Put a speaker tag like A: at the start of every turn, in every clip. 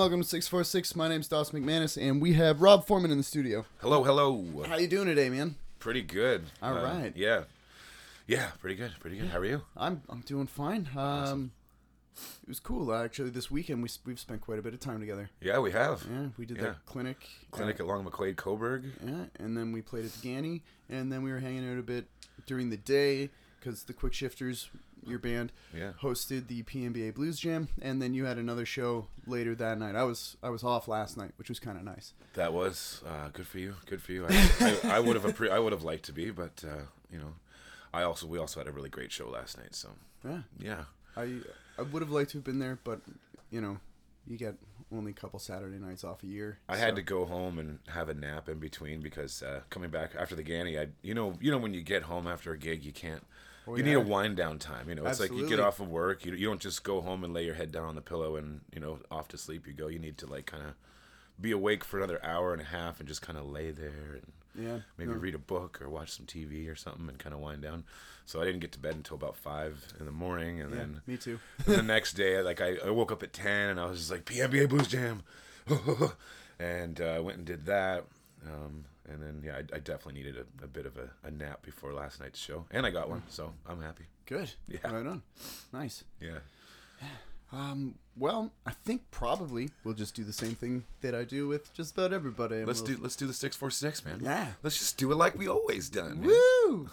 A: welcome to 646. My name's Dos McManus, and we have Rob Foreman in the studio.
B: Hello, hello.
A: How you doing today, man?
B: Pretty good.
A: All
B: All right. Yeah. Yeah, pretty good. Pretty good. How are you?
A: I'm I'm doing fine. Um, it was cool uh, actually. This weekend we we've spent quite a bit of time together.
B: Yeah, we have.
A: Yeah, we did
B: Yeah.
A: that clinic.
B: Clinic
A: uh,
B: along McQuaid Coburg.
A: yeah, and then we played at the Ganny, and then we were hanging out a bit during the day because the Quick Shifters, your band,
B: Yeah.
A: hosted the PNBA Blues Jam, and then you had another show later that night. I was I was off last night, which was kind of nice.
B: That was uh, good for you. Good for you. I, I, I would have appre- I would have liked to be, but uh, you know, I also we also had a really great show last night. So
A: Yeah,
B: yeah.
A: I I would have liked to have been there, but you know, you get only a couple Saturday nights off a year.
B: I had to go home and have a nap in between because uh, coming back after the Ganny, I you know you know when you get home after a gig, you can't.
A: Oh,
B: you
A: yeah.
B: need a wind down time. You know, it's like you get off of work. You, you don't just go home and lay your head down on the pillow and you know off to sleep. You go. You need to like kind of be awake for another hour and a half and just kind of lay there and
A: Yeah,
B: maybe
A: no.
B: read a book or watch some TV or something and kind of wind down. So I didn't get to bed until about five in the morning, and
A: Yeah,
B: then
A: me too.
B: and the next day, like I, I woke up at ten and I was just like PNBA Blues Jam, and uh, went and did that. Um, and then yeah, I, I definitely needed a, a bit of a, a nap before last night's show, and I got one, so I'm happy.
A: Good.
B: Yeah.
A: Right on. Nice.
B: Yeah.
A: Um. Well, I think probably we'll just do the same thing that I do with just about everybody.
B: Let's
A: we'll-
B: do let's do the six four six, man.
A: Yeah.
B: Let's just do it like we always done. man.
A: Woo!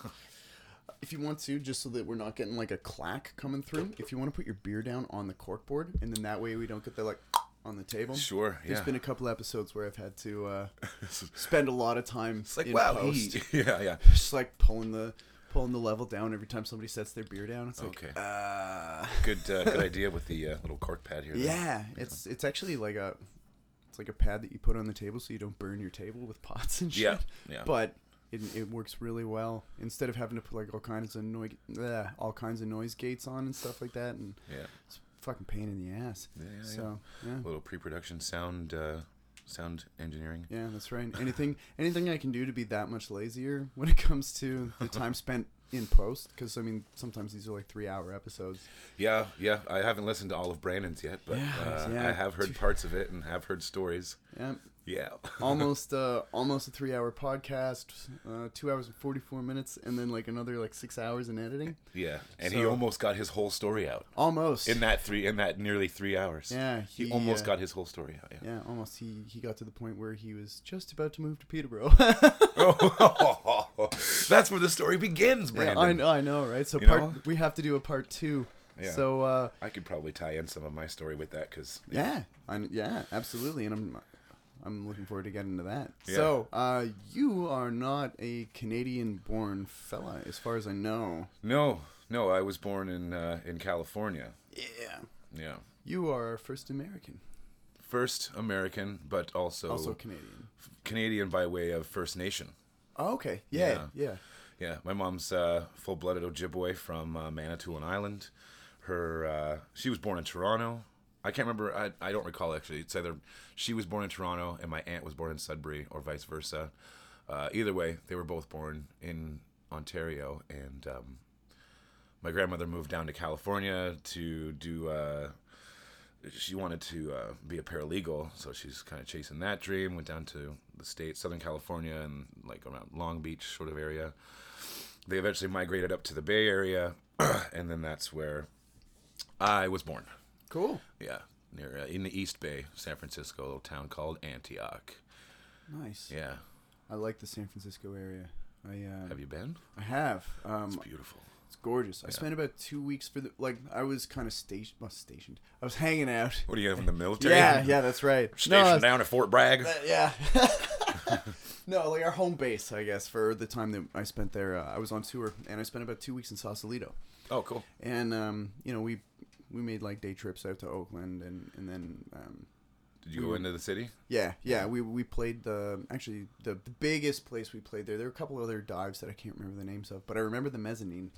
A: if you want to, just so that we're not getting like a clack coming through, if you want to put your beer down on the corkboard, and then that way we don't get the like on the table.
B: Sure.
A: There's been a couple episodes where I've had to uh, spend a lot of time
B: it's like
A: in
B: wow.
A: post,
B: He, yeah. Yeah.
A: just like pulling the pulling the level down every time somebody sets their beer down. It's like,
B: Okay.
A: uh,
B: Good uh, good idea with the uh, little cork pad here. then.
A: yeah, it's it's actually like a it's like a pad that you put on the table so you don't burn your table with pots and shit.
B: Yeah. Yeah.
A: But it, it works really well. Instead of having to put like all kinds of noise, uh, all kinds of noise gates on and stuff like that, and
B: yeah.
A: Fucking pain in the ass.
B: Yeah, yeah,
A: so yeah.
B: A little pre-production sound uh, sound engineering.
A: Yeah, that's right. Anything, anything I can do to be that much lazier when it comes to the time spent in post, because I mean, sometimes these are like three-hour episodes.
B: Yeah, yeah. I haven't listened to all of Brandon's yet, but
A: Yeah,
B: uh,
A: yeah.
B: I have heard parts of it and have heard stories.
A: Yeah,
B: Yeah.
A: almost, uh, almost a three-hour podcast, uh, two hours and forty-four minutes, and then like another like six hours in editing.
B: yeah, and he almost got his whole story out
A: Almost.
B: in that three in that nearly three hours.
A: yeah,
B: he, almost
A: uh,
B: got his whole story out. Yeah.
A: Yeah, almost. He he got to the point where he was just about to move to Peterborough.
B: Oh, that's where the story begins,
A: Yeah,
B: Brandon.
A: I know, I know, right? So
B: You
A: part
B: know?
A: we have to do a part two.
B: Yeah.
A: So uh,
B: I could probably tie in some of my story with that because
A: yeah, I, yeah, absolutely, and I'm I'm looking forward to getting into that.
B: Yeah.
A: So uh, you are not a Canadian-born fella, as far as I know.
B: no, no, I was born in uh, in California.
A: Yeah.
B: Yeah,
A: You are first American,
B: first American, but also,
A: also Canadian.
B: Canadian by way of First Nation.
A: Oh, okay. Yeah, yeah.
B: Yeah, my mom's uh, full-blooded Ojibwe from uh, Manitoulin Island. Her, uh, she was born in Toronto. I can't remember. I, I don't recall actually. It's either she was born in Toronto and my aunt was born in Sudbury, or vice versa. Uh, either way, they were both born in Ontario, and um, my grandmother moved down to California to do. Uh, she wanted to uh, be a paralegal, so she's kind of chasing that dream. Went down to the state, Southern California, and like around Long Beach sort of area. They eventually migrated up to the Bay Area, and then that's where I was born.
A: Cool.
B: Yeah, near uh, in the East Bay, San Francisco, a little town called Antioch.
A: Nice.
B: Yeah,
A: I like the San Francisco area. I uh,
B: have you been?
A: I have. Um,
B: It's beautiful.
A: It's gorgeous. I spent about two weeks for the like. I was kind of stationed. Well, stationed. I was hanging out.
B: What are you in the military?
A: Yeah, yeah, that's right.
B: Stationed
A: was-
B: down at Fort Bragg.
A: uh, yeah. no, like our home base, I guess, for the time that I spent there. Uh, I was on tour, and I spent about two weeks in Sausalito.
B: Oh, cool.
A: And um, you know, we we made like day trips out to Oakland, and and then um,
B: Did you go into the city?
A: yeah, yeah, we we played the actually the, the biggest place we played there. There were a couple other dives that I can't remember the names of, but I remember the mezzanine.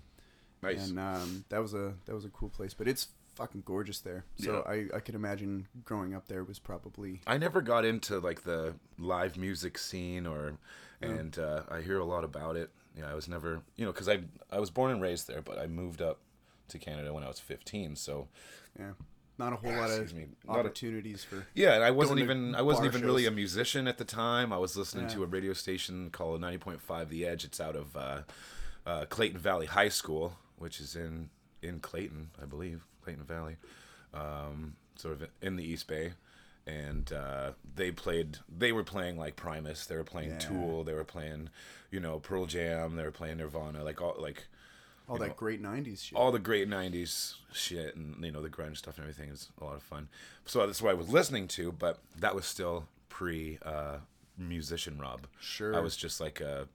B: Nice.
A: and um, that was a that was a cool place. But it's fucking gorgeous there. So I I could imagine growing up there was probably
B: I never got into like the live music scene or, and uh, I hear a lot about it. Yeah, I was never, you know, because I I was born and raised there, but I moved up to Canada when I was 15. So,
A: yeah not a whole lot of
B: me.
A: Opportunities for.
B: Yeah, and I wasn't even I wasn't even really a musician at the time. I was listening
A: Yeah.
B: to a radio station called 90.5 The Edge. It's out of uh, uh, Clayton Valley High School, which is in in Clayton, I believe, Clayton Valley, um, sort of in the East Bay. And uh, they played. They were playing like Primus. They were playing
A: Yeah.
B: Tool. They were playing, you know, Pearl Jam. They were playing Nirvana. Like all like
A: All that
B: know,
A: great '90s shit.
B: all the great 90s shit and you know the grunge stuff and everything is a lot of fun so that's what i was listening to but that was still pre uh musician rob
A: Sure.
B: i was just like a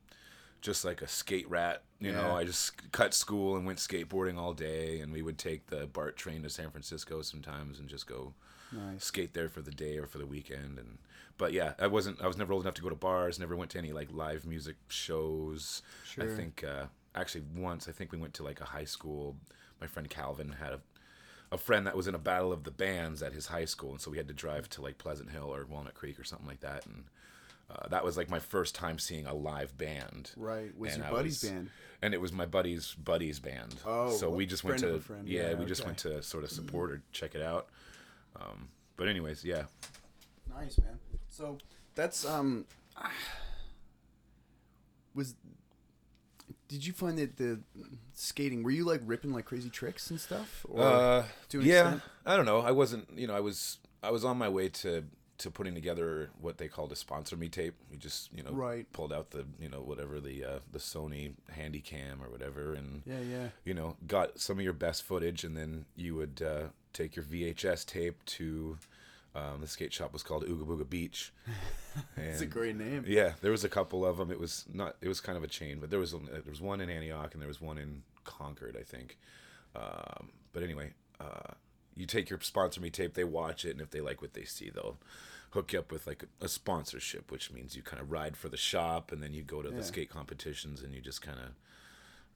B: just like a skate rat you know i just cut school and went skateboarding all day and we would take the bart train to san francisco sometimes and just go
A: Nice.
B: skate there for the day or for the weekend and but yeah i wasn't i was never old enough to go to bars never went to any like live music shows
A: Sure.
B: i think uh actually once i think we went to like a high school my friend calvin had a a friend that was in a battle of the bands at his high school and so we had to drive to like pleasant hill or walnut creek or something like that and uh, that was like my first time seeing a live band
A: Right. Was
B: And
A: your
B: I
A: buddy's
B: was-
A: band?
B: and it was my buddy's buddy's band.
A: Oh,
B: so we just went to
A: of a friend.
B: yeah,
A: Yeah,
B: we just went to sort of support or check it out. Um, but anyways, yeah,
A: Nice, man. So that's um was did you find that the skating were you like ripping like crazy tricks and stuff or
B: uh, yeah.
A: extent?
B: I don't know. I wasn't. You know, I was. I was on my way to to putting together what they called a sponsor me tape. We just you know
A: Right.
B: pulled out the you know whatever the uh, the Sony Handycam or whatever and
A: yeah yeah
B: you know got some of your best footage and then you would uh, take your VHS tape to. Um, the skate shop was called Ooga Booga Beach.
A: it's a great name
B: Yeah, there was a couple of them. It was not. It was kind of a chain, but there was there was one in Antioch and there was one in Concord, I think. Um, but anyway, uh, you take your sponsor me tape, they watch it, and if they like what they see, they'll hook you up with like a, a sponsorship, which means you kind of ride for the shop, and then you go to
A: Yeah.
B: the skate competitions and you just kind of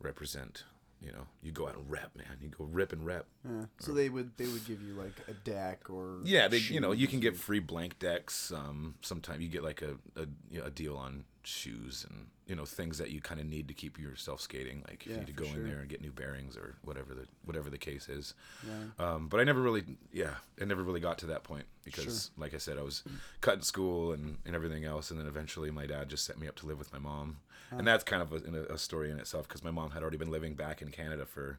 B: represent. You know, you go out and rep, man. You go rip and rep.
A: yeah. so they would they would give you like a deck or
B: Yeah, they you know you can get free blank decks. Um, sometimes you get like a a, you know, a deal on shoes and you know things that you kind of need to keep yourself skating. Like if
A: Yeah,
B: you need to go
A: sure.
B: in there and get new bearings or whatever the whatever the case is.
A: Yeah.
B: Um, but I never really yeah I never really got to that point because like I said I was cutting school and and everything else and then eventually my dad just set me up to live with my mom and that's kind of a, a story in itself because my mom had already been living back in Canada for.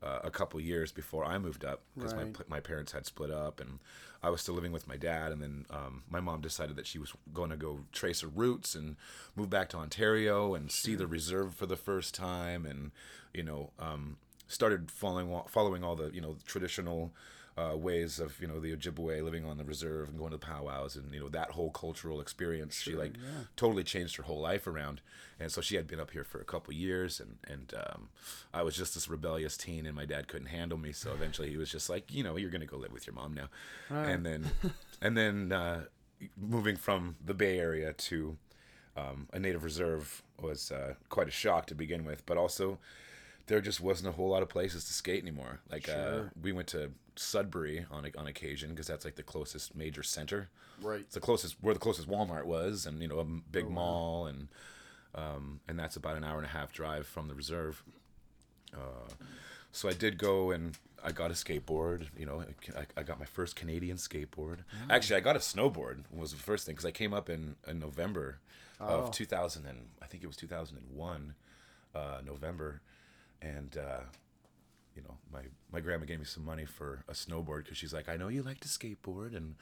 B: Uh, a couple years before I moved up because
A: Right.
B: my my parents had split up and I was still living with my dad and then um, my mom decided that she was going to go trace her roots and move back to Ontario and see the reserve for the first time and you know um, started following following all the you know traditional uh, ways of you know the Ojibwe living on the reserve and going to the powwows and you know that whole cultural experience she like totally changed her whole life around. And so she had been up here for a couple years and and um, I was just this rebellious teen and my dad couldn't handle me. So eventually he was just like you know you're gonna go live with your mom now. And then and then uh, moving from the Bay Area to um, a native reserve was uh, quite a shock to begin with but also there just wasn't a whole lot of places to skate anymore. Like uh, we went to Sudbury on on occasion because that's like the closest major center.
A: right
B: It's the closest where the closest Walmart was, and you know a big mall, and um, and that's about an hour and a half drive from the reserve. Uh, so I did go and I got a skateboard. You know, I, I got my first Canadian skateboard. Actually, I got a snowboard was the first thing because I came up in, in November
A: Oh.
B: of 2000 and I think it was 2001, uh, November, and uh, you know my my grandma gave me some money for a snowboard because she's like, I know you like to skateboard and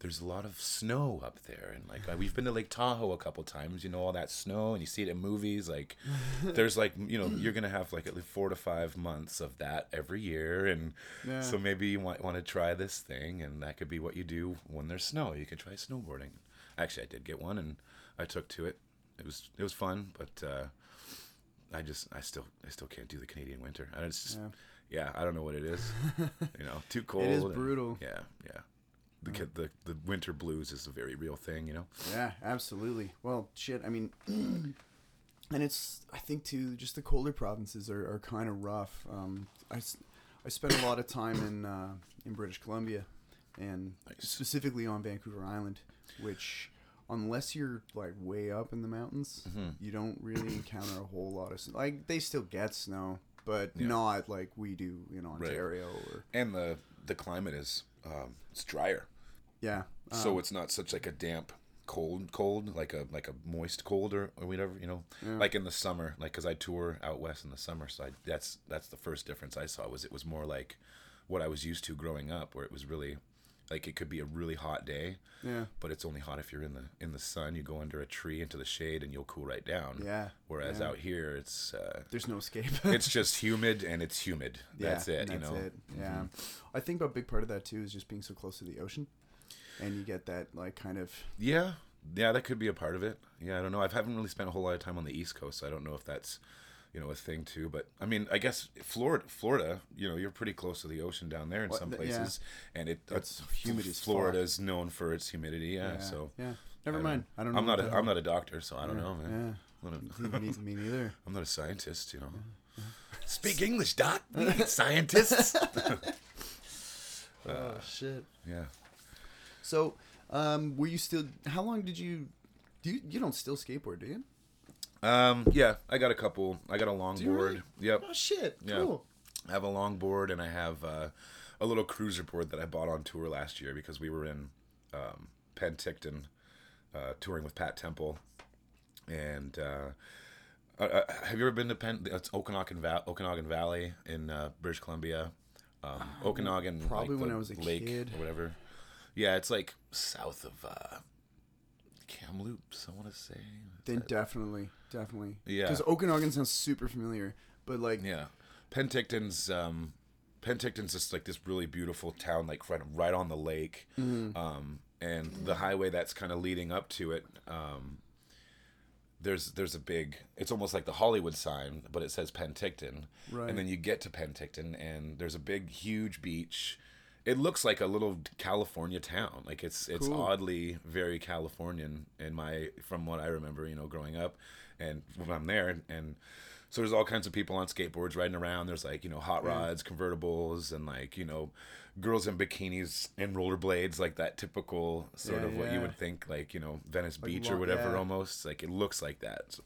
B: there's a lot of snow up there and like we've been to Lake Tahoe a couple times. You know all that snow and you see it in movies. Like there's like you know you're gonna have like at least four to five months of that every year and
A: Yeah.
B: so maybe you might want to try this thing and that could be what you do when there's snow. You can try snowboarding. Actually, I did get one and I took to it. It was it was fun, but uh, I just I still I still can't do the Canadian winter. I just,
A: Yeah.
B: yeah. I don't know what it is. you know, too cold.
A: is
B: and-
A: brutal.
B: yeah, yeah. The, the the winter blues is a very real thing. You know.
A: Yeah, absolutely. Well, shit. I mean, and it's I think too just the colder provinces are, are kind of rough. Um, I, I spent a lot of time in uh, in British Columbia, and
B: Nice.
A: specifically on Vancouver Island, which unless you're like way up in the mountains,
B: Mm-hmm.
A: you don't really encounter a whole lot of snow. Like they still get snow, but
B: Yeah.
A: not like we do in Ontario or
B: And the the climate is um, it's drier,
A: Yeah.
B: so it's not such like a damp cold cold like a like a moist cold or, or whatever you know like in the summer like because i tour out west in the summer so I, that's that's the first difference i saw was it was more like what i was used to growing up where it was really like it could be a really hot day
A: Yeah.
B: but it's only hot if you're in the in the sun you go under a tree into the shade and you'll cool right down
A: Yeah.
B: whereas
A: yeah.
B: out here it's uh
A: There's no escape.
B: it's just humid and it's humid
A: Yeah,
B: that's it
A: That's
B: you know Mm-hmm.
A: it. Yeah. I think a big part of that too is just being so close to the ocean, and you get that like kind of
B: Yeah, yeah, that could be a part of it. Yeah, I don't know. I haven't really spent a whole lot of time on the East Coast, so I don't know if that's, you know, a thing too. But I mean, I guess Florida, Florida, you know, you're pretty close to the ocean down there in
A: Well,
B: some
A: th- yeah.
B: places, and it
A: It's
B: uh,
A: humid as fuck.
B: Florida's known for its humidity. Yeah,
A: yeah.
B: so
A: yeah. Never
B: I
A: mind. I don't know.
B: I'm not a I'm not a doctor, so I don't
A: yeah,
B: know, man. I'm not a-
A: me, me neither.
B: I'm not a scientist, you know. Speak English, doc. Scientists.
A: oh shit.
B: yeah.
A: So, um, were you still? How long did you? Do you? You don't still skateboard, do you?
B: Um. Yeah. I got a couple. I got a longboard.
A: really?
B: Yep.
A: Oh shit.
B: Yeah.
A: Cool.
B: I have a longboard and I have uh, a little cruiser board that I bought on tour last year because we were in um, Penticton uh, touring with Pat Temple. And uh, uh, uh, have you ever been to Penn? It's Okanagan, Va- Okanagan Valley in uh, British Columbia. Um, Okanagan,
A: Uh, probably
B: like
A: when I was a
B: lake
A: kid.
B: or whatever. Yeah, it's like south of uh, Kamloops. I want to say.
A: Then definitely, definitely.
B: Yeah.
A: Because Okanagan sounds super familiar, but like,
B: Yeah, Penticton's um, Penticton's just like this really beautiful town, like right right on the lake,
A: Mm-hmm.
B: um, and the highway that's kind of leading up to it. Um, there's there's a big. It's almost like the Hollywood sign, but it says Penticton,
A: Right.
B: and then you get to Penticton, and there's a big, huge beach. It looks like a little California town. Like it's it's
A: Cool.
B: oddly very Californian in my from what I remember, you know, growing up, and when I'm there, and, and so there's all kinds of people on skateboards riding around. There's like you know hot rods, convertibles, and like you know girls in bikinis and rollerblades, like that typical sort
A: Yeah,
B: of what you would think, like you know Venice Beach or whatever.
A: yeah.
B: Almost like it looks like that. So,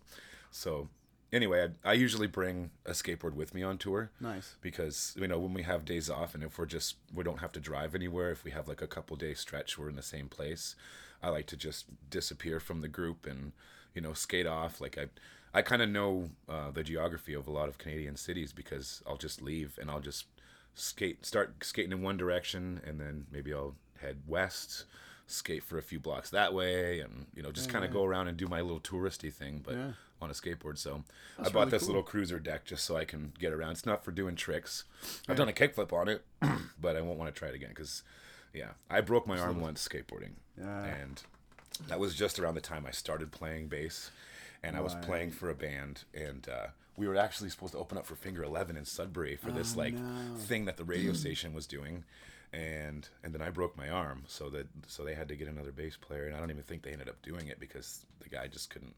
B: so anyway, I, I usually bring a skateboard with me on tour
A: nice.
B: because you know when we have days off and if we're just we don't have to drive anywhere if we have like a couple day stretch we're in the same place. I like to just disappear from the group and you know skate off. Like i i kind of know uh, the geography of a lot of canadian cities because i'll just leave and i'll just skate start skating in one direction and then maybe i'll head west skate for a few blocks that way and you know just kind of go around and do my little touristy thing but
A: Yeah.
B: on a skateboard so i bought
A: really
B: this
A: cool.
B: little cruiser deck just so I can get around. It's not for doing tricks. I've done a kickflip on it, but I won't want to try it again because, yeah, I broke my arm once skateboarding,
A: Yeah.
B: and that was just around the time I started playing bass, and I was
A: Right.
B: playing for a band, and uh, we were actually supposed to open up for Finger Eleven in Sudbury for this
A: Oh,
B: like
A: no.
B: thing that the radio station was doing. And and then I broke my arm, so that so they had to get another bass player, and I don't even think they ended up doing it because the guy just couldn't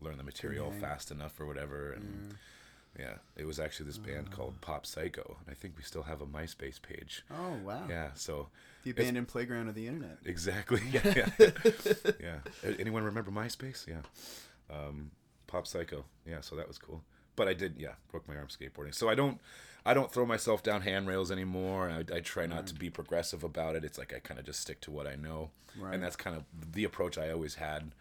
B: learn the material
A: Dang.
B: fast enough or whatever. And yeah, it was actually this band called Pop Psycho, and I think we still have a MySpace page.
A: Oh wow.
B: Yeah, so
A: The abandoned playground of the internet.
B: exactly. Yeah, yeah. yeah. Anyone remember MySpace? Yeah. Um, Pop Psycho. Yeah, so that was cool. But I did, yeah, broke my arm skateboarding. So I don't, I don't throw myself down handrails anymore. I, I try not to be progressive about it. It's like I kind of just stick to what I know,
A: Right.
B: and that's kind of the approach I always had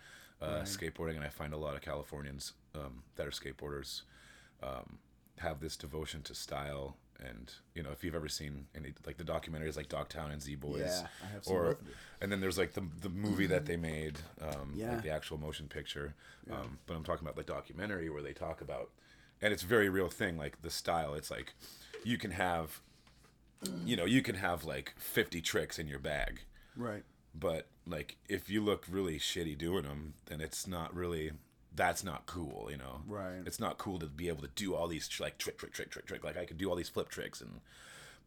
B: uh, skateboarding. And I find a lot of Californians um, that are skateboarders um, have this devotion to style. And you know, if you've ever seen any like the documentaries like Dogtown and Z Boys,
A: Yeah, I have seen
B: or and then there's like the the movie that they made, um,
A: Yeah.
B: like the actual motion picture. Um, but I'm talking about the documentary where they talk about, and it's a very real thing. Like the style, it's like you can have, you know, you can have like 50 tricks in your bag,
A: Right.
B: but like if you look really shitty doing them, then it's not really. That's not cool, you know.
A: Right.
B: It's not cool to be able to do all these like trick, trick, trick, trick, trick. Like I could do all these flip tricks, and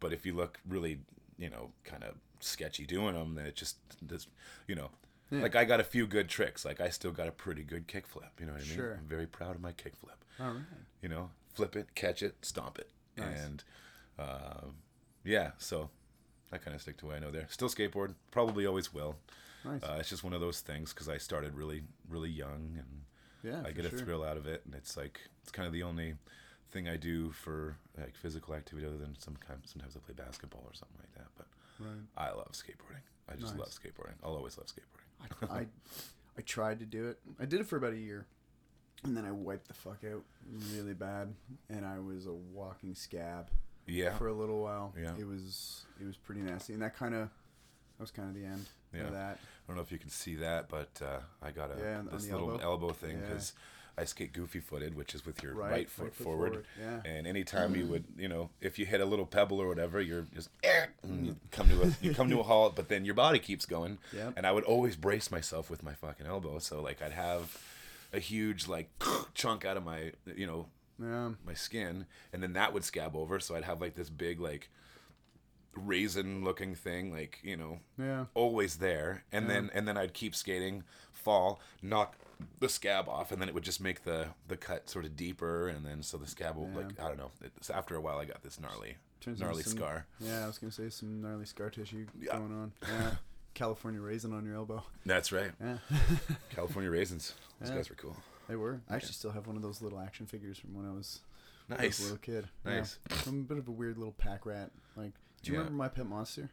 B: but if you look really, you know, kind of sketchy doing them, then it just, this, you know, like I got a few good tricks. Like I still got a pretty good kickflip. You know what I mean?
A: Sure.
B: I'm very proud of my kickflip.
A: All right.
B: You know, flip it, catch it, stomp it,
A: Nice.
B: and um, yeah. So I kind of stick to what I know there. Still skateboard, probably always will.
A: Nice.
B: Uh, it's just one of those things because I started really, really young, and
A: yeah.
B: I get a
A: sure.
B: thrill out of it, and it's like it's kind of the only thing I do for like physical activity other than some kind. Sometimes I play basketball or something like that, but
A: Right.
B: I love skateboarding. I just
A: Nice.
B: love skateboarding. I'll always love skateboarding.
A: I I tried to do it. I did it for about a year, and then I wiped the fuck out really bad, and I was a walking scab
B: Yeah.
A: for a little while.
B: Yeah.
A: It was it was pretty nasty, and that kind of that was kind of the end
B: Yeah.
A: of that.
B: I don't know if you can see that, but uh, I got a
A: Yeah,
B: this little
A: elbow?
B: elbow, thing
A: Yeah.
B: because I skate goofy footed, which is with your
A: Right,
B: right, foot
A: right foot
B: forward.
A: forward, yeah.
B: And anytime you would, you know, if you hit a little pebble or whatever, you're just "Eh," and you come to a you come to a halt, but then your body keeps going.
A: Yep.
B: And I would always brace myself with my fucking elbow, so like I'd have a huge like chunk out of my you know
A: Yeah.
B: my skin, and then that would scab over, so I'd have like this big like raisin looking thing, like you know,
A: Yeah.
B: always there and then and then i'd keep skating fall knock the scab off and then it would just make the the cut sort of deeper and then so the scab will like i don't know it's after a while i got this gnarly
A: Turns
B: gnarly
A: some-
B: scar
A: Yeah, I was gonna say some gnarly scar tissue
B: Yeah.
A: going on. Yeah. California raisin on your elbow.
B: that's right
A: Yeah.
B: california raisins those
A: Yeah.
B: guys were cool
A: They were. I actually still have one of those little action figures from when I was, when I was
B: nice
A: a little kid.
B: Nice.
A: Yeah. I'm a bit of a weird little pack rat. Like, do you remember My Pet Monster?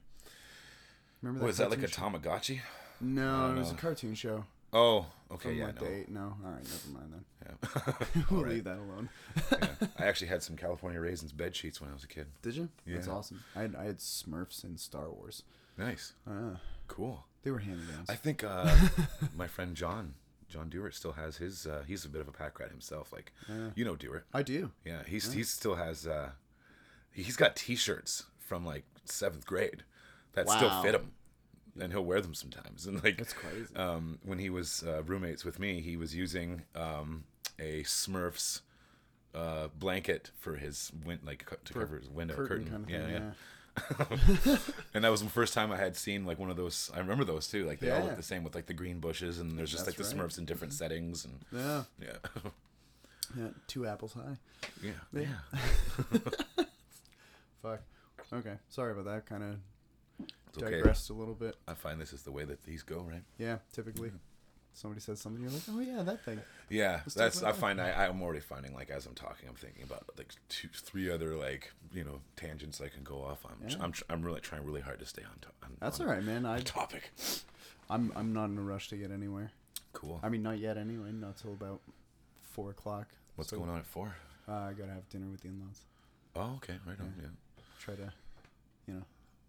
A: Remember that?
B: was that like a tamagotchi?
A: No, it was a cartoon show.
B: oh okay
A: From
B: yeah
A: like
B: no.
A: eight. No, all right, never mind then.
B: yeah.
A: we'll
B: Alright.
A: leave that alone.
B: yeah i actually had some california raisins bed sheets when i was a kid
A: Did you?
B: Yeah, That's
A: awesome. I had, I had Smurfs and Star Wars.
B: nice
A: Uh,
B: cool
A: they were hand me downs.
B: I think uh, my friend John, John Dewart, still has his. Uh, he's a bit of a pack rat himself. Like,
A: Yeah.
B: you know Dewart.
A: I do.
B: Yeah, he's he still has. Uh, he's got T-shirts from like seventh grade that still fit him, and he'll wear them sometimes. And like,
A: That's crazy.
B: um, when he was uh, roommates with me, he was using um, a Smurfs uh, blanket for his win- like co- to cover his window curtain.
A: kind of
B: yeah,
A: thing.
B: yeah.
A: Yeah.
B: And that was the first time I had seen like one of those. I remember those too. Like they all look the same with like the green bushes, and there's just
A: That's
B: like the
A: right.
B: Smurfs in different settings, and
A: Yeah.
B: yeah,
A: Yeah. Two apples high.
B: yeah,
A: Yeah.
B: yeah.
A: Fuck. Okay. Sorry about that. Kind of
B: It's okay.
A: digressed a little bit.
B: I find this is the way that these go, right?
A: Yeah. Typically, somebody says something, you're like, oh yeah, that thing.
B: Yeah,
A: Let's
B: that's. I
A: that.
B: find I, I'm already finding like as I'm talking, I'm thinking about like two, three other like you know tangents I can go off on.
A: Yeah.
B: I'm, I'm really trying really hard to stay on, to- on
A: That's
B: on
A: all right, man. I,
B: topic.
A: I'm I'm not in a rush to get anywhere.
B: Cool.
A: I mean, not yet. Anyway, not till about four o'clock.
B: What's
A: So,
B: going on at four?
A: Uh, I gotta have dinner with the in-laws.
B: Oh, okay, right on. Yeah.
A: Try to, you know,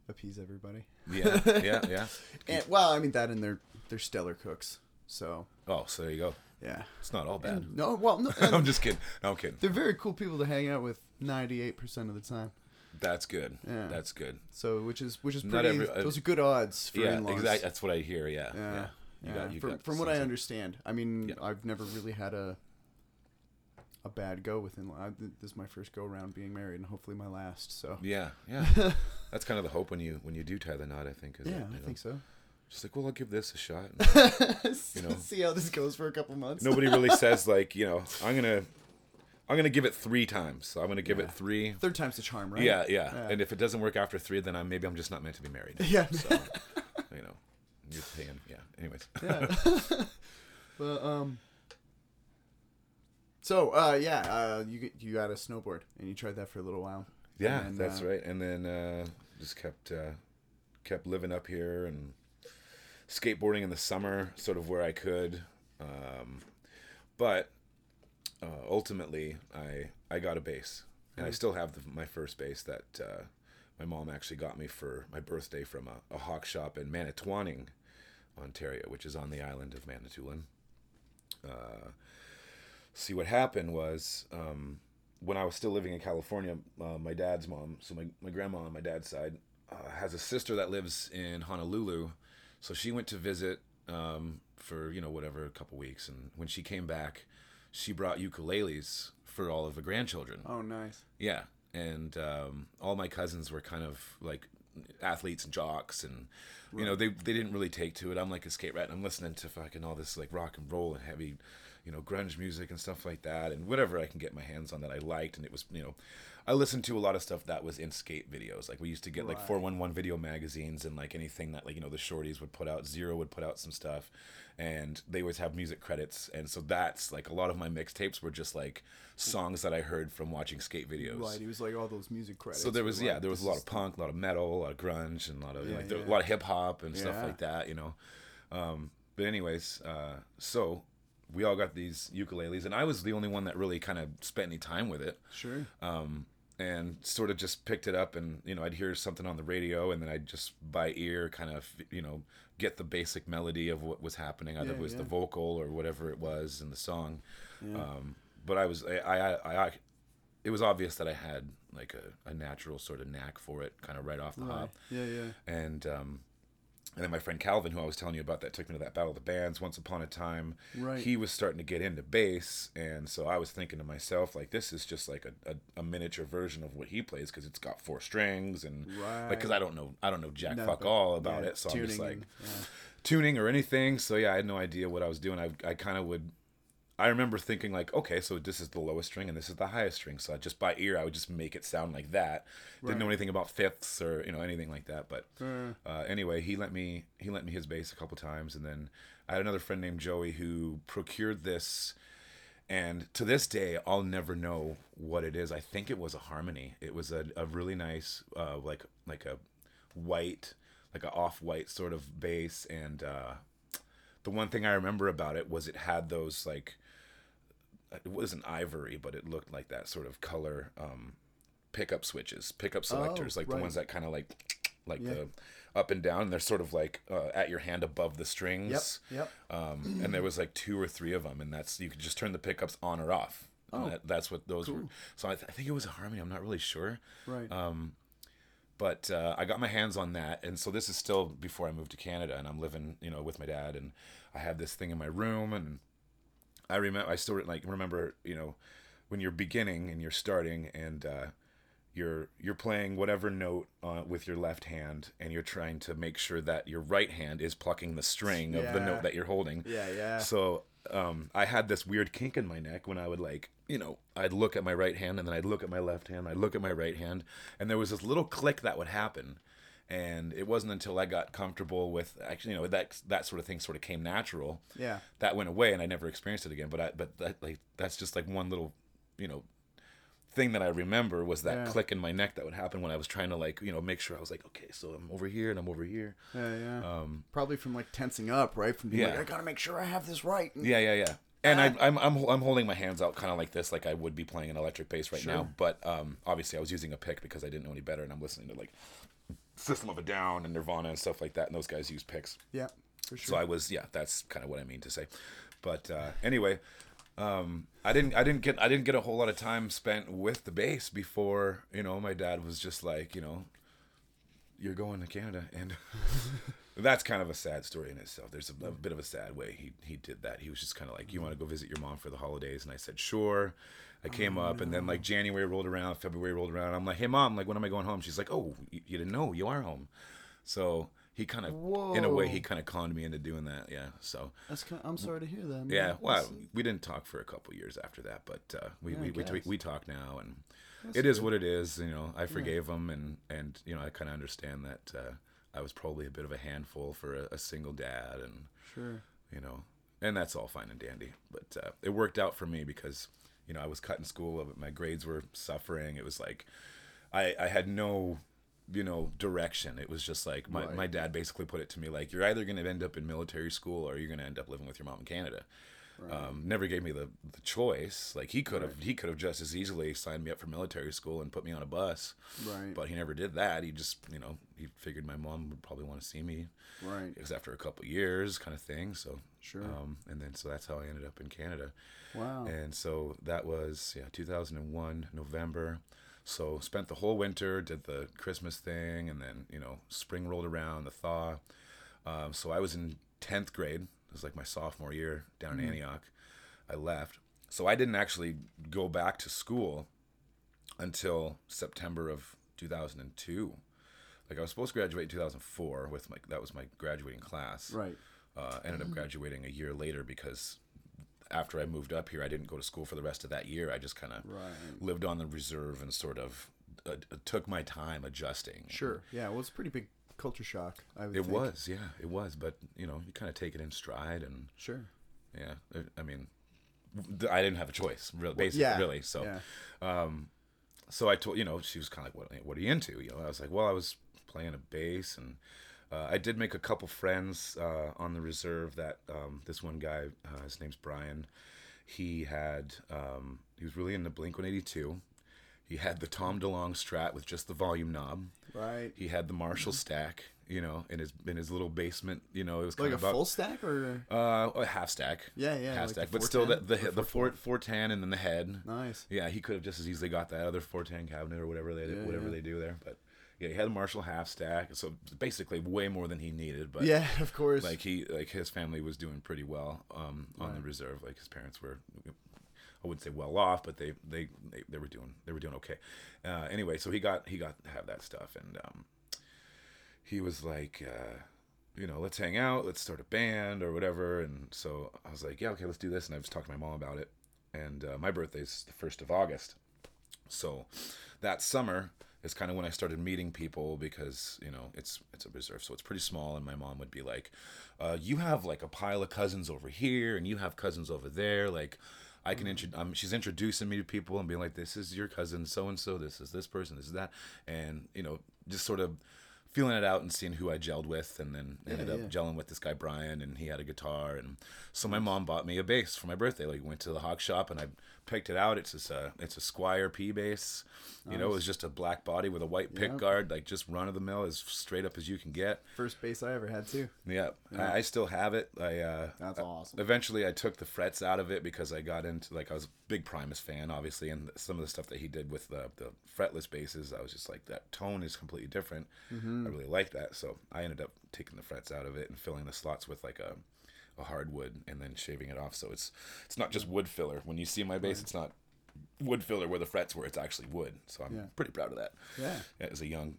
A: appease everybody.
B: Yeah, yeah, yeah, yeah.
A: And, well, I mean that, and they're they're stellar cooks. So
B: Oh, so there you go.
A: yeah.
B: It's not all bad.
A: And- no, well, no,
B: I'm just kidding. No, I'm kidding.
A: they're very cool people to hang out with. Ninety-eight percent of the time.
B: That's good.
A: Yeah.
B: That's good.
A: So, which is which is
B: Not
A: pretty.
B: every- uh,
A: those are good odds for
B: yeah, exactly. That's what I hear. Yeah,
A: Yeah.
B: yeah. You
A: yeah.
B: got, you
A: from
B: got
A: from what I understand, I mean,
B: Yeah.
A: I've never really had a a bad go with in law. This is my first go around being married, and hopefully my last. So
B: Yeah, yeah. That's kind of the hope when you when you do tie the knot. I think. Is
A: yeah, I
B: know,
A: think so.
B: Just like, well, I'll give this a shot.
A: you
B: know.
A: see how this goes for a couple months.
B: Nobody really says like, you know, I'm gonna, I'm gonna give it three times. So I'm gonna give
A: Yeah.
B: it three.
A: Third time's the charm, right?
B: Yeah, yeah,
A: Yeah.
B: And if it doesn't work after three, then I'm maybe I'm just not meant to be married.
A: Yeah.
B: So, you know, you're paying. Yeah. Anyways.
A: yeah. but um. So uh yeah uh you you got a snowboard and you tried that for a little while.
B: Yeah,
A: then,
B: that's
A: uh,
B: right. And then uh, just kept uh, kept living up here and skateboarding in the summer, sort of where I could. Um, but uh, ultimately, I I got a bass, and I still have the, my first bass that uh, my mom actually got me for my birthday from a, a hawk shop in Manitowaning, Ontario, which is on the island of Manitoulin. Uh, see, what happened was. Um, when I was still living in California, uh, my dad's mom, so my, my grandma on my dad's side, uh, has a sister that lives in Honolulu. So she went to visit um, for, you know, whatever, a couple weeks. And when she came back, she brought ukuleles for all of the grandchildren.
A: Oh nice.
B: Yeah. And um, all my cousins were kind of like athletes and jocks and you know they they didn't really take to it i'm like a skate rat and i'm listening to fucking all this like rock and roll and heavy you know, grunge music and stuff like that, and whatever I can get my hands on that I liked. And it was, you know, I listened to a lot of stuff that was in skate videos. Like we used to get like 411 video magazines and like anything that like, you know, the Shorty's would put out, Zero would put out some stuff and they always have music credits. And so that's like a lot of my mixtapes were just like songs that I heard from watching skate videos.
A: Right, he was like all those music credits.
B: So there was yeah,
A: like,
B: there was a lot of punk, a lot of metal, a lot of grunge, and a lot of
A: Yeah,
B: like
A: yeah.
B: a lot of hip hop and stuff like that, you know. Um, but anyways, uh, so we all got these ukuleles, and I was the only one that really kind of spent any time with it,
A: Sure.
B: um, and sort of just picked it up, and you know, I'd hear something on the radio, and then I'd just by ear kind of you know get the basic melody of what was happening, either
A: Yeah,
B: it was the vocal or whatever it was in the song.
A: Yeah.
B: Um, but I was I, I, I, I it was obvious that I had like a, a natural sort of knack for it, kind of right off the
A: right.
B: hop.
A: Yeah, yeah.
B: And um, and then my friend Calvin, who I was telling you about, that took me to that Battle of the Bands once upon a time.
A: Right.
B: He was starting to get into bass, and so I was thinking to myself, like, this is just like a, a, a miniature version of what he plays because it's got four strings and like because
A: Right.
B: I don't know I don't know jack
A: No,
B: fuck all about
A: yeah,
B: it, so I'm just like
A: and- yeah.
B: tuning or anything. So yeah, I had no idea what I was doing. I I kind of would. I remember thinking like, okay, so this is the lowest string and this is the highest string. So I just by ear, I would just make it sound like that. Didn't know anything about fifths or you know anything like that. But
A: Uh,
B: uh, anyway, he lent me he lent me his bass a couple times, and then I had another friend named Joey who procured this. And to this day, I'll never know what it is. I think it was a harmony. It was a, a really nice, uh, like like a white, like a off white sort of bass. And uh, the one thing I remember about it was it had those like it wasn't ivory, but it looked like that sort of color um, pickup switches, pickup selectors, like the ones that kind of like like
A: Yeah.
B: the up and down. And they're sort of like uh, at your hand above the strings.
A: Yep. Yep.
B: Um, and there was like two or three of them, and that's you could just turn the pickups on or off.
A: Oh,
B: that, that's what those were.
A: cool.
B: So I, th- I think it was a harmony. I'm not really sure,
A: Right.
B: um, but uh, I got my hands on that, and so this is still before I moved to Canada, and I'm living, you know, with my dad, and I have this thing in my room, and I remember, I still like remember, you know, when you're beginning and you're starting, and uh, you're you're playing whatever note uh, with your left hand, and you're trying to make sure that your right hand is plucking the string of the note that you're holding.
A: yeah, yeah.
B: So um, I had this weird kink in my neck when I would like, you know, I'd look at my right hand and then I'd look at my left hand, I'd look at my right hand, and there was this little click that would happen. And it wasn't until I got comfortable with actually, you know, that that sort of thing sort of came natural.
A: yeah.
B: That went away, and I never experienced it again. But I, but that like that's just like one little, you know, thing that I remember was that
A: Yeah.
B: click in my neck that would happen when I was trying to like, you know, make sure I was like, okay, so I'm over here and I'm over here.
A: Yeah, yeah.
B: Um,
A: Probably from like tensing up, right? From being
B: Yeah.
A: like, I gotta make sure I have this right. And-
B: Yeah, yeah, yeah. And I, I'm I'm I'm holding my hands out kind of like this, like I would be playing an electric bass right now.
A: Sure.
B: But um, obviously, I was using a pick because I didn't know any better, and I'm listening to like System of a Down and Nirvana and stuff like that. And those guys use picks,
A: yeah, for sure.
B: so I was yeah. That's kind of what I mean to say. But uh, anyway, um, I didn't I didn't get I didn't get a whole lot of time spent with the bass before you know my dad was just like you know you're going to Canada and that's kind of a sad story in itself. There's a, a bit of a sad way he he did that. He was just kind of like, "You want to go visit your mom for the holidays?" And I said, "Sure." I came up, and then like January rolled around, February rolled around. I'm like, "Hey, mom, like when am I going home?" She's like, "Oh, you, you didn't know you are home." So he kind of, in a way, he kind of conned me into doing that. Yeah. So
A: That's kind I'm sorry to hear that. Man.
B: yeah, well,
A: That's-
B: we didn't talk for a couple years after that, but uh, we,
A: Yeah,
B: we, we, we we talk now, and
A: That's
B: it is
A: good.
B: what it is. You know, I forgave him, and and you know, I kind of understand that uh, I was probably a bit of a handful for a, a single dad, and
A: Sure.
B: you know, and that's all fine and dandy. But uh, it worked out for me because you know I was cutting school, uh, my grades were suffering. It was like I I had no you know direction. It was just like my,
A: Right.
B: my dad basically put it to me like you're either going to end up in military school or you're going to end up living with your mom in Canada. Um, never gave me the, the choice. Like he could have he could have just as easily signed me up for military school and put me on a bus.
A: Right.
B: But he never did that. He just you know he figured my mom would probably want to see me
A: Right.
B: it was after a couple years kind of thing so
A: Sure.
B: um, and then so that's how i ended up in canada
A: Wow.
B: and so that was yeah 2001 november so spent the whole winter did the christmas thing and then you know spring rolled around the thaw um, so i was in 10th grade was like my sophomore year down in antioch i left so i didn't actually go back to school until september of 2002 like i was supposed to graduate in 2004 with my that was my graduating class
A: Right.
B: uh, ended up graduating a year later because after I moved up here, I didn't go to school for the rest of that year. I just kind of
A: Right.
B: lived on the reserve and sort of uh, took my time adjusting.
A: Sure. Yeah. Well, it's a pretty big culture shock. I would
B: It
A: think.
B: was, yeah, it was. But you know, you kind of take it in stride, and
A: Sure.
B: yeah, I- I mean, I didn't have a choice, really, basically,
A: Yeah.
B: really. So,
A: Yeah.
B: so I told you know she was kind of like, what, what are you into? You know, I was like, well, I was playing a bass, and uh, I did make a couple friends uh, on the reserve. That um, this one guy, uh, his name's Brian. He had um, he was really into Blink One Eighty Two. He had the Tom DeLonge Strat with just the volume knob.
A: Right.
B: He had the Marshall stack, you know, in his in his little basement. You know, it was kind
A: Like a
B: about
A: full stack or
B: uh, a half stack.
A: Yeah, yeah,
B: half
A: like
B: stack, but still the
A: 410
B: the, the four four ten and then the head.
A: nice.
B: Yeah, he could have just as easily got that other four ten cabinet or whatever they
A: Yeah,
B: whatever
A: yeah.
B: they do there. But yeah, he had a Marshall half stack, so basically way more than he needed. But
A: Yeah, of course.
B: like he like his family was doing pretty well um, on the reserve. Like his parents were, I wouldn't say well off, but they they they, they were doing they were doing okay. Uh, anyway, so he got he got to have that stuff, and um, he was like. Uh, you know, let's hang out, let's start a band or whatever. And so I was like, yeah, okay, let's do this. And I was talking to my mom about it. And uh, my birthday's the first of August, so that summer is kind of when I started meeting people because you know it's it's a reserve, so it's pretty small. And my mom would be like, uh, "You have like a pile of cousins over here, and you have cousins over there. Like, I can intro- um, She's introducing me to people and being like, "This is your cousin so and so. This is this person. This is that." And you know, just sort of feeling it out and seeing who I gelled with, and then ended up
A: yeah.
B: gelling with this guy Brian, and he had a guitar, and so my mom bought me a bass for my birthday. Like went to the Hawk shop and I picked it out. It's just a it's a Squier P bass. You know, it was just a black body with a white pick
A: Yep.
B: guard, like just run of the mill, as straight up as you can get.
A: First base I ever had too.
B: Yeah, I, I still have it. I uh,
A: That's awesome.
B: eventually I took the frets out of it because I got into like I was a big Primus fan, obviously, and some of the stuff that he did with the the fretless basses, I was just like that tone is completely different.
A: Mm-hmm.
B: I really like that, so I ended up taking the frets out of it and filling the slots with like a a hardwood and then shaving it off. So it's it's not just wood filler. When you see my bass, it's not wood filler where the frets were. It's actually wood. So I'm
A: Yeah.
B: pretty proud of that.
A: Yeah.
B: As a young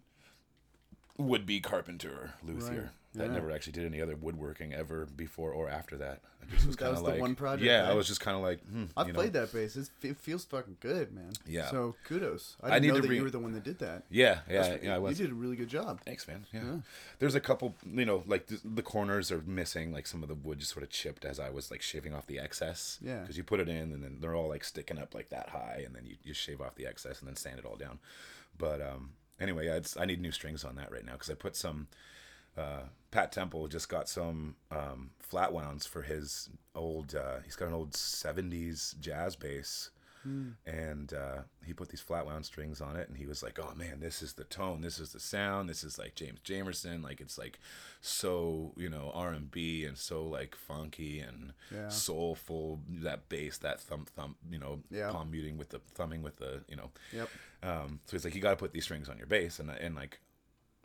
B: would be carpenter luthier
A: Right.
B: That
A: Yeah.
B: never actually did any other woodworking ever before or after that. I just was
A: That
B: kind
A: was
B: of
A: the
B: like
A: one project,
B: Yeah, I was just kind of like, hmm,
A: I've
B: you know.
A: played that bass. It's, it feels fucking good, man.
B: Yeah.
A: So kudos. I
B: I
A: didn't
B: need
A: know
B: to
A: that
B: re-
A: you were the one that did that.
B: Yeah, yeah,
A: That's-
B: yeah. I was.
A: You did a really good job.
B: Thanks, man. Yeah.
A: Yeah.
B: There's a couple, you know, like the, the corners are missing, like some of the wood just sort of chipped as I was like shaving off the excess.
A: Yeah.
B: Because you put it in and then they're all like sticking up like that high, and then you, you shave off the excess and then sand it all down. But um, anyway, yeah, it's, I need new strings on that right now because I put some. Uh, Pat Temple just got some um, flat wounds for his old. Uh, he's got an old '70s jazz bass, and uh, he put these flat wound strings on it, and he was like, "Oh man, this is the tone, this is the sound, this is like James Jamerson, like it's like so you know R and B and so like funky and
A: Yeah.
B: soulful. That bass, that thump thump, you know,
A: Yeah.
B: palm muting with the thumbing with the you know."
A: Yep.
B: Um, so he's like, you got to put these strings on your bass, and and like,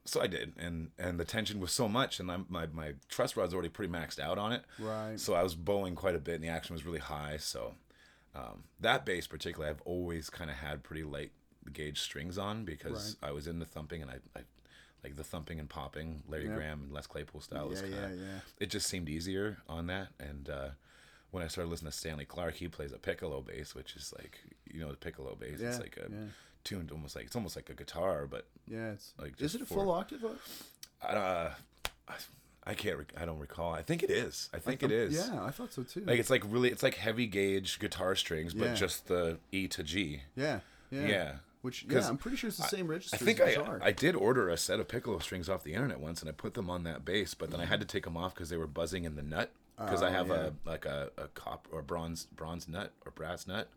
B: so I did, and and the tension was so much, and I'm, my my truss rod's already pretty maxed out on it,
A: Right.
B: So I was bowing quite a bit, and the action was really high. So um, that bass particularly, I've always kind of had pretty light gauge strings on because I was into thumping, and I, I like the thumping and popping, Larry
A: Yep.
B: Graham and Les Claypool style. was
A: Yeah,
B: kinda,
A: yeah, yeah.
B: It just seemed easier on that, and. uh when I started listening to Stanley Clarke, he plays a piccolo bass, which is like you know the piccolo bass.
A: Yeah,
B: it's like a
A: yeah.
B: Tuned almost like it's almost like a guitar, but
A: Yeah. It's
B: Like,
A: Is it a
B: for-
A: full octave?
B: uh, I, I can't. Rec- I don't recall. I think it is. I think it is.
A: Yeah, I thought so too.
B: Like it's like really. It's like heavy gauge guitar strings, but
A: Yeah.
B: just the E to G.
A: yeah. Yeah.
B: Yeah.
A: Which yeah, I'm pretty sure it's the same register.
B: I think
A: as
B: I
A: guitar.
B: I did order a set of piccolo strings off the internet once, and I put them on that bass, but then I had to take them off because they were buzzing in the nut. Because I
A: Oh,
B: have
A: yeah.
B: a like a, a cop or bronze bronze nut or brass nut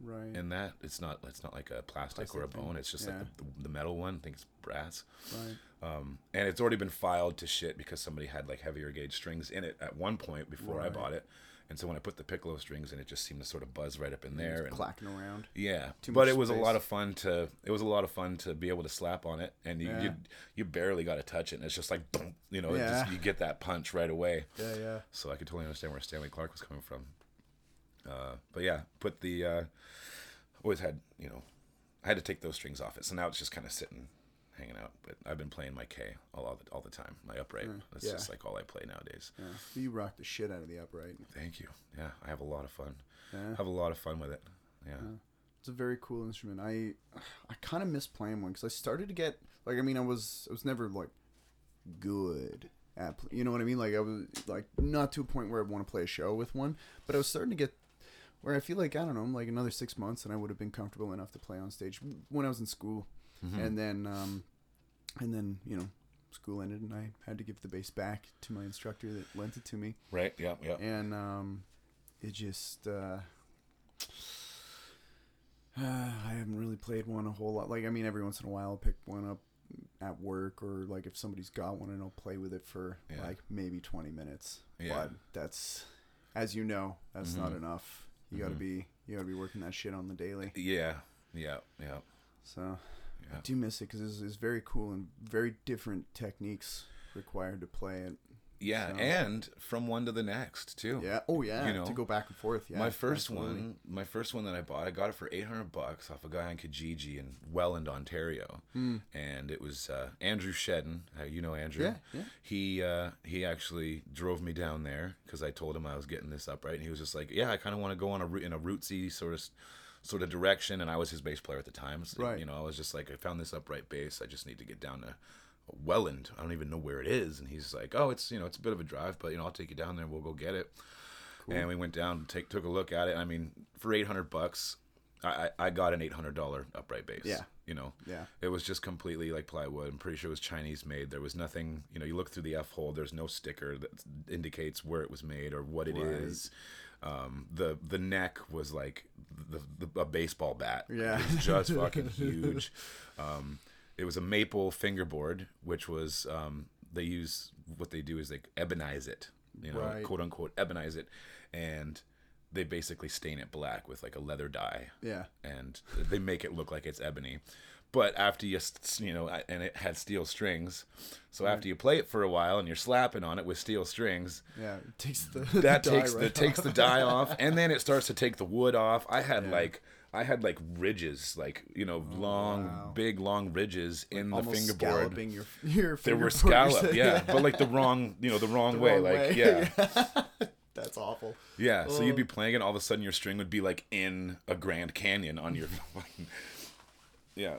A: right.
B: in that. It's not it's not like a plastic, or a
A: Plastic thing.
B: bone. It's just
A: Yeah.
B: like the, the metal one. I think it's brass.
A: right.
B: Um, and it's already been filed to shit because somebody had like heavier gauge strings in it at one point before I bought it. And so when I put the piccolo strings in, it just seemed to sort of buzz right up in there. And,
A: Clacking around.
B: yeah,
A: Too
B: but it was a lot of fun to. It was a lot of fun to be able to slap on it, and you
A: Yeah.
B: you, you barely got to touch it. And it's just like, boom, you know, it
A: Yeah.
B: just, you get that punch right away.
A: Yeah, yeah.
B: So I could totally understand where Stanley Clarke was coming from. Uh, but yeah, put the uh, always had you know, I had to take those strings off it, so now it's just kind of sitting, hanging out. But I've been playing my Kay all all the, all the time. My upright. That's
A: yeah.
B: just like all I play nowadays.
A: Yeah. You rock the shit out of the upright.
B: Thank you. Yeah, I have a lot of fun.
A: Yeah.
B: Have a lot of fun with it. Yeah.
A: It's a very cool instrument. I I kind of miss playing one because I started to get like I mean I was I was never like good at you know what I mean like I was like not to a point where I want to play a show with one, but I was starting to get where I feel like I don't know like another six months and I would have been comfortable enough to play on stage when I was in school, and then um, and then you know school ended and I had to give the bass back to my instructor that lent it to me
B: Right. Yeah. Yeah.
A: and um, it just uh, uh, I haven't really played one a whole lot. Like I mean, every once in a while I'll pick one up at work or like if somebody's got one and I'll play with it for
B: Yeah.
A: like maybe twenty minutes.
B: Yeah.
A: But that's as you know, that's not enough. You gotta mm-hmm. be you gotta be working that shit on the daily.
B: Yeah. Yeah. Yeah.
A: So
B: Yeah.
A: I do miss it because it's, it's very cool and very different techniques required to play it.
B: Yeah,
A: So-
B: and from one to the next too.
A: Yeah. Oh yeah.
B: You know,
A: to go back and forth. Yeah.
B: my first
A: absolutely.
B: one, my first one that I bought, I got it for eight hundred bucks off a guy on Kijiji in Welland, Ontario, and it was uh, Andrew Shedden. Uh, you know Andrew.
A: Yeah, yeah.
B: He uh, he actually drove me down there because I told him I was getting this upright, and he was just like, "Yeah, I kind of want to go on a root in a rootsy sort of sort of direction." And I was his bass player at the time, so,
A: Right.
B: You know, I was just like, I found this upright bass. I just need to get down to Welland. I don't even know where it is. And he's like, oh, it's you know, it's a bit of a drive, but you know, I'll take you down there. and We'll go get it. And we went down, take took a look at it. I mean, for eight hundred bucks, I, I I got an eight hundred dollar upright bass.
A: Yeah.
B: you know,
A: Yeah.
B: it was just completely like plywood. I'm pretty sure it was Chinese made. There was nothing. You know, you look through the F hole. There's no sticker that indicates where it was made or what it is. Um, the the neck was like the, the a baseball bat.
A: Yeah.
B: it was just fucking huge. Um, it was a maple fingerboard, which was um, they use what they do is they ebonize it, you know,
A: Right.
B: quote unquote ebonize it, and they basically stain it black with like a leather dye
A: Yeah.
B: and they make it look like it's ebony. But after you, you know, and it had steel strings, so after you play it for a while and you're slapping on it with steel strings,
A: Yeah, it takes the
B: that
A: the
B: takes
A: dye
B: the
A: right
B: takes the dye off, and then it starts to take the wood off. I had like I had like ridges, like you know, oh, long,
A: Oh, wow.
B: big, long ridges in the
A: almost
B: fingerboard.
A: scalloping your your
B: They were
A: fingerboard, you're
B: scalloped,
A: saying.
B: yeah, but like the wrong, you know, the wrong way,
A: wrong
B: like
A: way.
B: yeah.
A: That's awful.
B: Yeah, so you'd be playing it, all of a sudden your string would be like in a Grand Canyon on your. Yeah.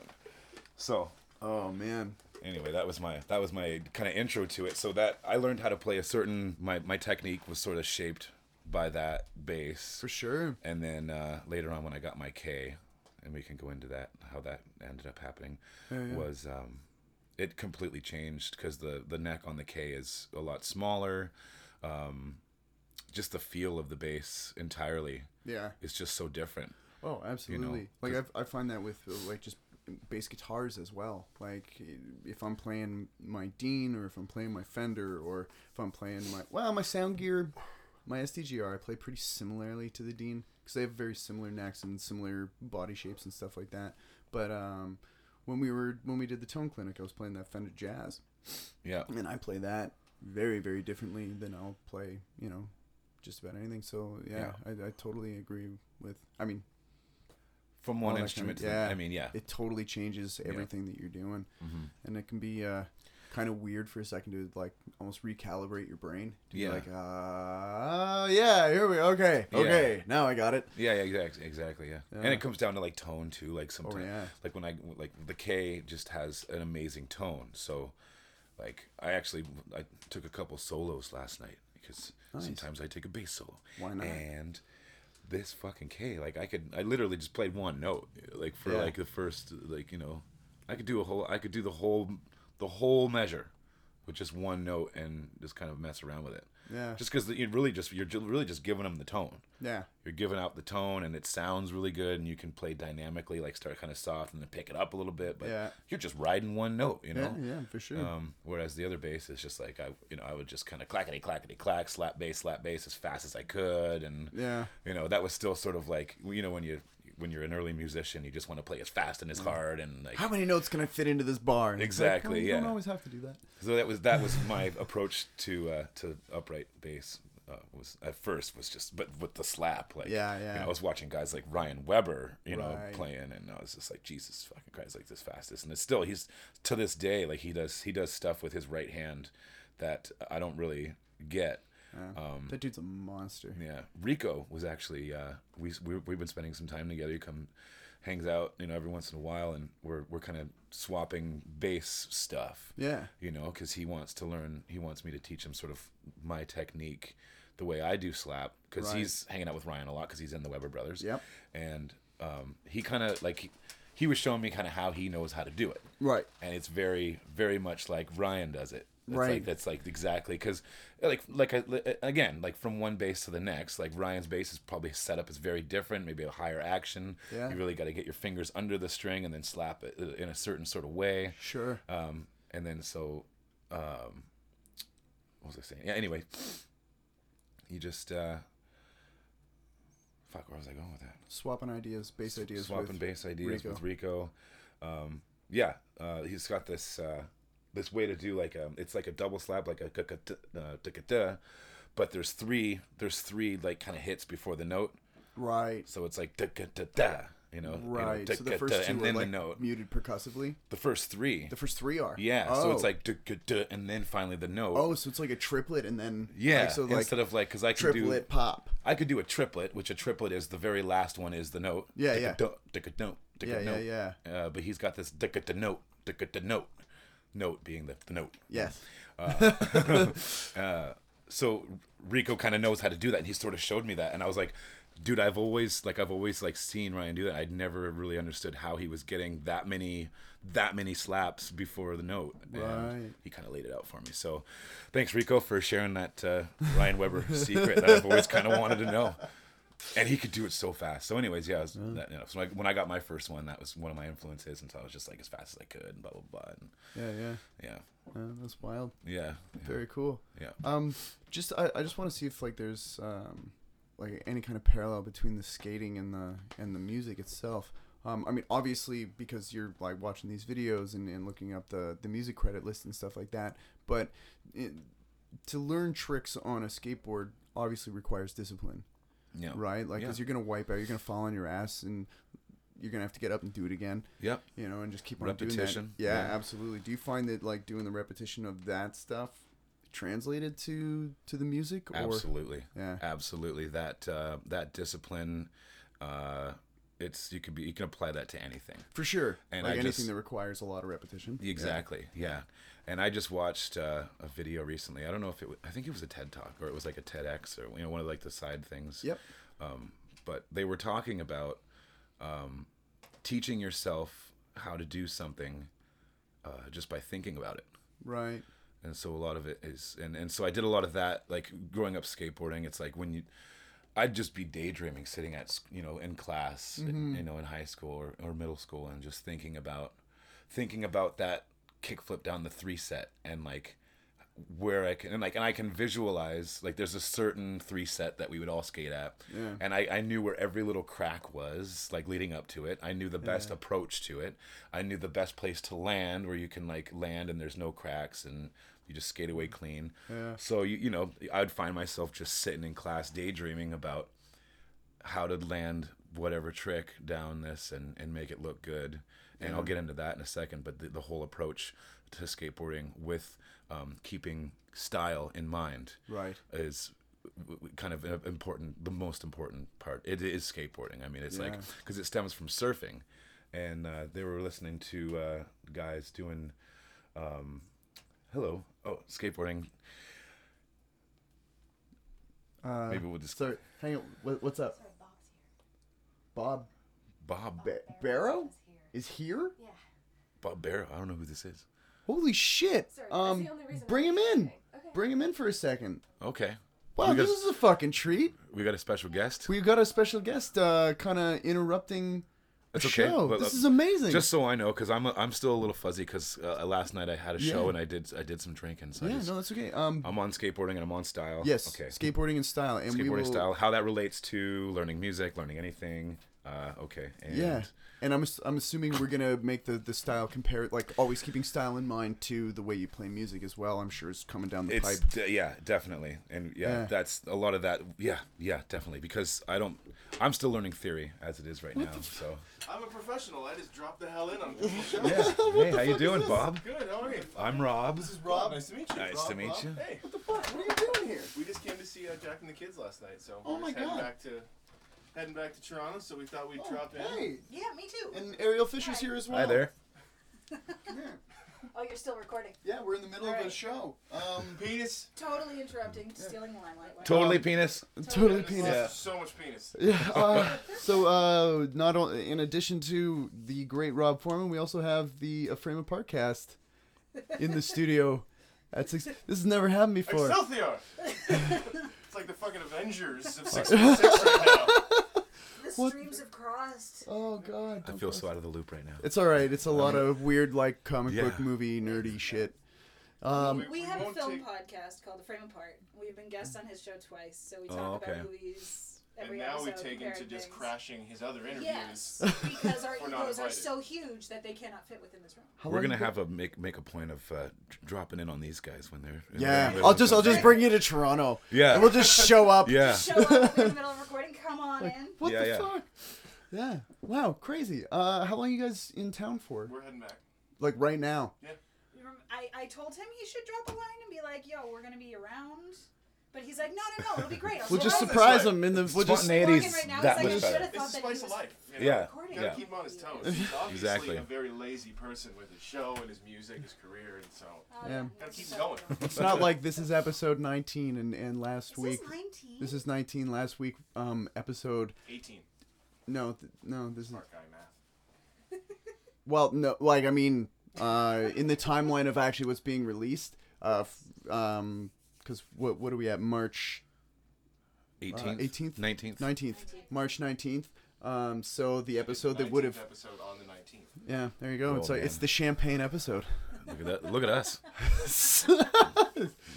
B: So
A: Oh man.
B: anyway, that was my that was my kind of intro to it. So that I learned how to play a certain my my technique was sort of shaped by that bass.
A: For sure.
B: And then uh, later on when I got my Kay, and we can go into that how that ended up happening,
A: yeah.
B: was um, it completely changed because the the neck on the Kay is a lot smaller. Um, just the feel of the bass entirely
A: Yeah.
B: it's just so different.
A: Oh, absolutely. like I, I find that with like just bass guitars as well. Like if I'm playing my Dean or if I'm playing my Fender or if I'm playing my well my Soundgear, my SDGR, I play pretty similarly to the Dean because they have very similar necks and similar body shapes and stuff like that. But um, when we were when we did the tone clinic, I was playing that Fender Jazz,
B: Yeah.
A: and I play that very very differently than I'll play you know just about anything. So yeah, I, I totally agree with. I mean,
B: From one
A: that kind
B: instrument
A: of-
B: to the, I mean, yeah.
A: it totally changes everything that you're doing,
B: Mhm.
A: and it can be uh, kind of weird for a second to like almost recalibrate your brain. To
B: Yeah.
A: Be like, uh, yeah, here we okay,
B: Yeah.
A: okay, now I got it.
B: Yeah, yeah, exactly, exactly, yeah. And it comes down to like tone too. Like sometimes,
A: Oh, yeah.
B: like when I like the Kay just has an amazing tone. So, like I actually I took a couple solos last night because
A: Nice.
B: sometimes I take a bass solo.
A: Why not?
B: And this fucking Kay, like I could, I literally just played one note, like for
A: Yeah.
B: like the first, like you know, I could do a whole, I could do the whole, the whole measure with just one note and just kind of mess around with it.
A: Yeah.
B: Just because you really just you're really just giving them the tone
A: Yeah,
B: you're giving out the tone and it sounds really good and you can play dynamically like start kind of soft and then pick it up a little bit but
A: Yeah.
B: you're just riding one note you know
A: yeah, yeah, for sure.
B: um, whereas the other bass is just like I you know I would just kind of clackety clackety clack slap bass slap bass as fast as I could and
A: yeah,
B: you know that was still sort of like you know when you when you're an early musician you just want to play as fast and as hard and like
A: how many notes can I fit into this bar? And it's like,
B: Exactly,
A: well, You don't always have to do that.
B: so that was that was my approach to uh, to upright bass uh, was at first was just but with the slap like
A: Yeah,
B: you
A: yeah.
B: know, I was watching guys like Ryan Weber you know
A: Right.
B: playing and I was just like Jesus fucking Christ like this fastest and it's still he's to this day like he does he does stuff with his right hand that I don't really get Um,
A: that dude's a monster.
B: yeah, Rico was actually uh, we we we've been spending some time together. He come hangs out, you know, every once in a while, and we're we're kind of swapping bass stuff.
A: Yeah.
B: you know, because he wants to learn. He wants me to teach him sort of my technique, the way I do slap, because
A: Right.
B: he's hanging out with Ryan a lot because he's in the Weber Brothers.
A: Yep.
B: and um, he kind of like he, he was showing me kind of how he knows how to do it
A: Right.
B: and it's very very much like Ryan does it. It's
A: Right.
B: Like, that's like exactly because like like I, again like from one bass to the next like Ryan's bass is probably set up is very different maybe a higher action
A: Yeah.
B: you really got to get your fingers under the string and then slap it uh, in a certain sort of way
A: Sure.
B: um and then so um what was I saying yeah anyway you just uh fuck where was I going with that
A: Swapping ideas, bass ideas.
B: swapping
A: with
B: bass ideas
A: Rico.
B: with Rico. Um, yeah, uh, he's got this uh, this way to do like a it's like a double slap like a uh, but there's three there's three like kind of hits before the note,
A: Right.
B: so it's like t-k-t-ta, you know, you know,
A: Right. so the first two
B: and
A: are
B: then
A: like
B: the note.
A: muted percussively.
B: The first three,
A: The first three are.
B: yeah, so it's
A: Oh.
B: like t-k-t, and then finally the note.
A: Oh, so it's like a triplet and then
B: yeah,
A: like, so like
B: instead of like because I can
A: triplet
B: do
A: pop.
B: I could do a triplet, which a triplet is the very last one is the note.
A: Yeah, yeah.
B: Tick-a-duh, tick-a-duh,
A: Yeah, yeah, yeah.
B: Uh, but he's got this tick note, tick note, note being the, the note.
A: Yes.
B: So Rico kind of knows how to do that, and he sort of showed me that, and I was like, dude, I've always like I've always like seen Ryan do that. I'd never really understood how he was getting that many that many slaps before the note. And
A: Right.
B: he kind of laid it out for me. So thanks Rico for sharing that uh, Ryan Weber secret that I've always kind of wanted to know. And he could do it so fast. So, anyways, yeah, I was, that, you know, so when I got my first one, that was one of my influences, and so I was just like as fast as I could, and blah blah blah. And,
A: Yeah, yeah.
B: yeah,
A: Uh, that's wild.
B: yeah,
A: Very cool.
B: yeah.
A: Um, just I, I just want to see if like there's um, like any kind of parallel between the skating and the and the music itself. Um, I mean, obviously because you're like watching these videos and, and looking up the the music credit list and stuff like that. But it, to learn tricks on a skateboard obviously requires discipline,
B: yeah.
A: right? Like,
B: Yeah.
A: because you're gonna wipe out, you're gonna fall on your ass, and you're gonna have to get up and do it again.
B: Yep.
A: You know, and just keep on
B: Repetition,
A: doing that. Yeah,
B: yeah.
A: absolutely. Do you find that like doing the repetition of that stuff translated to to the music? Or
B: Absolutely.
A: Yeah.
B: Absolutely. That uh, that discipline, uh, it's you can be you can apply that to anything.
A: for sure.
B: And
A: like
B: I
A: anything
B: just-
A: that requires a lot of repetition. Yeah.
B: Exactly. Yeah. And I just watched uh, a video recently. I don't know if it. Was, I think it was a TED Talk or it was like a TEDx or you know one of like the side things.
A: Yep.
B: Um, but they were talking about um, teaching yourself how to do something uh, just by thinking about it.
A: Right.
B: and so a lot of it is and and so I did a lot of that like growing up skateboarding it's like when you I'd just be daydreaming sitting at you know in class mm-hmm. you know in high school or, or middle school and just thinking about thinking about that kickflip down the three set and like where I can and like and I can visualize like there's a certain three set that we would all skate at.
A: Yeah.
B: and I, I knew where every little crack was like leading up to it. I knew the best approach to it. I knew the best place to land where you can like land and there's no cracks and you just skate away clean
A: Yeah.
B: so you you know I'd find myself just sitting in class daydreaming about how to land whatever trick down this and, and make it look good. And I'll get into that in a second. But the, the whole approach to skateboarding with um, keeping style in mind
A: Right.
B: is kind of a- important, the most important part. It is skateboarding. I mean, it's like because it stems from surfing, and uh, they were listening to uh, guys doing, um, hello, oh, skateboarding.
A: Uh,
B: Maybe we'll just
A: Sorry. Hang on. What, what's up?
C: Sorry, Bob's here.
A: Bob
B: Bob
A: ba- Barrow is here.
C: Yeah.
B: Bob Barrow. I don't know who this is.
A: Holy shit!
C: Sorry, that's
A: um,
C: the only reason
A: bring
C: I
A: him in.
C: Okay.
A: Bring him in for a second.
B: Okay.
A: Wow,
B: we got,
A: this is a fucking treat.
B: we got a special guest.
A: We've got a special guest, uh, kind of interrupting
B: That's okay,
A: show.
B: but,
A: this
B: uh,
A: is amazing.
B: Just so I know, because I'm a, I'm still a little fuzzy because uh, last night I had a show
A: Yeah.
B: and I did I did some drinking. So
A: yeah,
B: just,
A: no, that's okay. Um,
B: I'm on skateboarding and I'm on style.
A: yes,
B: Okay.
A: skateboarding and style, and we
B: skateboarding
A: will,
B: style. How that relates to learning music, learning anything. Uh, okay. And
A: Yeah, and I'm I'm assuming we're gonna make the the style compare like always keeping style in mind to the way you play music as well. I'm sure is coming down the
B: It's
A: pipe.
B: de- yeah, definitely, and yeah,
A: Yeah.
B: that's a lot of that. Yeah, yeah, definitely, because I don't. I'm still learning theory as it is right now. So
D: I'm a professional. I just dropped the hell in on people's
B: yeah. Hey, how you doing, Bob?
D: Good. How are you?
B: I'm Rob.
D: This is Rob. Nice to meet you.
B: Nice
D: Rob,
B: to meet
D: Rob.
B: you.
D: Hey, what the fuck? What are you doing here? We just came to see uh, Jack and the Kids last night, so
A: Oh
D: we're
A: my
D: just heading
A: God.
D: back to heading back to Toronto. So we thought we'd drop in.
A: hey,
C: Yeah, me too.
A: and Ariel Fisher's here as well.
B: Hi there.
A: Come here.
C: Oh, you're still recording.
A: Yeah, we're in the middle of a show. Um,
D: Penis.
C: Totally interrupting, stealing the limelight. Wow.
B: Totally
A: Um,
B: penis.
A: totally
D: Penis.
A: penis.
B: Yeah.
D: So much penis.
A: Yeah. Uh, so, uh, not only in addition to the great Rob Foreman, we also have the A Frame Apart cast in the studio. That's ex- this has never happened before.
D: Excelsior. it's like the fucking Avengers of 616 right now.
C: The
A: What?
C: streams have crossed.
A: Oh God.
B: I feel so out of the loop right now.
A: It's all right. It's a lot of weird, like comic
B: Yeah.
A: book movie nerdy shit. Um,
D: We-
C: We
D: we
C: have a film
D: take-
C: podcast called The Frame Apart. We've been guests on his show twice, so we talk
B: Oh, okay.
C: about movies every
D: And now we
C: episode.
D: take him to
C: comparing
D: just
C: things.
D: crashing his other interviews.
C: Yes, because our
D: We're not
C: egos are
D: invited.
C: so huge that they cannot fit within this room.
A: how
B: We're
A: long
B: gonna
A: ago-
B: have a make make a point of uh, dr- dropping in on these guys when they're.
A: Yeah,
B: they're-
A: I'll just I'll just bring you to Toronto.
B: Yeah.
A: And we'll just show up.
B: Yeah.
C: Show up in the middle of recording. Come on in.
A: What
B: Yeah,
A: the
B: yeah.
A: fuck? Yeah. Wow, crazy. Uh, how long you guys in town for?
D: We're heading back.
A: Like right now?
C: You rem- I, I told him he should drop a line and be like, "Yo, we're gonna be around," but he's like, "No, no, no, it'll be great." I'll
A: We'll just
C: surprise
A: surprise him in the. We'll just.
B: Spontaneity.
C: Morgan right now
B: that
C: is like,
B: much
C: I
B: better.
C: should have
D: It's
C: thought
D: the
C: that he
D: spice of
C: was
D: life. You know?
B: Yeah.
C: recording.
D: Gotta
B: Yeah.
D: keep him on his toes. He's obviously
B: Exactly.
D: a very lazy person with his show and his music, his career, and so
C: Oh,
A: Yeah.
D: gotta keep
C: so
D: going.
C: good.
A: It's not like this is episode 19 and and last
C: Is
A: week.
C: this 19?
A: This is 19. Last week, um, episode.
D: 18.
A: No, th- no, this is.
D: Smart guy math.
A: Well, no, like I mean, uh, in the timeline of actually what's being released, uh, f- um, because what what are we at? March
B: 18th,
A: 18th?
B: 19th.
A: 19th, March 19th. Um, so the episode that would have,
D: episode on the 19th.
A: yeah, there you go.
B: Oh,
A: it's like it's the champagne episode.
B: Look at that. Look at us. Listen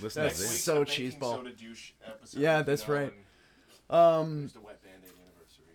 A: That's
B: to this.
A: so
D: the
A: cheeseball.
D: Soda douche episode.
A: Yeah,
D: you
A: that's
D: know,
A: right.
D: and
A: Um,
D: It was the wet band-aid anniversary.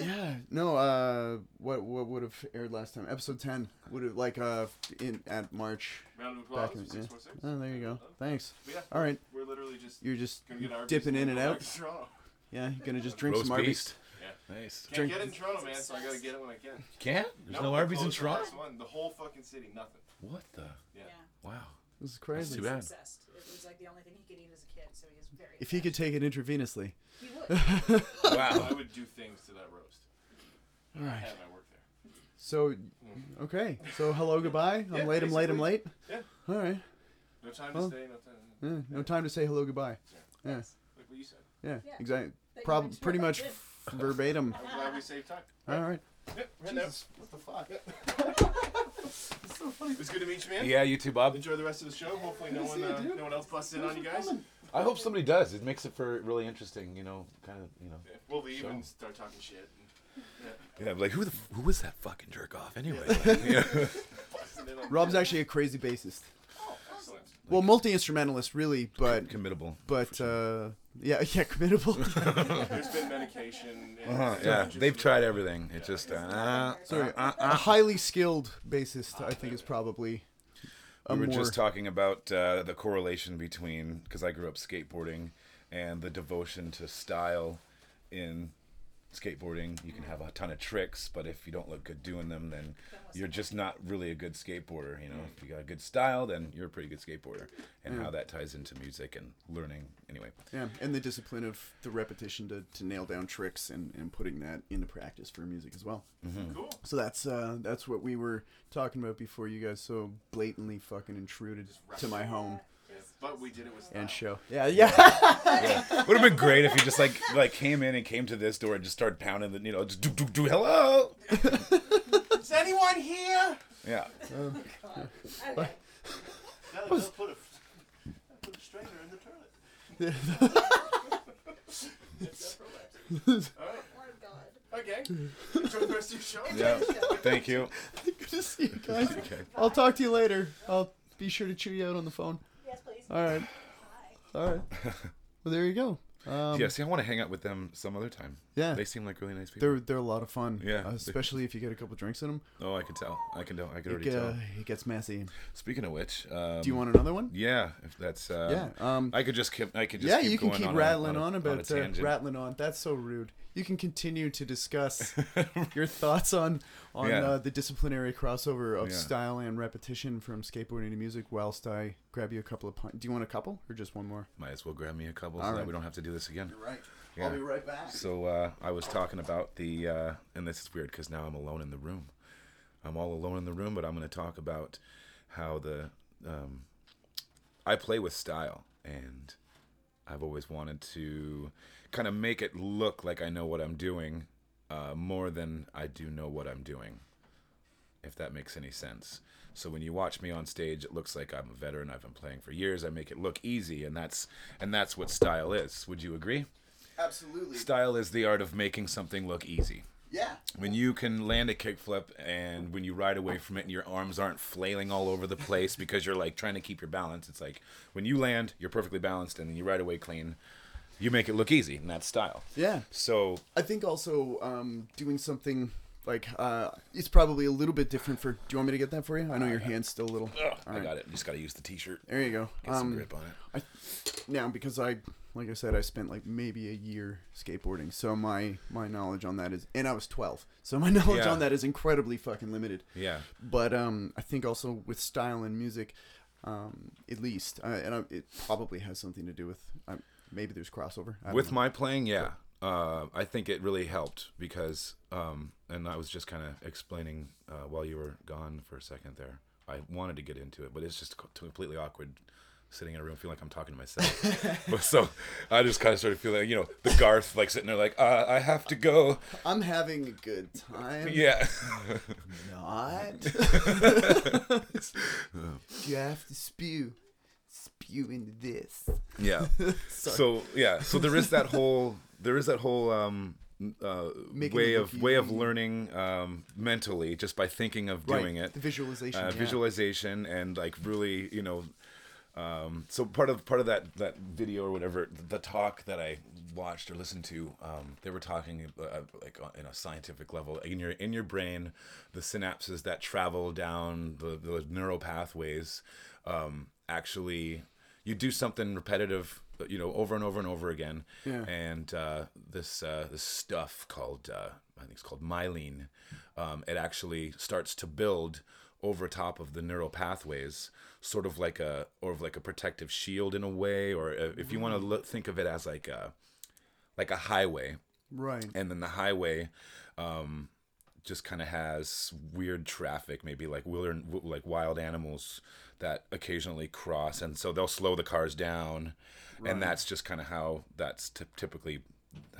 A: Yeah, no. Uh, what what would have aired last time? Episode 10 would have like uh in at March.
D: Round of applause
A: Back in- yeah. Oh, there you go. Thanks.
D: Yeah,
A: All right,
D: we're literally just
A: you're just
D: gonna get
A: dipping in and out.
D: Back to Toronto.
A: Yeah, you're gonna just drink
B: Roast
A: some Arby's.
B: beast.
D: Yeah.
B: Nice.
D: Can't
A: Drink-
D: get in Toronto, man, so I gotta get it when I can.
B: Can't? There's no
D: they
B: Arby's in
D: closed the
B: Toronto.
D: One. The whole fucking city, nothing.
B: What the?
D: Yeah.
C: Yeah.
B: Wow.
A: This is
B: That's
A: crazy.
B: too bad.
C: obsessed. It was like the only thing he could eat as a kid, so he was very.
A: If he could take it intravenously.
C: he would.
B: Wow.
D: I would do things to that roast.
A: All
D: I
A: right.
D: have. I work there.
A: So, okay. So hello, goodbye. I'm
D: Yeah,
A: late. I'm late. I'm late.
D: Yeah.
A: All right.
D: No time
A: Well,
D: to stay. No time.
A: Yeah, no time to say hello, goodbye. Yeah.
C: Yes.
D: Like what you said.
A: Yeah.
C: Yeah.
A: Exactly.
C: That you
A: Prob-
C: mentioned
A: pretty
C: about
A: much
C: it.
A: verbatim.
D: I'm glad we saved time.
A: All right.
D: Yeah, right now.
A: Jesus, what the fuck? it's so funny.
D: It was good to meet you, man.
B: Yeah, you too, Bob.
D: Enjoy the rest of the show. Hopefully, no
A: Good to
D: one,
A: see you,
D: uh,
A: dude.
D: no one else busts in on you guys.
B: I hope somebody does. It makes it for really interesting, you know, kind of, you know.
D: Yeah, we'll leave
B: Sure.
D: and start talking shit. And,
B: Yeah, like who the f- who was that fucking jerk off anyway? Like, yeah.
D: busting
A: Rob's actually a crazy bassist.
D: Oh, excellent.
A: Well, multi instrumentalist, really, but
B: committable.
A: but uh, yeah, yeah, committable.
D: There's been medication. And
B: Uh-huh, yeah, they've tried everything. It just uh, uh,
A: Sorry,
B: uh,
A: a highly skilled bassist, I think, is probably. A
B: we were
A: more,
B: just talking about uh, the correlation between because I grew up skateboarding and the devotion to style in skateboarding. You can have a ton of tricks, but if you don't look good doing them, then you're just not really a good skateboarder. You know, mm. if you got a good style, then you're a pretty good skateboarder. And mm. how that ties into music and learning. Anyway,
A: Yeah, and the discipline of the repetition to, to nail down tricks and, and putting that into practice for music as well. Mm-hmm.
D: Cool.
A: So that's uh, that's what we were talking about before you guys so blatantly fucking intruded to my home
D: Yeah, but we did it with style.
A: and show. Yeah, yeah.
B: would have been great if you just like like came in and came to this door and just started pounding the you know just do do do hello.
D: Is anyone here?
B: Yeah.
C: Oh, okay.
D: They'll, they'll put a put a strainer in the toilet. All right.
C: Oh God.
D: Okay. Enjoy the rest of your show.
B: Yeah. Thank you.
A: Good to see you guys.
B: Okay.
A: I'll talk to you later. I'll be sure to cheer you out on the phone. All right. All right. Well, there you go. Um,
B: yeah, see, I want to hang out with them some other time.
A: Yeah.
B: They seem like really nice people.
A: They're they're a lot of fun.
B: Yeah.
A: uh, especially if you get a couple drinks in them.
B: oh, I can tell. I can tell. I can already tell.
A: it gets messy.
B: Speaking of which, um,
A: Do you want another one?
B: Yeah, if that's. Uh,
A: yeah. Um,
B: I could just keep. I could just.
A: yeah, you can keep
B: on
A: rattling
B: on,
A: on, about
B: on a
A: uh, rattling on. That's so rude. You can continue to discuss your thoughts on on
B: Yeah.
A: uh, the disciplinary crossover of
B: Yeah.
A: style and repetition from skateboarding to music. Whilst I grab you a couple of pints. Do you want a couple or just one more?
B: Might as well grab me a couple
A: All
B: so that we don't have to do this again.
A: right.
B: Yeah.
A: I'll be right back.
B: So uh, I was talking about the, uh, and this is weird because now I'm alone in the room. I'm all alone in the room, but I'm going to talk about how the um, I play with style, and I've always wanted to kind of make it look like I know what I'm doing uh, more than I do know what I'm doing. If that makes any sense. So when you watch me on stage, it looks like I'm a veteran. I've been playing for years. I make it look easy, and that's and that's what style is. Would you agree?
A: Absolutely.
B: Style is the art of making something look easy.
A: Yeah.
B: When you can land a kickflip and when you ride away from it and your arms aren't flailing all over the place because you're like trying to keep your balance, it's like when you land, you're perfectly balanced and then you ride away clean. You make it look easy, and that's style.
A: Yeah.
B: So
A: I think also um, doing something like uh, it's probably a little bit different for. Do you want me to get that for you? I know your hand's still a little.
B: ugh, I
A: right.
B: got it. Just got to use the t-shirt.
A: There you go.
B: Get some
A: Um,
B: grip on it.
A: I now because I like I said I spent like maybe a year skateboarding, so my my knowledge on that is and I was 12. So my knowledge
B: Yeah.
A: on that is incredibly fucking limited.
B: Yeah.
A: But um I think also with style and music um at least uh, and I, it probably has something to do with um, maybe there's crossover.
B: With
A: know.
B: my playing, yeah. Uh, I think it really helped because, um, and I was just kind of explaining uh, while you were gone for a second there. I wanted to get into it, but it's just completely awkward sitting in a room feeling like I'm talking to myself. but so I just kind of started feeling, you know, the Garth like sitting there like, uh, I have to go.
A: I'm having a good time.
B: Yeah.
A: Not. you have to spew. Spew into this.
B: yeah. so yeah, so there is that whole there is that whole um uh, way of way of learning um, mentally just by thinking of doing it
A: The visualization.
B: uh,
A: yeah.
B: visualization and like really you know um, so part of part of that that video or whatever the talk that I watched or listened to um, they were talking uh, like on- in a scientific level in your in your brain the synapses that travel down the, the neural pathways um, actually you do something repetitive you know over and over and over again
A: Yeah.
B: and uh, this uh, this stuff called uh, I think it's called myelin. Um, it actually starts to build over top of the neural pathways, sort of like a or of like a protective shield in a way, or uh, if you want to look, think of it as like a like a highway,
A: Right.
B: and then the highway um, just kind of has weird traffic, maybe like willer, like wild animals that occasionally cross, and so they'll slow the cars down, and that's just kind of how that's ty- typically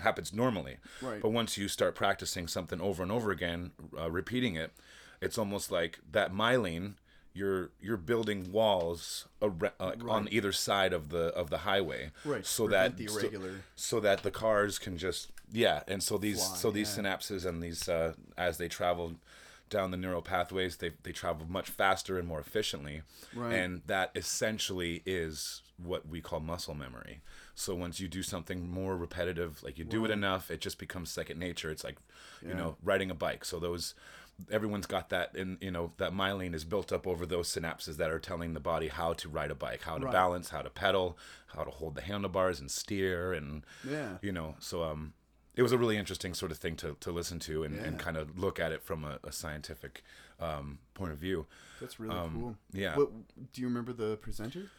B: happens normally.
A: Right.
B: But once you start practicing something over and over again, uh, repeating it, it's almost like that myelin. You're you're building walls ar- like on either side of the of the highway,
A: Right,
B: So
A: prevent
B: that
A: the
B: so- so that the cars can just yeah and so these
A: Fly,
B: so these
A: yeah.
B: synapses and these uh, as they travel down the neural pathways they, they travel much faster and more efficiently
A: Right.
B: and that essentially is what we call muscle memory so once you do something more repetitive like you do it enough it just becomes second nature it's like you
A: Yeah.
B: know riding a bike so those everyone's got that in you know that myelin is built up over those synapses that are telling the body how to ride a bike how to
A: Right.
B: balance how to pedal how to hold the handlebars and steer and
A: Yeah.
B: you know so um it was a really interesting sort of thing to, to listen to and, and kind of look at it from a, a scientific um, point of view
A: That's really
B: Um,
A: cool.
B: yeah.
A: What, do you remember the presenter?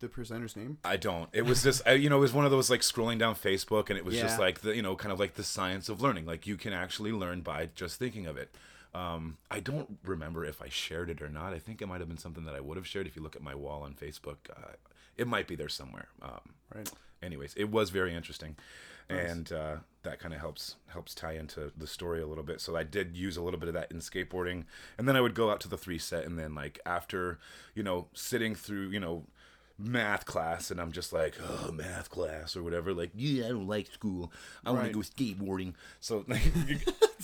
A: The presenter's name?
B: I don't. It was just, I, you know, it was one of those like scrolling down Facebook, and it was just like the, you know, kind of like the science of learning. Like you can actually learn by just thinking of it. Um, I don't remember if I shared it or not. I think it might have been something that I would have shared. If you look at my wall on Facebook, uh, it might be there somewhere. Um,
A: Right.
B: Anyways, it was very interesting, and uh, that kind of helps helps tie into the story a little bit. So I did use a little bit of that in skateboarding, and then I would go out to the three set, and then like after you know sitting through you know math class, and I'm just like oh math class or whatever. Like yeah, I don't like school. I want to go skateboarding. So like,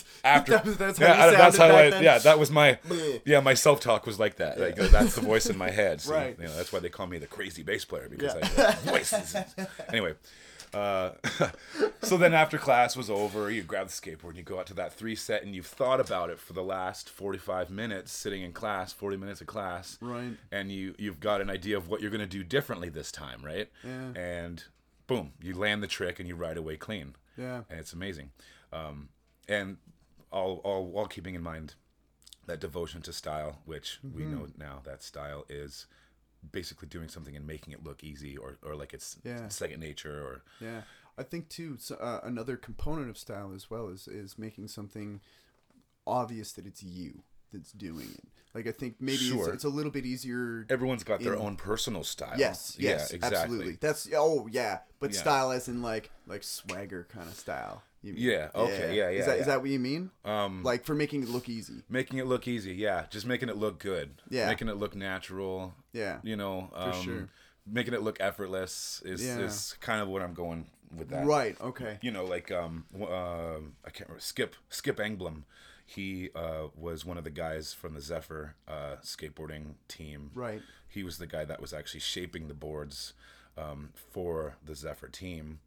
B: after
A: That that's how
B: yeah, I- that's how I
A: then?
B: yeah that was my yeah my self talk was like that. Like that's the voice in my head. So,
A: Right.
B: You know that's why they call me the crazy bass player because
A: Yeah.
B: I have voices. anyway, Uh, so then after class was over, you grab the skateboard and you go out to that three set and you've thought about it for the last 45 minutes sitting in class, 40 minutes of class.
A: Right.
B: And you, you've got an idea of what you're going to do differently this time, right?
A: Yeah.
B: And boom, you land the trick and you ride away clean.
A: Yeah.
B: And it's amazing. Um, and all, all, all keeping in mind that devotion to style, which we
A: Mm-hmm.
B: know now that style is basically doing something and making it look easy or, or like it's
A: Yeah.
B: second nature or
A: Yeah, I think too. So, uh, another component of style as well is is making something obvious that it's you that's doing it. Like I think maybe
B: Sure.
A: it's, it's a little bit easier.
B: everyone's got their own personal style.
A: Yes, yes,
B: yeah, exactly.
A: absolutely. That's oh yeah, but
B: Yeah.
A: style as in like like swagger kind of style.
B: Yeah, okay, yeah, Yeah.
A: Is
B: yeah,
A: that is that what you mean?
B: Um,
A: Like for making it look easy.
B: making it look easy, yeah, just making it look good.
A: Yeah.
B: making it look natural.
A: Yeah.
B: you know, um,
A: sure.
B: making it look effortless is
A: Yeah.
B: is kind of what I'm going with that.
A: Right. Okay.
B: you know, like um, um I can't remember Skip Skip Engblom. He uh, was one of the guys from the Zephyr uh, skateboarding team.
A: Right.
B: He was the guy that was actually shaping the boards um, for the Zephyr team,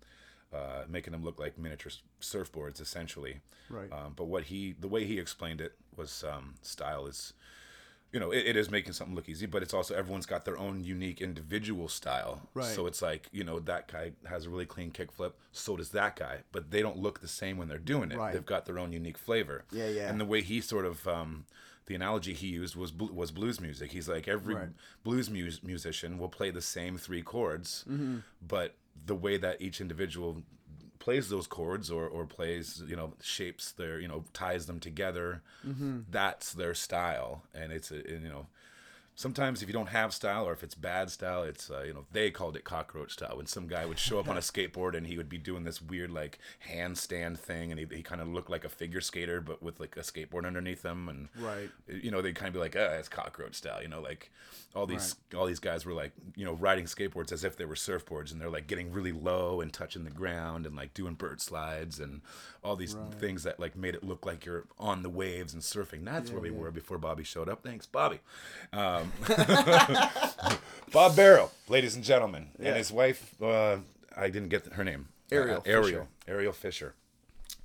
B: uh, making them look like miniature surfboards, essentially.
A: Right.
B: Um, but what he, the way he explained it was um, style is, you know, it, it is making something look easy, but it's also everyone's got their own unique individual style.
A: Right.
B: So it's like, you know, that guy has a really clean kickflip, so does that guy, but they don't look the same when they're doing it.
A: Right.
B: They've got their own unique flavor.
A: Yeah, yeah.
B: And the way he sort of, um, the analogy he used was bl- was blues music. He's like every
A: Right.
B: blues mus- musician will play the same three chords,
A: Mm-hmm.
B: but the way that each individual plays those chords or, or plays you know shapes their you know ties them together
A: Mm-hmm.
B: that's their style and it's a and, you know sometimes if you don't have style or if it's bad style it's uh, you know they called it cockroach style. When some guy would show up on a skateboard and he would be doing this weird like handstand thing and he, he kind of looked like a figure skater but with like a skateboard underneath him and
A: Right.
B: you know they'd kind of be like uh it's cockroach style you know like all these all these guys were like you know riding skateboards as if they were surfboards and they're like getting really low and touching the ground and like doing bird slides and all these things that like made it look like you're on the waves and surfing. That's where we were before bobby showed up. Thanks bobby. Um, bob barrow ladies and gentlemen and his wife uh, i didn't get her name
A: Ariel
B: uh, ariel
A: Fisher.
B: ariel fisher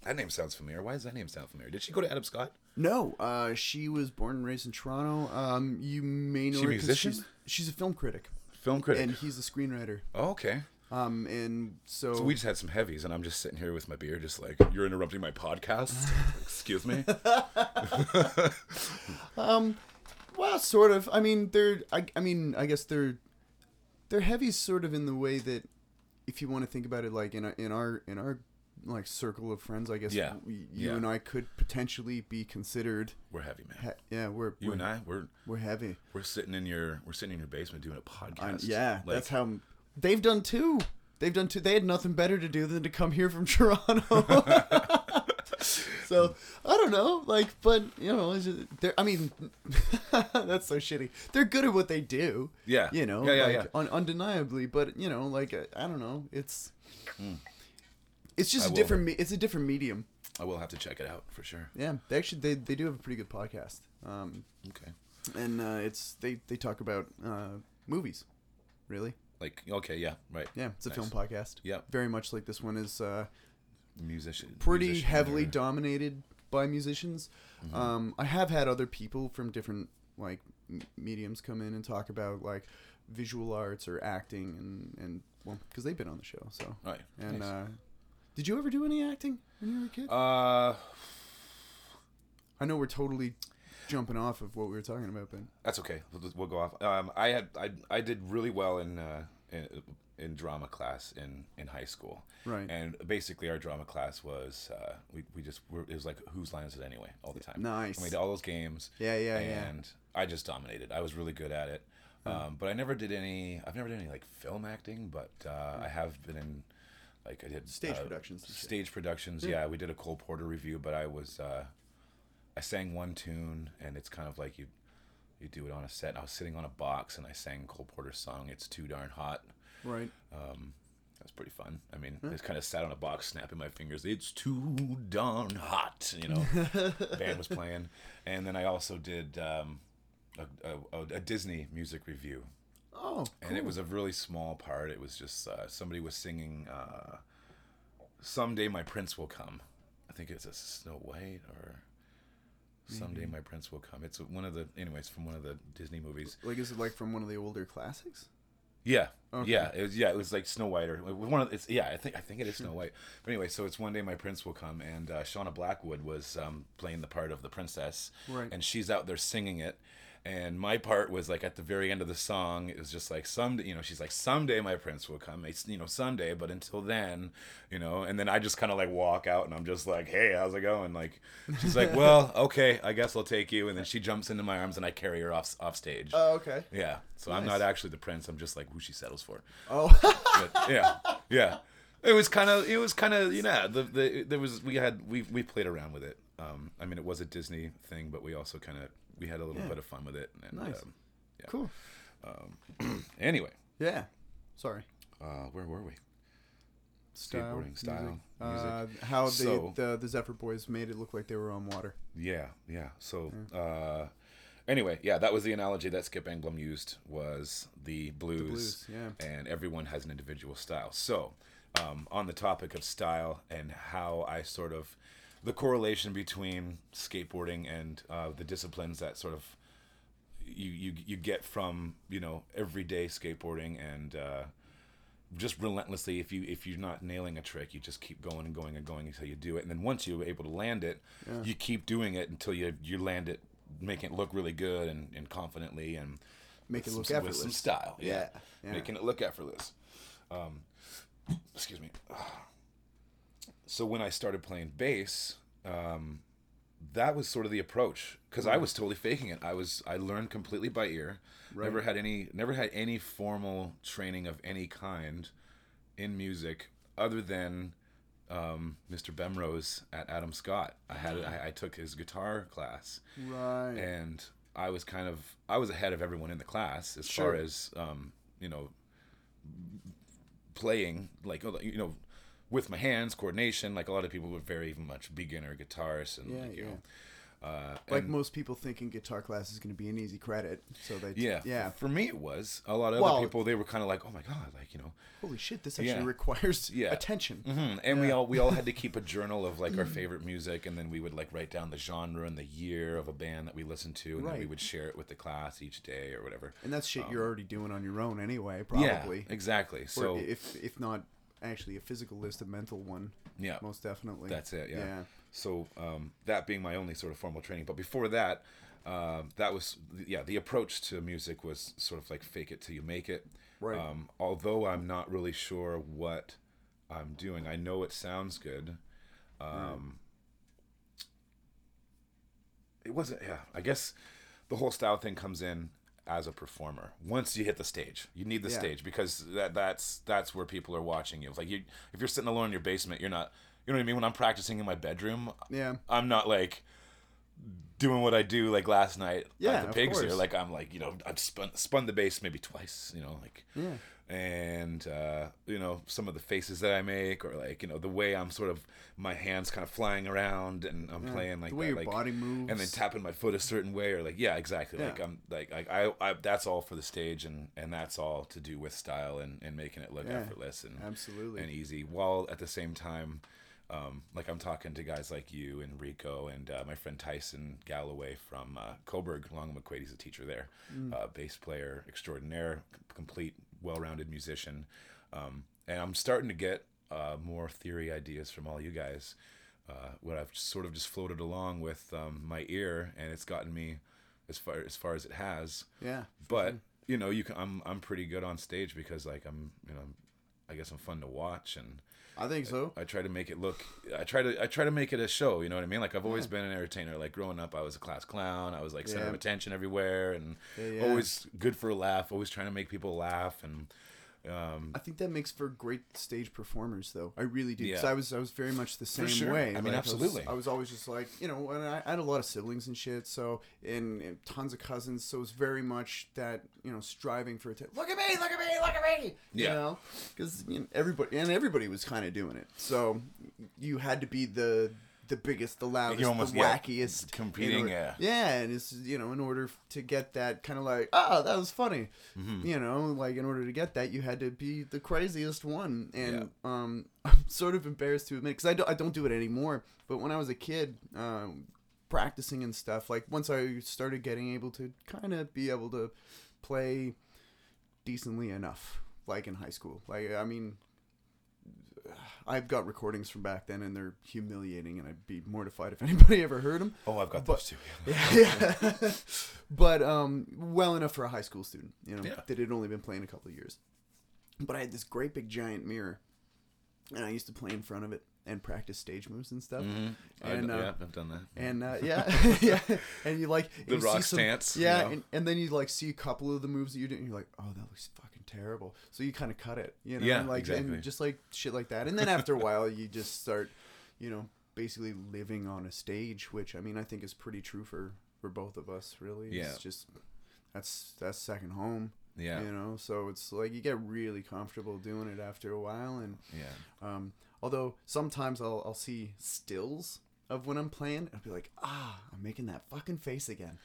B: that name sounds familiar why does that name sound familiar did she go to adam scott
A: No, uh, she was born and raised in Toronto. Um, you may know
B: She a
A: her
B: musician?
A: She's, she's a film critic,
B: film critic
A: and he's a screenwriter.
B: oh, okay
A: Um, and so,
B: So we just had some heavies, and I'm just sitting here with my beer, just like you're interrupting my podcast. Excuse me.
A: well, sort of. I mean, they're. I, I mean, I guess they're. They're heavy, sort of in the way that, if you want to think about it, like in our in our in our like circle of friends, I guess.
B: Yeah.
A: we, you
B: Yeah.
A: and I could potentially be considered.
B: We're heavy, man.
A: He- yeah, we're
B: You
A: we're,
B: and I, we're
A: we're heavy.
B: we're sitting in your we're sitting in your basement doing a podcast.
A: Yeah,
B: Like,
A: that's how they've done too. They've done too. They had nothing better to do than to come here from Toronto. so I don't know, like, but you know, it's just- they're. I mean, that's so shitty. They're good at what they do.
B: Yeah.
A: you know,
B: Yeah, yeah,
A: like,
B: yeah.
A: Un- undeniably. But you know, like, uh, I don't know, it's. It's just
B: I
A: a different. Me- it's a different medium.
B: I will have to check it out for sure.
A: Yeah, they actually they, they do have a pretty good podcast. Um,
B: Okay.
A: and uh, it's they they talk about uh movies, really.
B: Like okay, yeah, right.
A: Yeah, it's a
B: Nice.
A: film podcast.
B: Yeah.
A: Very much like this one is uh,
B: Musician.
A: pretty
B: musician
A: heavily
B: or-
A: dominated by musicians.
B: Mm-hmm.
A: Um, I have had other people from different like m- mediums come in and talk about like visual arts or acting and and well because they've been on the show. So
B: Right.
A: and
B: nice.
A: uh, did you ever do any acting when you were a kid?
B: uh,
A: I know we're totally jumping off of what we were talking about, but
B: that's okay. We'll, we'll go off. Um, I had I I did really well in uh in, in drama class in in high school.
A: Right.
B: And basically, our drama class was uh, we we just were, it was like whose line is it anyway all the time.
A: Nice.
B: And we did all those games.
A: Yeah, yeah, yeah.
B: And I just dominated. I was really good at it. Um, but I never did any. I've never done any like film acting, but uh, I have been in like I did
A: Stage
B: uh,
A: productions and.
B: Stage productions. Yeah, we did a Cole Porter review, but I was uh, I sang one tune, and it's kind of like you you do it on a set. I was sitting on a box, and I sang Cole Porter's song. It's too darn hot.
A: Right.
B: That was pretty fun. I mean, I just kind of sat on a box, snapping my fingers. It's too darn hot, you know. band was playing, and then I also did um, a, a, a Disney music review,
A: Oh,
B: and it was a really small part. It was just uh, somebody was singing uh, someday my prince will come. I think it's a Snow White or someday my prince will come. It's one of the anyways from one of the Disney movies.
A: Like, is it like from one of the older classics?
B: Yeah,
A: Okay.
B: yeah, it was yeah, it was like Snow White or it was one of it's yeah, I think I think it is Snow White. But anyway, so it's one day my prince will come, and uh, Shauna Blackwood was um, playing the part of the princess,
A: Right.
B: and she's out there singing it. And my part was like at the very end of the song. It was just like someday, you know, she's like, someday my prince will come. It's you know someday, but until then, you know. And then I just kind of like walk out, and I'm just like, hey, how's it going? Like, she's like, well, okay, I guess I'll take you. And then she jumps into my arms, and I carry her off off stage.
A: Oh, okay.
B: Yeah. So I'm not actually the prince. I'm just like who she settles for.
A: Oh,
B: But yeah, yeah. It was kind of. It was kind of. You know, the the there was we had we we played around with it. Um, I mean, it was a Disney thing, but we also kind of we had a little
A: Yeah.
B: bit of fun with it. And,
A: Nice.
B: Um,
A: cool.
B: anyway,
A: Yeah. Sorry.
B: uh, where were we?
A: Style,
B: Skateboarding, style,
A: Uh, how they,
B: So-
A: the the Zephyr Boys made it look like they were on water.
B: Yeah, yeah. So, uh, anyway, yeah, that was the analogy that Skip Engblom used was the blues, the
A: blues, yeah.
B: and everyone has an individual style. So, um, on the topic of style and how I sort of the correlation between skateboarding and uh, the disciplines that sort of you, you you get from you know everyday skateboarding and uh, just relentlessly if you if you're not nailing a trick you just keep going and going and going until you do it and then once you're able to land it you keep doing it until you you land it making it look really good and, and confidently and
A: Make it look
B: some,
A: effortless.
B: with some style yeah.
A: Yeah, yeah.
B: making it look effortless um, excuse me so when I started playing bass um, that was sort of the approach because I was totally faking it. I was I learned completely by ear. Never had any never had any formal training of any kind in music other than um, Mr. Bemrose at Adam Scott. I had I, I took his guitar class
A: Right.
B: and I was kind of I was ahead of everyone in the class as
A: Sure.
B: far as um, you know playing like you know with my hands coordination like a lot of people were very much beginner guitarists and
A: Yeah,
B: like, you
A: yeah.
B: know uh,
A: like
B: and-
A: most people thinking guitar class is going to be an easy credit, so they
B: yeah
A: yeah.
B: for me it was a lot of
A: Well-
B: other people they were kind of like oh my god like you know
A: Holy shit! This actually
B: Yeah.
A: requires
B: Yeah.
A: attention.
B: hmm and we all we all had to keep a journal of like our favorite music and then we would like write down the genre and the year of a band that we listened to and then we would share it with the class each day or whatever
A: And that's shit you're already doing on your own anyway,
B: Um, yeah
A: probably.
B: exactly
A: Or
B: so
A: if if not actually a physical list, a mental one.
B: Yeah.
A: most definitely.
B: That's it. Yeah.
A: Yeah.
B: So um, that being my only sort of formal training, but before that, um, that was yeah. The approach to music was sort of like fake it till you make it.
A: Right.
B: Um, although I'm not really sure what I'm doing, I know it sounds good. Um, It wasn't. Yeah. I guess the whole style thing comes in as a performer. Once you hit the stage, you need the
A: Yeah.
B: stage because that that's that's where people are watching you. It's like you if you're sitting alone in your basement, you're not. You know what I mean? When I'm practicing in my bedroom,
A: Yeah.
B: I'm not like doing what I do like last night
A: Yeah,
B: at the Pig's Ear.
A: course.
B: Like I'm like you know I've spun spun the bass maybe twice. You know like
A: Yeah.
B: And uh, you know some of the faces that I make or like you know the way I'm sort of my hands kind of flying around and I'm playing like
A: the way
B: that,
A: your
B: like,
A: body moves.
B: and then tapping my foot a certain way or like yeah exactly like I'm like like I, I that's all for the stage and and that's all to do with style and and making it look
A: Yeah,
B: effortless and
A: absolutely.
B: and easy while at the same time um, like I'm talking to guys like you and Rico and uh, my friend Tyson Galloway from uh, Cobourg, Long McQuaid. He's a teacher there,
A: Mm.
B: uh, bass player extraordinaire, complete, well-rounded musician. Um, and I'm starting to get uh, more theory ideas from all you guys. Uh, what I've sort of just floated along with um, my ear, and it's gotten me as far as far as it has.
A: Yeah.
B: But you know, you can. I'm I'm pretty good on stage because like I'm you know, I guess I'm fun to watch and.
A: I think so.
B: I try to make it look. I try to. I try to make it a show. You know what I mean? Like I've always been an entertainer. Like growing up, I was a class clown. I was like center of attention everywhere, and
A: Yeah, yeah.
B: always good for a laugh. Always trying to make people laugh, and um,
A: I think that makes for great stage performers, though. I really do. 'Cause
B: Yeah.
A: I was I was very much the same
B: sure.
A: way.
B: I mean,
A: Like, was-
B: absolutely.
A: I was, always just like you know, and I, I had a lot of siblings and shit. So and, and tons of cousins. So it was very much that you know striving for. To, look at me! Look at me! Look at me! You
B: Yeah.
A: know, because you know, everybody and everybody was kind of doing it. So you had to be the the biggest, the loudest,
B: almost,
A: the
B: yeah,
A: wackiest. in
B: competing,
A: order-
B: yeah.
A: Yeah, and it's you know in order to get that kind of like oh that was funny,
B: Mm-hmm.
A: you know like in order to get that you had to be the craziest one, and
B: Yeah.
A: um I'm sort of embarrassed to admit because I don't I don't do it anymore, but when I was a kid. Um, practicing and stuff like once i started getting able to kind of be able to play decently enough like in high school like i mean i've got recordings from back then and they're humiliating and i'd be mortified if anybody ever heard them
B: Oh, I've got
A: But-
B: those too.
A: yeah, yeah. but um well enough for a high school student you know
B: Yeah.
A: that had only been playing a couple of years but i had this great big giant mirror and i used to play in front of it and practice stage moves and stuff
B: Mm-hmm.
A: And, uh,
B: yeah, I've done that.
A: and uh, yeah, yeah, and you like
B: The
A: you
B: rock
A: some-
B: stance,
A: yeah,
B: you know?
A: and, and then you like see a couple of the moves that you're doing, and you're like, oh, that looks fucking terrible. So you kind of cut it, you know,
B: Yeah,
A: and like
B: exactly.
A: and just like shit like that, and then after a while, you just start, you know, basically living on a stage, which I mean, I think is pretty true for for both of us, really.
B: Yeah.
A: it's just that's that's second home.
B: Yeah.
A: you know, so it's like you get really comfortable doing it after a while, and
B: Yeah.
A: um, although sometimes I'll, I'll see stills of when I'm playing, and I'll be like, ah, I'm making that fucking face again.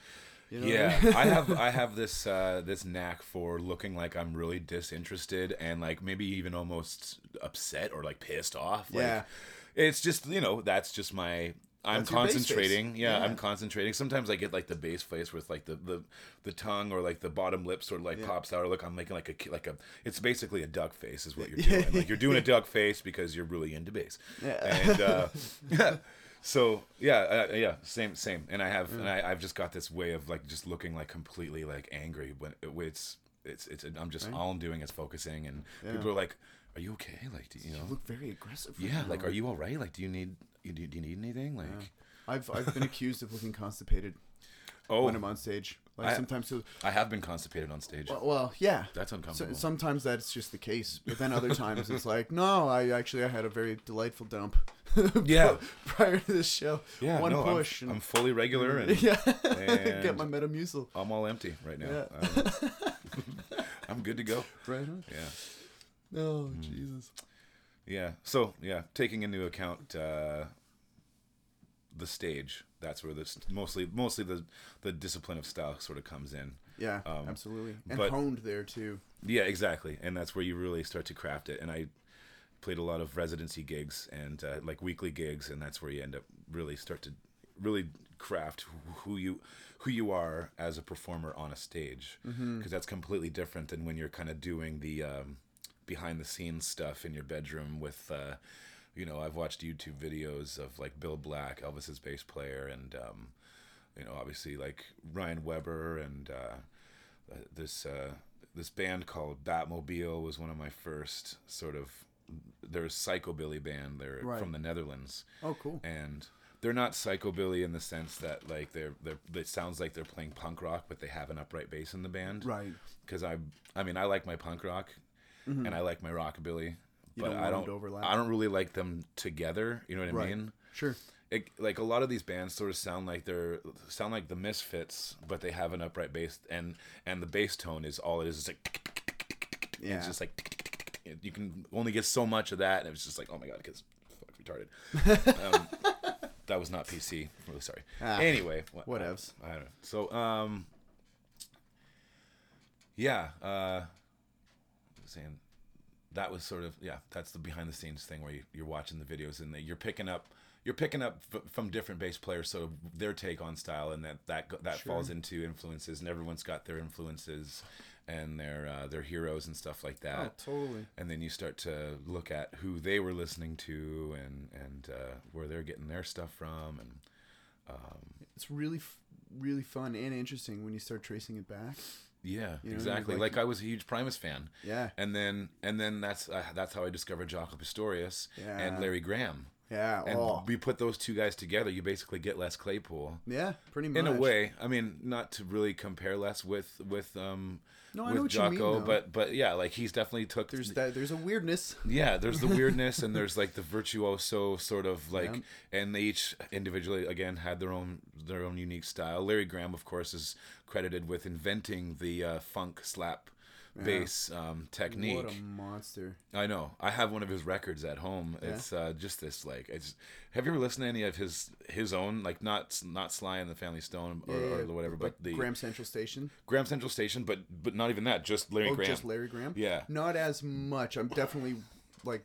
A: You know what I
B: Yeah,
A: mean?
B: I have I have this uh, this knack for looking like I'm really disinterested and like maybe even almost upset or like pissed off. Like,
A: Yeah.
B: it's just you know that's just my. I'm
A: That's your bass face.
B: concentrating. Yeah,
A: Yeah.
B: I'm concentrating. Sometimes I get like the bass face with like the, the, the tongue or like the bottom lip sort of like
A: Yeah.
B: pops out. Or look, I'm making like a like a. It's basically a duck face is what you're doing. like you're doing a duck face because you're really into bass.
A: Yeah.
B: And uh, so yeah, uh, yeah, same same. And I have and I, I've just got this way of like just looking like completely like angry when it's it's it's I'm just all I'm doing is focusing and people are like, "Are you okay? Like, do you know?"
A: You look very aggressive. right
B: yeah,
A: now.
B: like, are you all right? Like, do you need you do, you need anything? Like,
A: I've I've been accused of looking constipated
B: oh,
A: when I'm on stage. Like
B: I-
A: sometimes, so,
B: I have been constipated on stage.
A: well, well, yeah.
B: That's
A: So,
B: uncomfortable.
A: sometimes that's just the case, but then other times it's like, no, I actually I had a very delightful dump.
B: Yeah.
A: prior to this show.
B: yeah,
A: one
B: no, I'm-
A: push.
B: I'm, fully regular and
A: yeah,
B: and-
A: get my Metamucil.
B: I'm all empty right now.
A: Yeah.
B: I'm, I'm good to go.
A: Right on.
B: Yeah.
A: Oh
B: Hmm.
A: Jesus.
B: Yeah. So yeah, taking into account uh, the stage, that's where this mostly mostly the the discipline of style sort of comes in.
A: Yeah,
B: Um,
A: absolutely, and
B: but-
A: honed there too.
B: Yeah, exactly, and that's where you really start to craft it. And I played a lot of residency gigs and uh, like weekly gigs, and that's where you end up really start to really craft who you who you are as a performer on a stage, because that's completely different than when you're kind of doing the um, behind the scenes stuff in your bedroom with. Uh, you know, I've watched YouTube videos of like Bill Black, Elvis's bass player, and um, you know, obviously like Ryan Weber and uh, uh, this uh, this band called Batmobile was one of my first sort of. They're a psychobilly band. They're
A: Right.
B: from the Netherlands,
A: Oh, cool.
B: and they're not psychobilly in the sense that like they're they're. It sounds like they're playing punk rock, but they have an upright bass in the band.
A: Right.
B: Because I, I mean, I like my punk rock, and I like my rockabilly,
A: You
B: but
A: don't
B: I don't.
A: overlap.
B: I don't really like them together. You know what I
A: Right.
B: mean?
A: Sure.
B: it, like a lot of these bands sort of sound like they're sound like the Misfits, but they have an upright bass, and and the bass tone is all it is. It's like
A: Yeah.
B: it's just like you can only get so much of that, and it's just like oh my god, because fuck retarded. um, that was not PC. I'm really sorry.
A: Ah,
B: anyway, what,
A: whatevs.
B: I don't know. So um, yeah, uh, saying that was sort of yeah that's the behind the scenes thing where you, you're watching the videos and you're picking up you're picking up f- from different bass players so their take on style and that that that
A: Sure.
B: falls into influences and everyone's got their influences and their uh, their heroes and stuff like that Oh,
A: totally.
B: and then you start to look at who they were listening to and and uh, where they're getting their stuff from and
A: It's really, f- really fun and interesting when you start tracing it back.
B: Yeah
A: You know,
B: exactly
A: like-
B: like, I was a huge Primus fan
A: Yeah.
B: and then and then that's uh, that's how I discovered Jaco Pastorius
A: Yeah.
B: and Larry Graham
A: Yeah.
B: and
A: oh.
B: we put those two guys together you basically get Les Claypool
A: Yeah. Pretty much.
B: in a way i mean not to really compare Les with with um
A: No, I
B: with
A: know what you mean, though.
B: but but yeah like he's definitely took
A: There's that. There's a weirdness.
B: yeah there's the weirdness and there's like the virtuoso sort of like
A: Yeah.
B: and they each individually again had their own their own unique style larry graham of course is credited with inventing the uh, funk slap bass um, technique.
A: What a monster.
B: I know. I have one of his records at home.
A: Yeah.
B: It's uh, just this like. It's. Have you ever listened to any of his his own like not not Sly and the Family Stone or, or whatever, but the
A: Graham Central Station.
B: Graham Central Station, but but not even that. Just Larry
A: Oh,
B: Graham.
A: just Larry Graham.
B: Yeah.
A: Not as much. I'm definitely like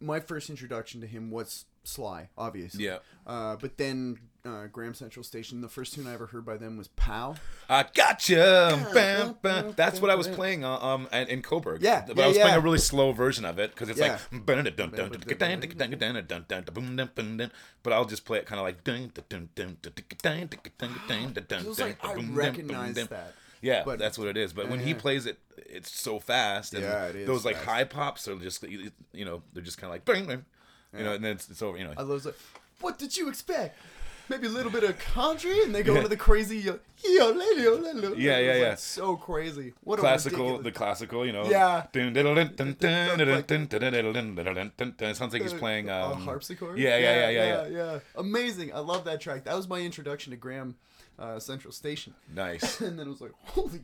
A: my first introduction to him was Sly, obviously.
B: Yeah.
A: Uh, but then uh, Graham Central Station. The first tune I ever heard by them was "Pow."
B: I gotcha. Bam, bam. That's what I was playing uh, um and- in Cobourg.
A: Yeah,
B: but
A: yeah,
B: I was playing a really slow version of it because it's
A: Yeah.
B: like. But I'll just play it kind of like.
A: It was like I recognize that.
B: Yeah,
A: But-
B: that's what it is. But when he
A: yeah.
B: plays it, it's so fast. And
A: Yeah, it is
B: Those like
A: fast.
B: high pops are just, you you know, they're just kind of like, bing, bing, you know, and then it's, it's over. You know,
A: I was like, what did you expect? Maybe a little bit of country, and they go into the crazy yo yo yo.
B: Yeah, yeah, yeah.
A: so crazy. What
B: classical,
A: a
B: the classical, you know.
A: Yeah.
B: It sounds like he's playing um, a
A: harpsichord.
B: Yeah, yeah, yeah, yeah, yeah.
A: Amazing. I love that track. That was my introduction to Graham uh, Central Station.
B: Nice.
A: and then it was like, holy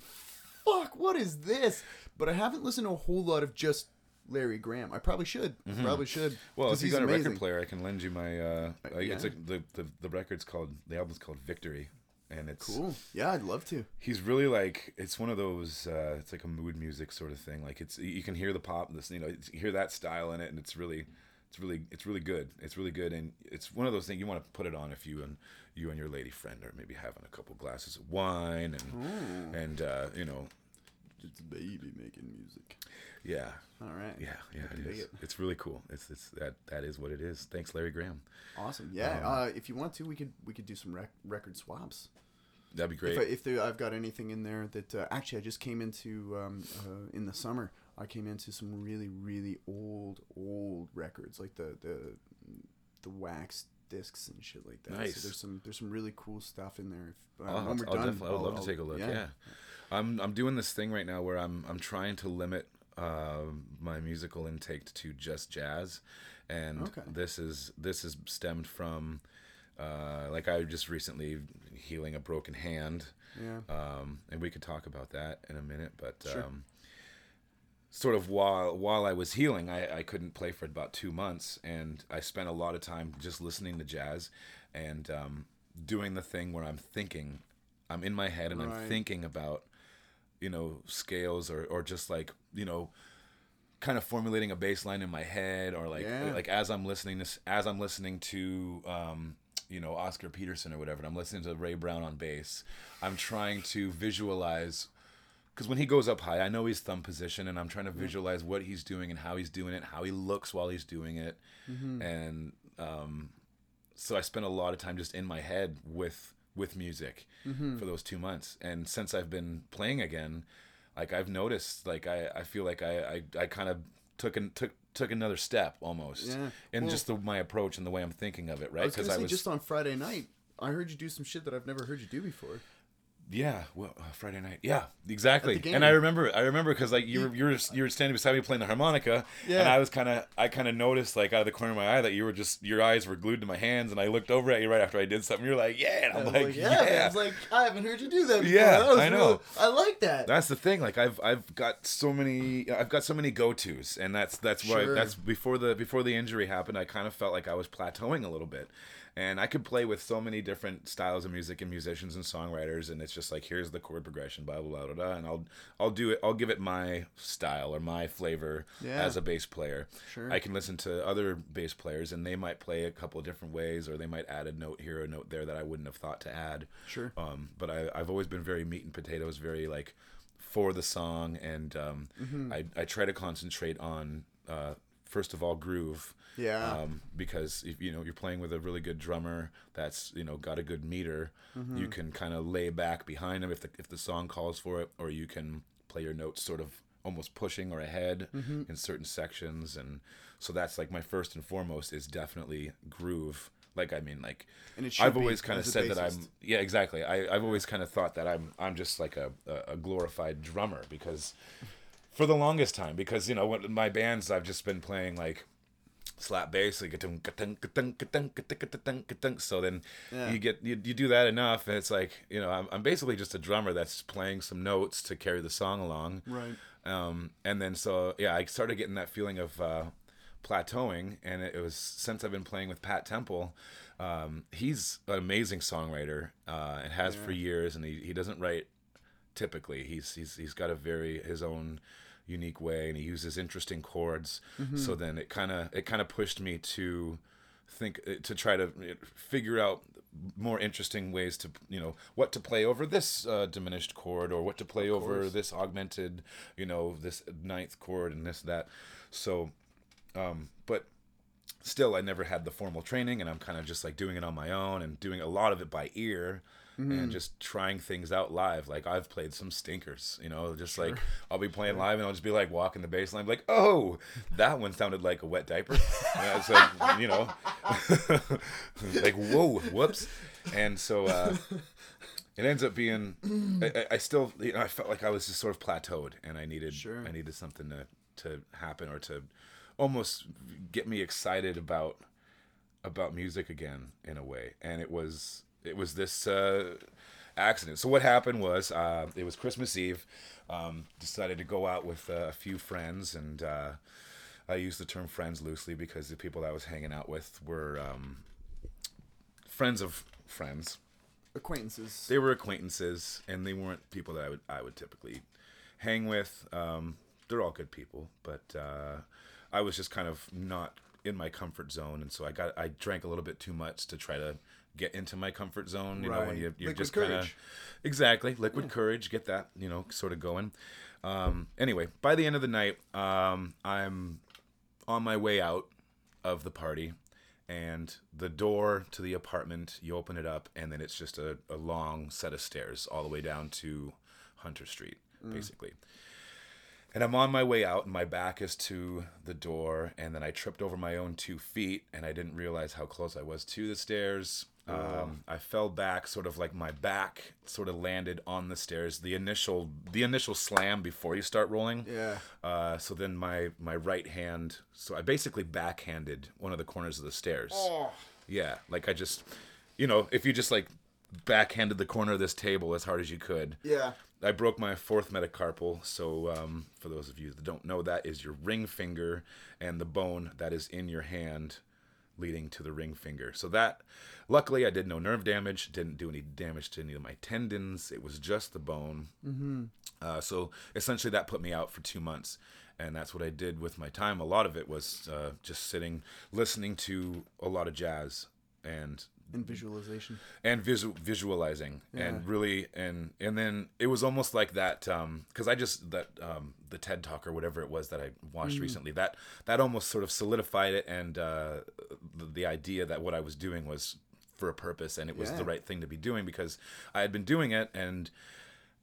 A: fuck, what is this? But I haven't listened to a whole lot of just Larry Graham. I probably should. I Probably should.
B: Mm-hmm. Well, if you
A: he's
B: got a record player, I can lend you my. Uh, like, It's
A: yeah.
B: like the, the the record's called the album's called Victory, and it's
A: Cool. Yeah, I'd love to.
B: he's really like it's one of those uh, it's like a mood music sort of thing like it's you can hear the pop this you know you hear that style in it and it's really it's really it's really good it's really good and it's one of those things you want to put it on if you and you and your lady friend are maybe having a couple glasses of wine and and uh, you know
A: A baby making music.
B: yeah
A: All right.
B: yeah yeah it is
A: it.
B: it's really cool it's it's that that is what it is thanks Larry Graham
A: Awesome. Yeah.
B: Um,
A: uh, if you want to, we could we could do some rec- record swaps.
B: that'd be great
A: If, I, if there, I've got anything in there that uh, actually I just came into um, uh, in the summer, I came into some really really old old records like the the the wax discs and shit like that.
B: Nice.
A: So there's some there's some really cool stuff in there. If, uh,
B: Oh,
A: when
B: I'll,
A: we're
B: I'll
A: done,
B: definitely, I would
A: I'll-
B: love to
A: I'll-
B: take a look. Yeah. I'm I'm doing this thing right now where I'm I'm trying to limit uh, my musical intake to just jazz, and
A: Okay.
B: this is this is stemmed from uh, like I just recently healing a broken hand,
A: Yeah.
B: um, and we could talk about that in a minute, but.
A: Sure.
B: Um, Sort of while while I was healing, I, I couldn't play for about two months, and I spent a lot of time just listening to jazz, and um, doing the thing where I'm thinking, I'm in my head and I'm thinking about you know scales or or just like you know kind of formulating a bass line in my head or like
A: Yeah.
B: like as I'm listening this as I'm listening to um you know Oscar Peterson or whatever and I'm listening to Ray Brown on bass I'm trying to visualize because when he goes up high I know he's thumb position and I'm trying to visualize what he's doing and how he's doing it how he looks while he's doing it. And um so I spent a lot of time just in my head with with music mm-hmm. for those two months. And since I've been playing again, like I've noticed, like I, I feel like I, I, I kind of took an, took took another step almost
A: Yeah.
B: in
A: Well-
B: just the, my approach and the way I'm thinking of it, right?
A: was gonna say just on Friday night, I heard you do some shit that I've never heard you do before.
B: Yeah, well, uh, Friday night. Yeah, exactly. And I remember, I remember because like you were, you were, you were standing beside me playing the harmonica, and I was kind of, I kind of noticed like out of the corner of my eye that you were just, your eyes were glued to my hands, and I looked over at you right after I did something. You're like, yeah, and I'm like,
A: like,
B: yeah.
A: yeah. I was like, I haven't heard you do that before.
B: Yeah,
A: That was
B: I know.
A: really- I like that.
B: that's the thing. Like I've, I've got so many, I've got so many go tos, and that's, that's why,
A: Sure.
B: that's before the, before the injury happened. I kind of felt like I was plateauing a little bit. And I could play with so many different styles of music and musicians and songwriters, and it's just like here's the chord progression, blah blah blah blah, blah and I'll I'll do it. I'll give it my style or my flavor
A: Yeah.
B: as a bass player.
A: Sure.
B: I can listen to other bass players, and they might play a couple different ways, or they might add a note here, a note there that I wouldn't have thought to add.
A: Sure.
B: Um, but I, I've always been very meat and potatoes, very like for the song, and um,
A: Mm-hmm.
B: I I try to concentrate on uh, first of all groove.
A: Yeah.
B: Um, because if you know you're playing with a really good drummer that's you know got a good meter,
A: Mm-hmm.
B: you can kind of lay back behind him if the if the song calls for it, or you can play your notes sort of almost pushing or ahead
A: Mm-hmm.
B: in certain sections, and so that's like my first and foremost is definitely groove. Like I mean, like I've always kind of said that I'm yeah exactly. I I've always kind of thought that I'm I'm just like a a, glorified drummer because for the longest time because you know when my bands I've just been playing like slap bass like so then
A: Yeah.
B: you get you, you do that enough and it's like you know I'm, I'm basically just a drummer that's playing some notes to carry the song along
A: Right.
B: um, and then so yeah i started getting that feeling of uh, plateauing and it, was since i've been playing with pat temple um, he's an amazing songwriter uh, and has for years and he, he doesn't write typically he's he's he's got a very his own unique way and he uses interesting chords. So then it kind of it kind of pushed me to think uh, to try to uh, figure out more interesting ways to you know what to play over this uh, diminished chord or what to play over this augmented you know this ninth chord and this that. So um but still i never had the formal training and i'm kind of just like doing it on my own and doing a lot of it by ear and just trying things out live. Like i've played some stinkers you know just like i'll be playing live and i'll just be like walking the bass line like oh that one sounded like a wet diaper. And it's like you know like whoa whoops. And so uh it ends up being I, I- I still you know i felt like i was just sort of plateaued and i needed
A: Sure.
B: i needed something to to happen or to almost get me excited about about music again in a way. And it was it was this uh accident so what happened was uh it was christmas eve um decided to go out with uh, a few friends and uh i use the term friends loosely because the people that i was hanging out with were um friends of friends
A: Acquaintances.
B: they were acquaintances and they weren't people that I would I would typically hang with. Um, they're all good people, but uh, I was just kind of not in my comfort zone, and so I got I drank a little bit too much to try to get into my comfort zone. You know, when
A: Right.
B: you, you're just kind of exactly liquid courage, get that you know sort of going. Um, anyway, by the end of the night, um, I'm on my way out of the party and the door to the apartment you open it up and then it's just a, a long set of stairs all the way down to hunter street basically and i'm on my way out and my back is to the door and then i tripped over my own two feet and i didn't realize how close i was to the stairs um, i fell back sort of like my back sort of landed on the stairs the initial the initial slam before you start rolling
A: Yeah.
B: uh, so then my my right hand, so I basically backhanded one of the corners of the stairs. Yeah, like I just, you know, if you just like backhanded the corner of this table as hard as you could.
A: Yeah.
B: I broke my fourth metacarpal. So um, for those of you that don't know, that is your ring finger and the bone that is in your hand leading to the ring finger. So that, luckily, I did no nerve damage, didn't do any damage to any of my tendons. It was just the bone. Mm-hmm. Uh, so essentially, that put me out for two months. And that's what I did with my time. A lot of it was uh, just sitting, listening to a lot of jazz and
A: And visualization.
B: and visu- visualizing and really and and then it was almost like that because I just that um, the TED talk or whatever it was that I watched recently that that almost sort of solidified it and uh, the, the idea that what I was doing was for a purpose and it was
A: Yeah.
B: the right thing to be doing because I had been doing it and.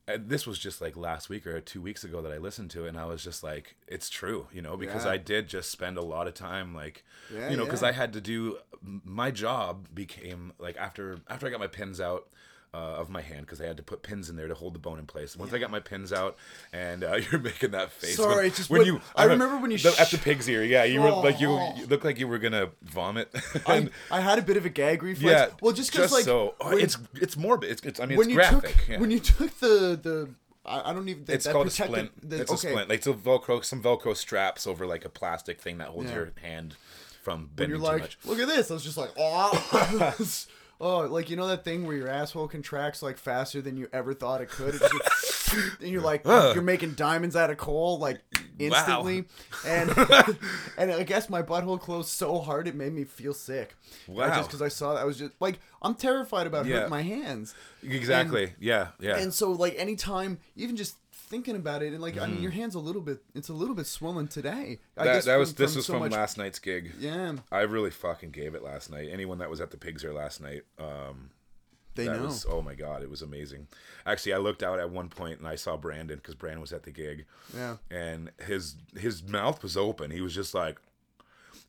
B: And this was just like last week or two weeks ago that I listened to it, and I was just like, "It's true," you know, because
A: Yeah.
B: I did just spend a lot of time, like,
A: Yeah,
B: you know, because
A: yeah.
B: I had to do my job became like after after I got my pins out uh, of my hand because I had to put pins in there to hold the bone in place. Once I got my pins out, and uh, you're making that face.
A: Sorry,
B: when,
A: just
B: when
A: when-
B: you.
A: I
B: don't-
A: remember when you
B: the, at the pig's ear. Yeah, you were like you,
A: Oh.
B: you looked like you were gonna vomit.
A: I,
B: And-
A: I had a bit of a gag reflex.
B: yeah,
A: Well, just because like
B: so oh,
A: when,
B: it's it's morbid. It's, it's I mean
A: when
B: it's
A: you
B: graphic.
A: took
B: yeah.
A: when you took the the I, I don't even.
B: it's
A: that
B: called a splint.
A: the-
B: it's a splint. Like it's a Velcro, some Velcro straps over like a plastic thing that holds
A: Yeah.
B: your hand from
A: When
B: bending
A: you're
B: too
A: like,
B: much.
A: look at this. I was just like, oh, oh, like you know that thing where your asshole contracts like faster than you ever thought it could, just- and you're like, you're making diamonds out of coal like instantly, and and I guess my butthole closed so hard it made me feel sick.
B: Wow.
A: just because I saw that, I was just like, I'm terrified about
B: Yeah.
A: hurting my hands.
B: Exactly. yeah. Yeah.
A: And so like anytime, even just thinking about it, and like I mean,
B: Mm.
A: your hand's a little bit, it's a little bit swollen today. I
B: that,
A: guess
B: that was
A: from-
B: this
A: from
B: was
A: so
B: from
A: much-
B: last night's gig.
A: Yeah,
B: I really fucking gave it last night. Anyone that was at the Pig's Ear last night, um,
A: they
B: that
A: know.
B: was oh my god, it was amazing. Actually, I looked out at one point and I saw Brandon because Brandon was at the gig,
A: Yeah.
B: and his his mouth was open. He was just like.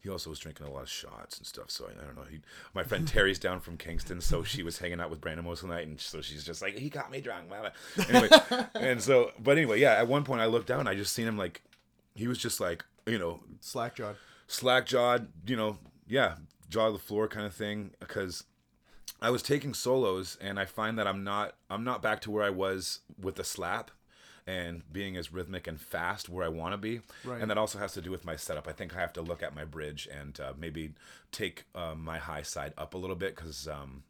B: He also was drinking a lot of shots and stuff. So I, I don't know. He, my friend Terry's down from Kingston, so she was hanging out with Brandon most of the night, and so she's just like, he got me drunk. blah, blah. Anyway, and so, but anyway, yeah. At one point, I looked down, I just seen him like, he was just like, you know,
A: Slack jawed.
B: slack jawed, you know, yeah, jaw to the floor kind of thing. Because I was taking solos, and I find that I'm not I'm not back to where I was with the slap and being as rhythmic and fast where I want to be.
A: Right.
B: And that also has to do with my setup. I think I have to look at my bridge and uh, maybe take um, my high side up a little bit because. Um,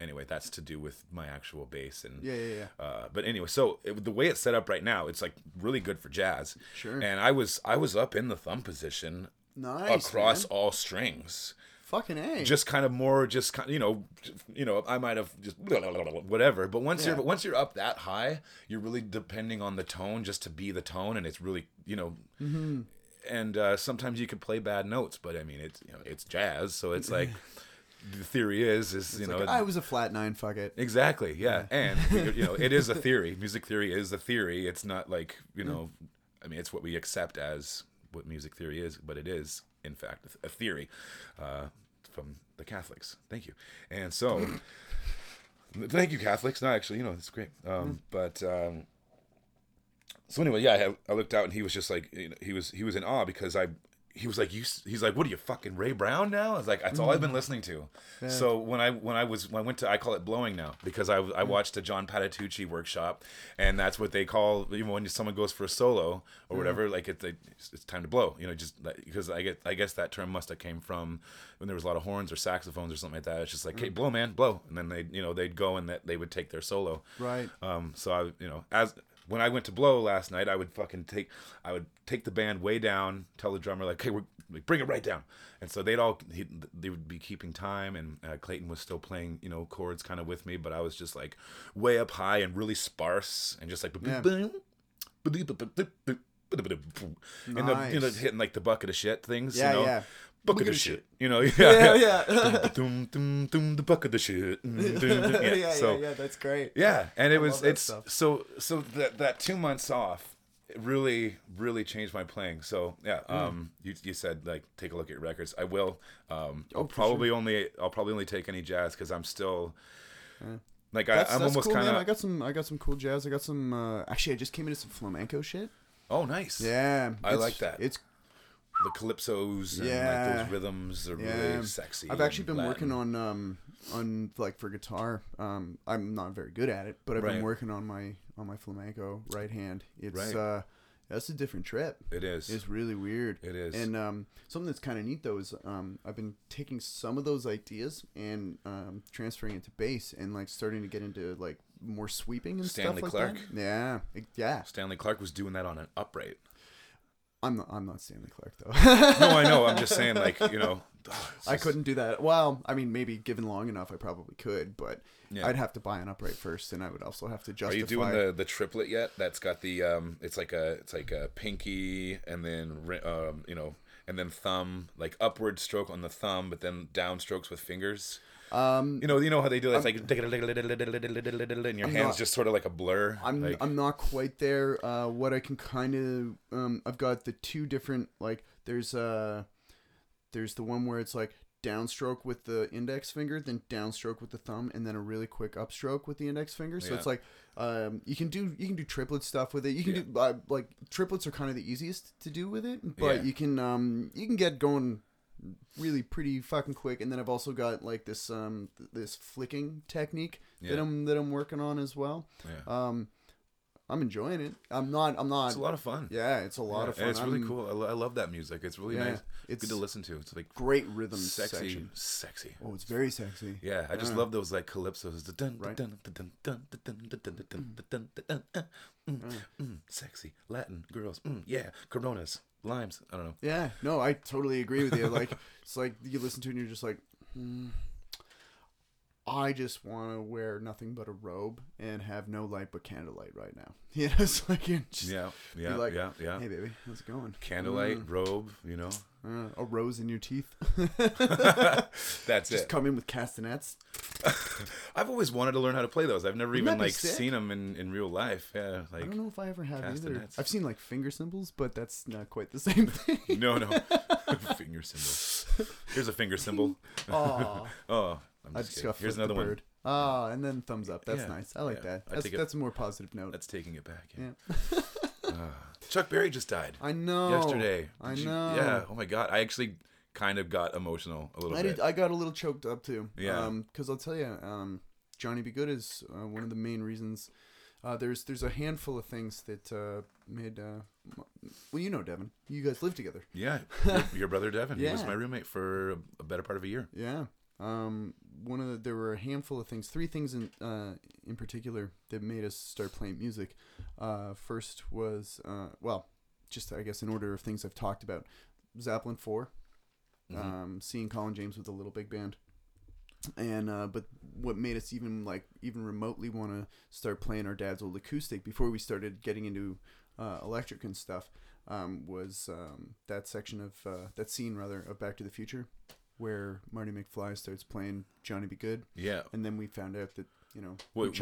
B: anyway, that's to do with my actual bass and
A: Yeah, yeah, yeah.
B: uh, but anyway, so it, the way it's set up right now, it's like really good for jazz.
A: Sure.
B: And I was I was up in the thumb position
A: Nice.
B: across
A: man.
B: all strings,
A: Fucking a.
B: just kind of more, just kind, you know, you know, I might have just whatever. But once
A: Yeah.
B: you're once you're up that high, you're really depending on the tone just to be the tone, and it's really you know.
A: Mm-hmm.
B: And uh, sometimes you could play bad notes, but I mean it's you know it's jazz, so it's like the theory is is you know
A: like, I was a flat nine. Fuck it.
B: Exactly. Yeah. And you know, it is a theory. Music theory is a theory. It's not like you know, I mean, it's what we accept as what music theory is, but it is in fact a theory uh, from the Catholics. Thank you. And so, thank you, Catholics. No, actually, you know, it's great. Um, But um, so anyway, yeah, I, I looked out and he was just like, you know, he was he was in awe because I. He was like, "You." He's like, "What are you fucking Ray Brown now?" I was like, "That's all I've been mm-hmm. listening to." So when I when I was when I went to I call it blowing now because I I mm-hmm. watched a John Patitucci workshop, and that's what they call even when someone goes for a solo or whatever, like it's, it's time to blow. You know, just because I get I guess that term must have came from when there was a lot of horns or saxophones or something like that. It's just like, "Hey, mm. blow, man, blow," and then they you know they'd go and that they would take their solo.
A: Right.
B: Um, so I, you know, as when I went to blow last night, I would fucking take, I would take the band way down, tell the drummer like, hey, we're like, bring it right down, and so they'd all, he, they would be keeping time, and uh, Clayton was still playing, you know, chords kind of with me, but I was just like way up high and really sparse, and just like,
A: Yeah.
B: and the, you know, hitting like the bucket of shit things,
A: Yeah,
B: you know,
A: yeah.
B: Bucket of shit, you know,
A: Yeah, yeah.
B: Dum, dum, dum, the bucket of shit. Mm, dum, dum.
A: yeah, yeah,
B: so,
A: yeah. That's great.
B: yeah, and it was it's
A: stuff.
B: so so that that two months off it really really changed my playing. So yeah,
A: Hmm.
B: um, you you said like take a look at your records. I will. Um,
A: Oh,
B: I'll probably only I'll probably only take any jazz because I'm still like I,
A: That's,
B: I'm
A: that's
B: almost
A: cool,
B: kind
A: man. I got some. I got some cool jazz. I got some. Uh, actually, I just came into some flamenco shit.
B: oh nice
A: Yeah,
B: I like that.
A: It's.
B: The calypsos and like those rhythms are
A: Yeah.
B: really sexy.
A: I've actually been working on um on like for guitar. Um, I'm not very good at it, but I've
B: Right.
A: been working on my on my flamenco right hand. It's
B: Right.
A: uh, that's a different trip.
B: It is.
A: It's really weird.
B: It is.
A: And um, something that's kind of neat though is um, I've been taking some of those ideas and um, transferring it to bass and like starting to get into like more sweeping and
B: Stanley
A: stuff like
B: Clarke?
A: that. Yeah, yeah.
B: Stanley Clarke was doing that on an upright.
A: I'm not. I'm not Stanley Clarke though.
B: No, I know. I'm just saying, like you know,
A: I
B: just-
A: couldn't do that. Well, I mean, maybe given long enough, I probably could, but
B: Yeah.
A: I'd have to buy an upright first, and I would also have to justify.
B: Are you doing the the triplet yet? That's got the um, it's like a it's like a pinky and then um, you know, and then thumb, like upward stroke on the thumb, but then down strokes with fingers.
A: Um,
B: You know, you know how they do that. It's like and your
A: I'm
B: hands
A: not-
B: just sort of like a blur.
A: I'm
B: like,
A: I'm not quite there. Uh, what I can kind of um, I've got the two different like there's uh there's the one where it's like downstroke with the index finger, then downstroke with the thumb, and then a really quick upstroke with the index finger. So
B: Yeah.
A: it's like um, you can do you can do triplet stuff with it. You can do uh, like triplets are kind of the easiest to do with it, but
B: Yeah.
A: you can um you can get going really pretty fucking quick. And then I've also got like this um th- this flicking technique
B: yeah.
A: that I'm that I'm working on as well.
B: Yeah.
A: Um, I'm enjoying it. I'm not. I'm not.
B: It's a lot of fun.
A: Yeah, it's a lot
B: yeah,
A: of fun.
B: It's really
A: I'm,
B: cool. I, lo- I, love that music. It's really
A: yeah,
B: nice.
A: It's
B: good to listen to. It's like
A: great rhythm,
B: sexy,
A: section.
B: sexy.
A: Oh, it's very sexy.
B: Yeah, I just
A: yeah.
B: love those like calypsos. Sexy Latin girls. Mm, yeah, Coronas limes. I don't know.
A: Yeah. No, I totally agree with you. Like, it's like you listen to it and you're just like, hmm, I just want to wear nothing but a robe and have no light but candlelight right now. You know, it's like just
B: Yeah, yeah,
A: like,
B: yeah, yeah.
A: Hey, baby, how's it going?
B: Candlelight, robe. You know,
A: Uh, a rose in your teeth.
B: that's it.
A: just
B: it.
A: come in with castanets.
B: I've always wanted to learn how to play those. I've never
A: Wouldn't
B: even
A: that be
B: like
A: sick?
B: seen them in, in real life. Yeah,
A: I
B: like
A: don't know if I ever have either.
B: castanets.
A: I've seen like finger cymbals, but that's not quite the same thing.
B: no, no, finger symbol. Here's a finger symbol.
A: Aw.
B: Oh, I'm
A: I
B: just
A: just
B: kidding.
A: got
B: Here's another
A: the
B: one.
A: bird. Ah, and then thumbs up. That's
B: Yeah,
A: nice. I like
B: yeah.
A: that.
B: I
A: That's,
B: take it-
A: that's a more positive note.
B: That's taking it back. Yeah.
A: Yeah.
B: Chuck Berry just died
A: I know.
B: yesterday.
A: I
B: Did you-
A: know.
B: yeah. Oh my god. I actually kind of got emotional a little
A: I
B: bit.
A: did. I got a little choked up too.
B: Yeah.
A: Because I'll tell you, um, Johnny B. Goode is uh, one of the main reasons. Uh, there's there's a handful of things that uh, made. Uh, m- well, you know, Devin. You guys live together.
B: yeah. Your, your brother Devin. He was
A: Yeah.
B: my roommate for a, a better part of a year.
A: Yeah. Um, one of the there were a handful of things, three things in uh, in particular that made us start playing music. Uh, first was uh, well, just I guess in order of things I've talked about, Zeppelin 4
B: Mhm.
A: um, seeing Colin James with a little big band, and uh, but what made us even like even remotely want to start playing our dad's old acoustic before we started getting into uh, electric and stuff um, was um, that section of uh, that scene rather of Back to the Future where Marty McFly starts playing Johnny B. Goode,
B: Yeah.
A: and then we found out that you know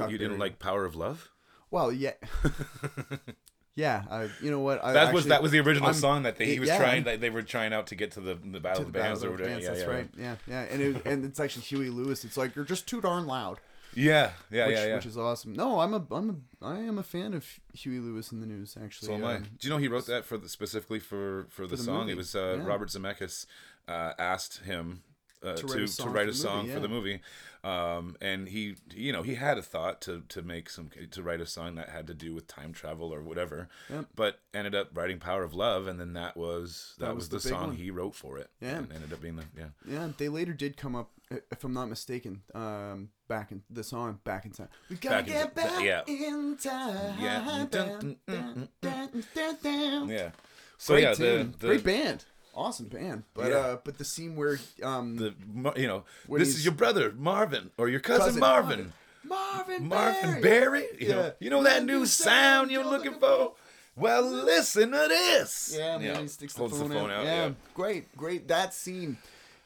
B: you didn't like Power of Love?
A: well yeah yeah I, you know what I
B: that was that was the original
A: I'm-
B: song that they, he was
A: yeah.
B: trying that they were trying out to get to the the battle of
A: the
B: bands or whatever.
A: Bands,
B: yeah,
A: that's
B: yeah,
A: right yeah yeah and it, and it's actually Huey Lewis it's like you're just too darn loud
B: Yeah, yeah,
A: which,
B: yeah, yeah.
A: which is awesome. No, I'm a I'm a I am a fan of Huey Lewis and the News. Actually,
B: so am I.
A: Um,
B: Do you know he wrote that for the, specifically for for the,
A: the
B: song?
A: movie,
B: It was uh,
A: yeah.
B: Robert Zemeckis uh, asked him uh, to
A: To write a song for the movie,
B: for the movie, um, and he you know he had a thought to to make some to write a song that had to do with time travel or whatever,
A: Yep.
B: but ended up writing Power of Love, and then that was that,
A: That
B: was,
A: was
B: the,
A: the
B: song
A: one.
B: he wrote for it.
A: Yeah.
B: and ended up being the yeah.
A: yeah, they later did come up, if I'm not mistaken, um, back in the song "Back in Time." We gotta
B: Back
A: get
B: Ti-
A: back
B: yeah.
A: in time.
B: Yeah.
A: Dun, dun, dun, dun, dun.
B: Yeah. So
A: Great
B: yeah, the, the
A: great band, awesome band. But
B: Yeah.
A: uh, but the scene where um
B: the you know this is your brother Marvin or your cousin,
A: Cousin
B: Marvin.
A: Marvin
B: Marvin
A: Berry.
B: Berry, you know,
A: Yeah.
B: you know that new sound you're looking for. Well, listen to this.
A: Yeah, man, he sticks the
B: holds
A: phone, out. Yeah, great, great that scene,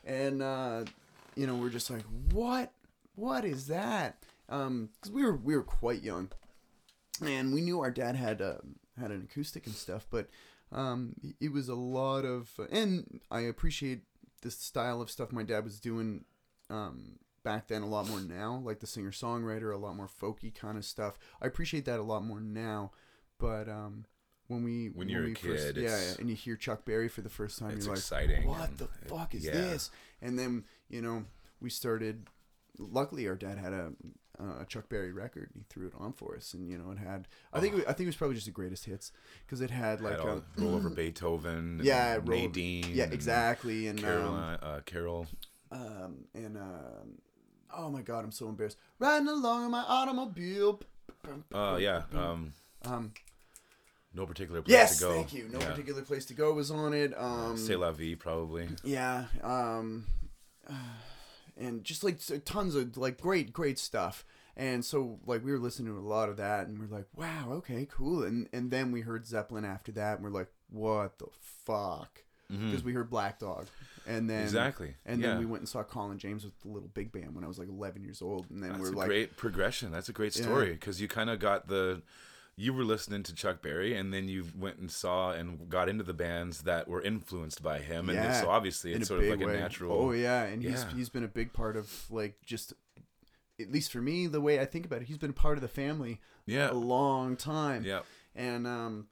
A: and uh, you know we're just like, what, what is that? Um, because we were we were quite young, and we knew our dad had uh, had an acoustic and stuff, but um, it was a lot of, and I appreciate the style of stuff my dad was doing. Um, back then a lot more now like the singer songwriter a lot more folky kind of stuff i appreciate that a lot more now but um when we
B: When you're a
A: we first,
B: kid,
A: yeah, yeah, and you hear Chuck Berry for the first time,
B: It's
A: you're like,
B: exciting
A: What the fuck is
B: yeah.
A: this? And then you know we started. Luckily, our dad had a uh, a Chuck Berry record. He threw it on for us, and you know it had. I think it, I think it was probably just the greatest hits because it had like
B: Had all
A: um,
B: roll over Beethoven. and
A: yeah, roll-
B: Nadine.
A: yeah,
B: and
A: exactly, and um,
B: uh, Carol.
A: um, and um, oh my god, I'm so embarrassed. Riding along in my automobile.
B: Uh, yeah. Um,
A: Um,
B: no particular place
A: yes,
B: to go.
A: Yes, thank you. No
B: yeah.
A: particular place to go was on it. Um,
B: C'est la vie, probably.
A: Yeah. Um, and just like tons of like great, great stuff. And so like we were listening to a lot of that, and we're like, wow, okay, cool. And and then we heard Zeppelin after that, and we're like, what the fuck? Because we heard Black Dog, and then
B: Mm-hmm. Exactly,
A: and
B: yeah.
A: then we went and saw Colin James with the Little Big Band when I was like 11 years old, and then
B: That's
A: we're
B: a
A: like,
B: great progression. That's a great story because you kind of got the. You were listening to Chuck Berry, and then you went and saw and got into the bands that were influenced by him, and
A: Yeah,
B: so obviously it's sort of like
A: way.
B: a natural.
A: Oh yeah, and he's he's been a big part of like just at least for me the way I think about it, he's been a part of the family
B: Yeah.
A: a long time.
B: Yeah,
A: And um,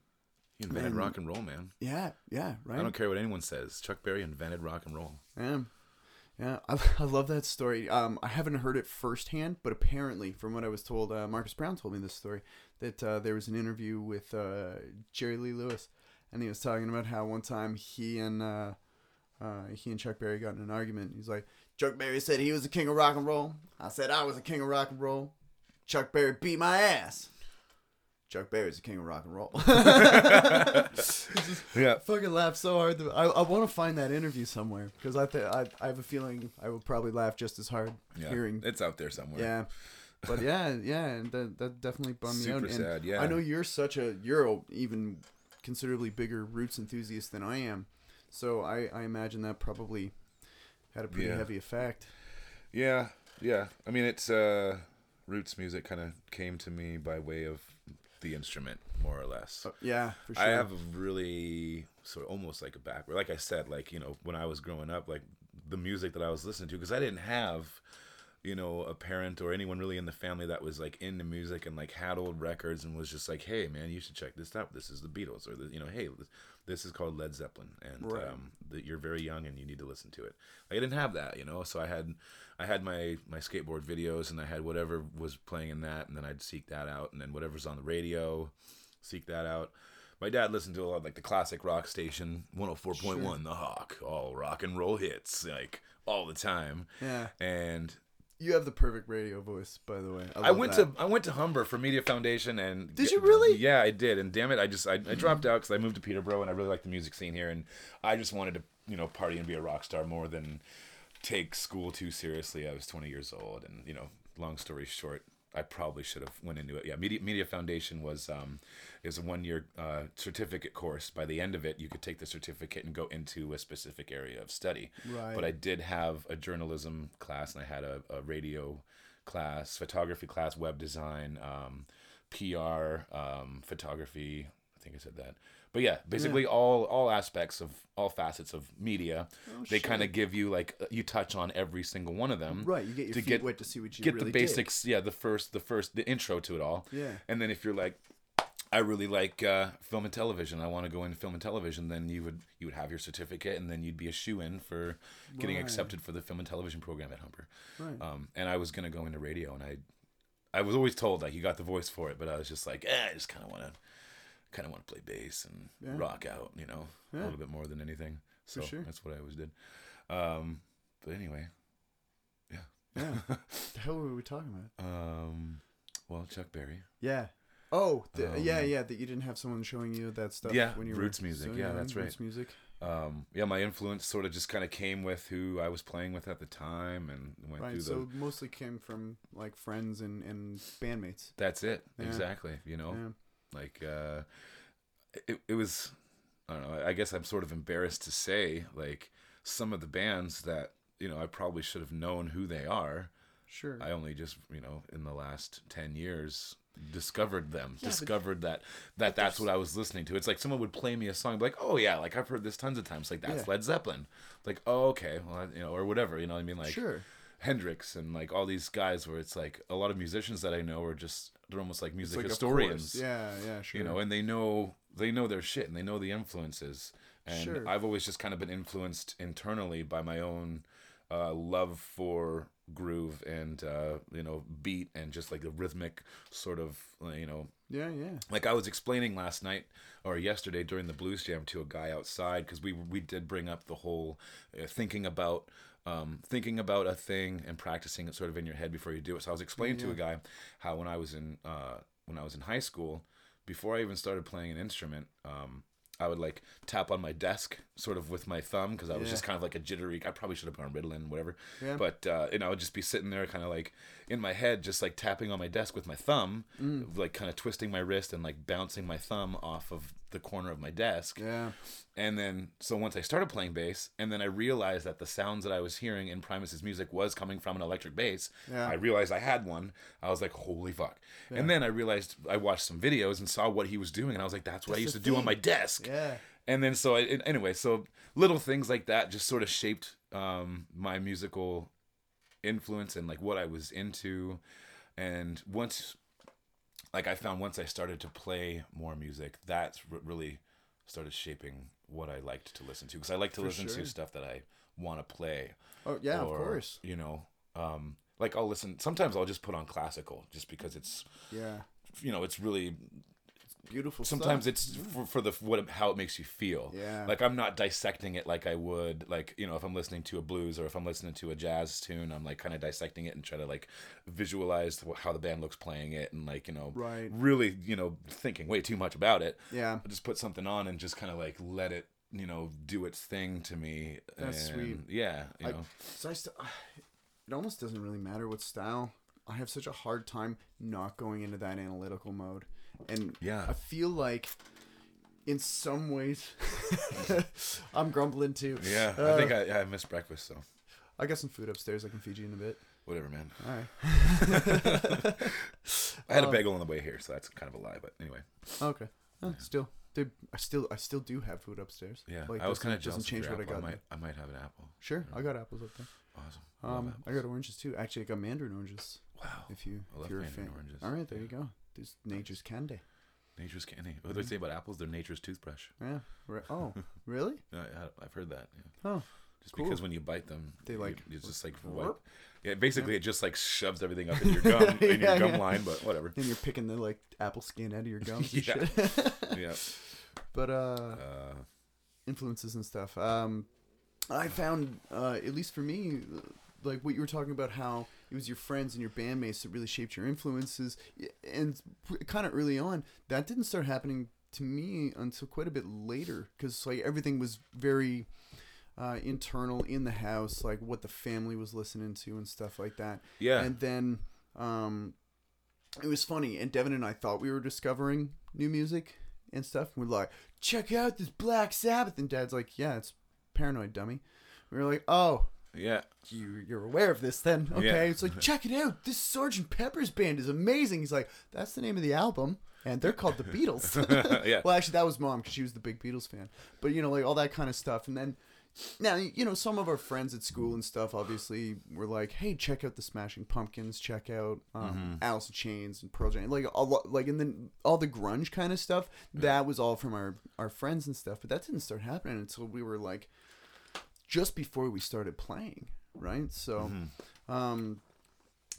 B: he invented
A: Man.
B: rock and roll, man.
A: yeah, yeah, right.
B: I don't care what anyone says. Chuck Berry invented rock and roll.
A: Yeah, yeah, I, I love that story. Um, I haven't heard it firsthand, but apparently, from what I was told, uh, Marcus Brown told me this story that uh, there was an interview with uh, Jerry Lee Lewis, and he was talking about how one time he and uh, uh, he and Chuck Berry got in an argument. He's like, Chuck Berry said he was the king of rock and roll. I said I was the king of rock and roll. Chuck Berry beat my ass. Chuck Berry's the king of rock and roll.
B: Yeah.
A: fucking laugh so hard. I, I want to find that interview somewhere because I, th- I I have a feeling I would probably laugh just as hard
B: Yeah,
A: hearing.
B: it's out there somewhere.
A: Yeah, but yeah, yeah, and that that definitely bummed me out.
B: Super
A: And
B: sad, yeah.
A: I know you're such a you're a even considerably bigger roots enthusiast than I am, so I I imagine that probably had a pretty
B: Yeah.
A: heavy effect.
B: Yeah, yeah. I mean, it's uh, roots music kind of came to me by way of the instrument, more or less.
A: Yeah, for sure.
B: I have a really sort of almost like a background. Like I said, like you know, when I was growing up, like the music that I was listening to, because I didn't have you know, a parent or anyone really in the family that was like into music and like had old records and was just like, hey man, you should check this out. This is the Beatles, or the, you know, hey, this, this is called Led Zeppelin, and
A: Right.
B: um, that you're very young and you need to listen to it. Like, I didn't have that, you know, so I had I had my my skateboard videos and I had whatever was playing in that, and then I'd seek that out, and then whatever's on the radio, seek that out. My dad listened to a lot of like the classic rock station, 104.1, The Hawk, all rock and roll hits, like all the time.
A: Yeah.
B: And
A: You have the perfect radio voice, by the way.
B: I
A: love
B: went
A: that.
B: to I went to Humber for Media Foundation and
A: Did you really?
B: Yeah, I did. And damn it, I just I, I dropped out because I moved to Peterborough and I really like the music scene here and I just wanted to you know party and be a rock star more than take school too seriously. I was 20 years old and you know long story short. I probably should have went into it. Yeah, Media Media Foundation was um, is a one year uh, certificate course. By the end of it, you could take the certificate and go into a specific area of study.
A: Right.
B: But I did have a journalism class and I had a, a radio class, photography class, web design, um, PR, um, photography. I think I said that. But yeah, basically all all aspects of all facets of media.
A: Oh,
B: they kind of give you like uh, you touch on every single one of them.
A: Right, you get your
B: to
A: feet
B: get-
A: wet to see what you
B: get
A: really
B: the basics. Yeah, the first the first the intro to it all.
A: Yeah.
B: And then if you're like I really like uh, film and television. I want to go into film and television. Then you would you would have your certificate, and then you'd be a shoe in for getting
A: Right.
B: accepted for the film and television program at Humber.
A: Right.
B: Um, and I was gonna go into radio, and I, I was always told like you got the voice for it, but I was just like, eh, I just kind of want to, kind of want to play bass and
A: Yeah.
B: rock out, you know,
A: Yeah.
B: a little bit more than anything. So
A: sure.
B: that's what I always did. Um, but anyway,
A: Yeah. the hell were we talking about?
B: um, well, Chuck Berry.
A: Yeah. Oh, the, yeah,
B: Um,
A: yeah. That you didn't have someone showing you that stuff.
B: Yeah,
A: when you
B: roots
A: were
B: music, yeah, that's right.
A: Roots music.
B: Um, yeah, my influence sort of just kind of came with who I was playing with at the time, and went
A: Right.
B: through
A: So
B: the.
A: mostly came from like friends and and bandmates.
B: That's it,
A: Yeah.
B: exactly. You know,
A: Yeah.
B: like uh it, it was i don't know i guess i'm sort of embarrassed to say like some of the bands that you know i probably should have known who they are
A: Sure.
B: i only just you know in the last 10 years discovered them
A: Yeah, but-
B: discovered that that that's what i was listening to it's like someone would play me a song be like oh yeah like i've heard this tons of times like that's
A: Yeah.
B: led zeppelin like oh okay well you know or whatever you know what i mean like
A: sure.
B: hendrix and like all these guys where it's like a lot of musicians that i know are just they're almost like music
A: like,
B: historians.
A: Yeah. Yeah. Sure.
B: you know and they know they know their shit and they know the influences and
A: Sure.
B: i've always just kind of been influenced internally by my own uh, love for groove and uh, you know beat and just like the rhythmic sort of uh, you know
A: Yeah. Yeah.
B: like I was explaining last night or yesterday during the blues jam to a guy outside because we we did bring up the whole uh, thinking about um, thinking about a thing and practicing it sort of in your head before you do it. So I was explaining to a guy how when I was in uh, when I was in high school, before I even started playing an instrument. Um, I would like tap on my desk, sort of with my thumb, because I was
A: Yeah.
B: just kind of like a jittery. I probably should have put on Ritalin, whatever.
A: Yeah.
B: But uh, you know, I would just be sitting there, kind of like in my head, just like tapping on my desk with my thumb,
A: Mm.
B: like kind of twisting my wrist and like bouncing my thumb off of the corner of my desk.
A: Yeah.
B: And then, so once I started playing bass, and then I realized that the sounds that I was hearing in Primus's music was coming from an electric bass.
A: Yeah.
B: I realized I had one. I was like, holy fuck. And then I realized I watched some videos and saw what he was doing, and I was like, that's what I used to do on my desk.
A: Yeah.
B: And then, so I, anyway, so little things like that just sort of shaped um, my musical influence and like what I was into. And once, like, I found once I started to play more music, that's r- really started shaping what I liked to listen to because I like to
A: For
B: listen
A: sure.
B: to stuff that I want to play.
A: Oh yeah.
B: or,
A: of course.
B: You know, um, like I'll listen. Sometimes I'll just put on classical just because it's
A: Yeah.
B: you know it's really
A: Beautiful.
B: sometimes
A: stuff.
B: it's for, for the what how it makes you feel
A: Yeah.
B: like i'm not dissecting it like i would like you know if i'm listening to a blues or if i'm listening to a jazz tune i'm like kind of dissecting it and try to like visualize how the band looks playing it and like you know
A: Right.
B: really you know thinking way too much about it
A: Yeah.
B: I just put something on and just kind of like let it you know do its thing to me
A: That's
B: and,
A: sweet.
B: yeah you
A: I-
B: know
A: So I st- it almost doesn't really matter what style. I have such a hard time not going into that analytical mode, and
B: Yeah.
A: I feel like in some ways I'm grumbling too.
B: yeah
A: Uh,
B: i think I, I missed breakfast so
A: I got some food upstairs. I can feed you in a bit.
B: whatever man
A: All right.
B: i had a
A: Um,
B: bagel on the way here so that's kind of a lie but anyway
A: Okay. Oh, still they, I still I still do have food upstairs.
B: Yeah,
A: like
B: I was kind of jealous.
A: doesn't change what I got.
B: I might, I might have an apple.
A: Sure, I got apples up there.
B: Awesome.
A: Um, I got oranges too. Actually, I got mandarin oranges.
B: wow.
A: If you
B: I love
A: if you're a fan.
B: oranges.
A: All right, there
B: Yeah.
A: you go. There's nature's candy.
B: Nature's candy. What do they say about apples? They're nature's toothbrush.
A: Yeah. Oh, really?
B: Yeah, I've heard that. Yeah.
A: Oh,
B: Just
A: Cool.
B: because when you bite them,
A: They,
B: you-
A: like,
B: it's just like wipe. Yeah, basically it just like shoves everything up in your gum in your gum
A: yeah.
B: line, but whatever.
A: and you're picking the like apple skin out of your gums
B: Yeah. Yeah.
A: but uh,
B: Uh,
A: influences and stuff. Um, I found, uh, at least for me, like what you were talking about, how it was your friends and your bandmates that really shaped your influences, and kind of early on, that didn't start happening to me until quite a bit later, because like everything was very uh, internal in the house, like what the family was listening to and stuff like that.
B: yeah.
A: And then um, it was funny. And Devin and I thought we were discovering new music and stuff. We're like, check out this Black Sabbath. And Dad's like, yeah, it's Paranoid Dummy. We were like, oh,
B: yeah.
A: you, you're aware of this then. Okay.
B: Yeah.
A: It's like, check it out. This Sergeant Pepper's band is amazing. He's like, that's the name of the album. And they're called the Beatles.
B: yeah.
A: well, actually, that was mom because she was the big Beatles fan. But, you know, like all that kind of stuff. And then now, you know, some of our friends at school and stuff obviously were like, hey, check out the Smashing Pumpkins, check out um, Alice in Chains and Pearl Jam. Like, a lot, like, and then all the grunge kind of stuff, that was all from our, our friends and stuff. But that didn't start happening until we were like, just before we started playing, right? So, mm-hmm. um,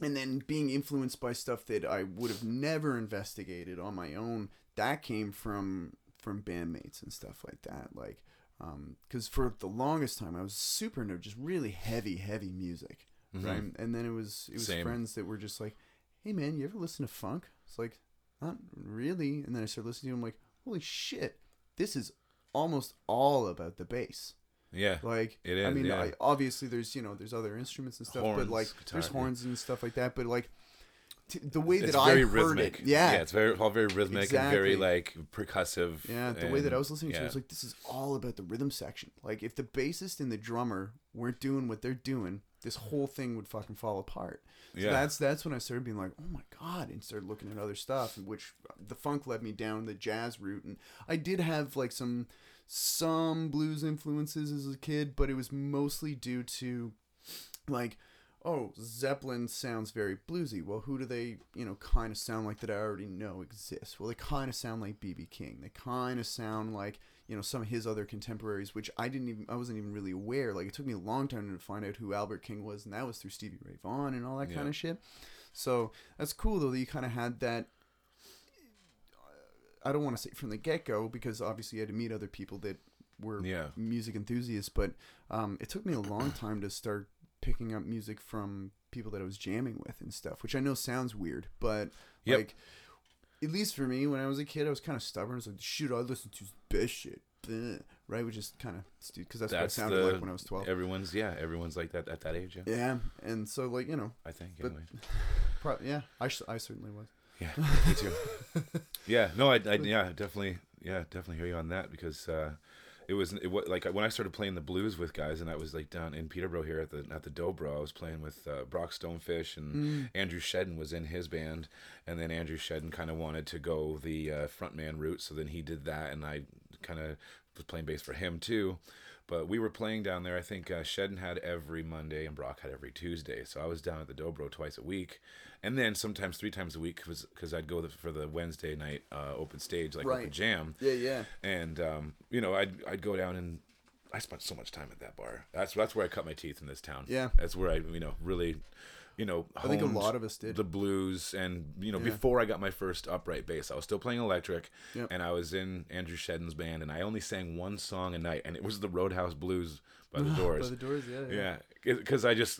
A: and then being influenced by stuff that I would have never investigated on my own, that came from from bandmates and stuff like that. Like, um, because for the longest time I was super into just really heavy, heavy music, mm-hmm. right? And then it was it was
B: Same.
A: friends that were just like, "Hey man, you ever listen to funk?" It's like, not really. And then I started listening to them, like, holy shit, this is almost all about the bass.
B: Yeah.
A: Like
B: It
A: I mean,
B: yeah.
A: I, obviously there's you know there's other instruments and stuff, but like
B: guitar,
A: there's
B: yeah.
A: horns and stuff like that. But like t- the way that
B: It's
A: I
B: very
A: heard
B: rhythmic.
A: it, yeah,
B: Yeah, it's very all very rhythmic and very like percussive.
A: yeah, the way that I was listening to it
B: yeah.
A: was like this is all about the rhythm section. Like if the bassist and the drummer weren't doing what they're doing, this whole thing would fucking fall apart. So
B: Yeah.
A: that's that's when I started being like, oh my god, and started looking at other stuff, which uh, the funk led me down the jazz route, and I did have like some some blues influences as a kid, but it was mostly due to like oh zeppelin sounds very bluesy. Well who do they you know kind of sound like that i already know exists? Well they kind of sound like bb king. They kind of sound like you know some of his other contemporaries which i didn't even i wasn't even really aware. Like it took me a long time to find out who albert king was and that was through stevie ray vaughan and all that
B: Yeah.
A: kind of shit. So that's cool though that you kind of had that i don't want to say from the get-go because obviously you had to meet other people that were
B: Yeah.
A: music enthusiasts but um, it took me a long time to start picking up music from people that I was jamming with and stuff, which I know sounds weird, but
B: Yep.
A: like at least for me, when I was a kid, I was kind of stubborn. I was like, "Shit, I listen to best shit," right? Which is kind of stupid because that's,
B: That's
A: what I sounded
B: the
A: like when I was twelve.
B: Everyone's yeah, everyone's like that at that age. Yeah,
A: Yeah, and so like you know,
B: I think. Anyway.
A: yeah, I, I certainly was.
B: Yeah, me too. yeah, no, I, I, yeah, definitely, yeah, definitely hear you on that because uh, it was, it was like when I started playing the blues with guys, and I was like down in Peterborough here at the at the Dobro. I was playing with uh, Brock Stonefish and
A: Mm.
B: Andrew Shedden was in his band, and then Andrew Shedden kind of wanted to go the uh, frontman route, so then he did that, and I kind of was playing bass for him too. But we were playing down there. I think uh, Shedden had every Monday and Brock had every Tuesday. So I was down at the Dobro twice a week, and then sometimes three times a week because I'd go the, for the Wednesday night uh, open stage like open jam,
A: Yeah, yeah.
B: and um, you know I'd I'd go down and I spent so much time at that bar. That's that's where I cut my teeth in this town.
A: Yeah.
B: that's where I you know really. You know,
A: I think a lot of us did.
B: the blues, and you know,
A: Yeah.
B: before I got my first upright bass, I was still playing electric,
A: Yep.
B: and I was in Andrew Shedden's band, and I only sang one song a night, and it was the Roadhouse Blues by the Doors.
A: By the doors, yeah, yeah.
B: Yeah, because I just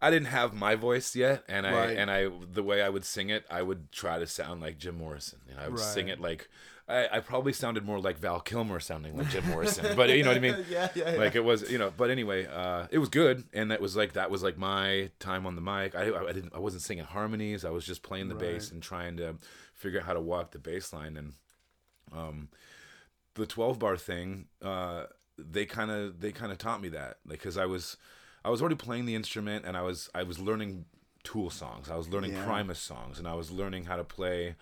B: I didn't have my voice yet, and I
A: Right.
B: and I the way I would sing it, I would try to sound like Jim Morrison. You know, I would sing it like I, I probably sounded more like Val Kilmer sounding like Jim Morrison, but you know what I mean.
A: yeah, yeah, yeah.
B: Like it was, you know. But anyway, uh, it was good, and that was like that was like my time on the mic. I, I didn't, I wasn't singing harmonies. I was just playing the bass and trying to figure out how to walk the bass line. And um, the twelve bar thing, uh, they kind of they kind of taught me that, like because I was I was already playing the instrument and I was I was learning Tool songs. I was learning
A: Yeah.
B: Primus songs, and I was learning how to play,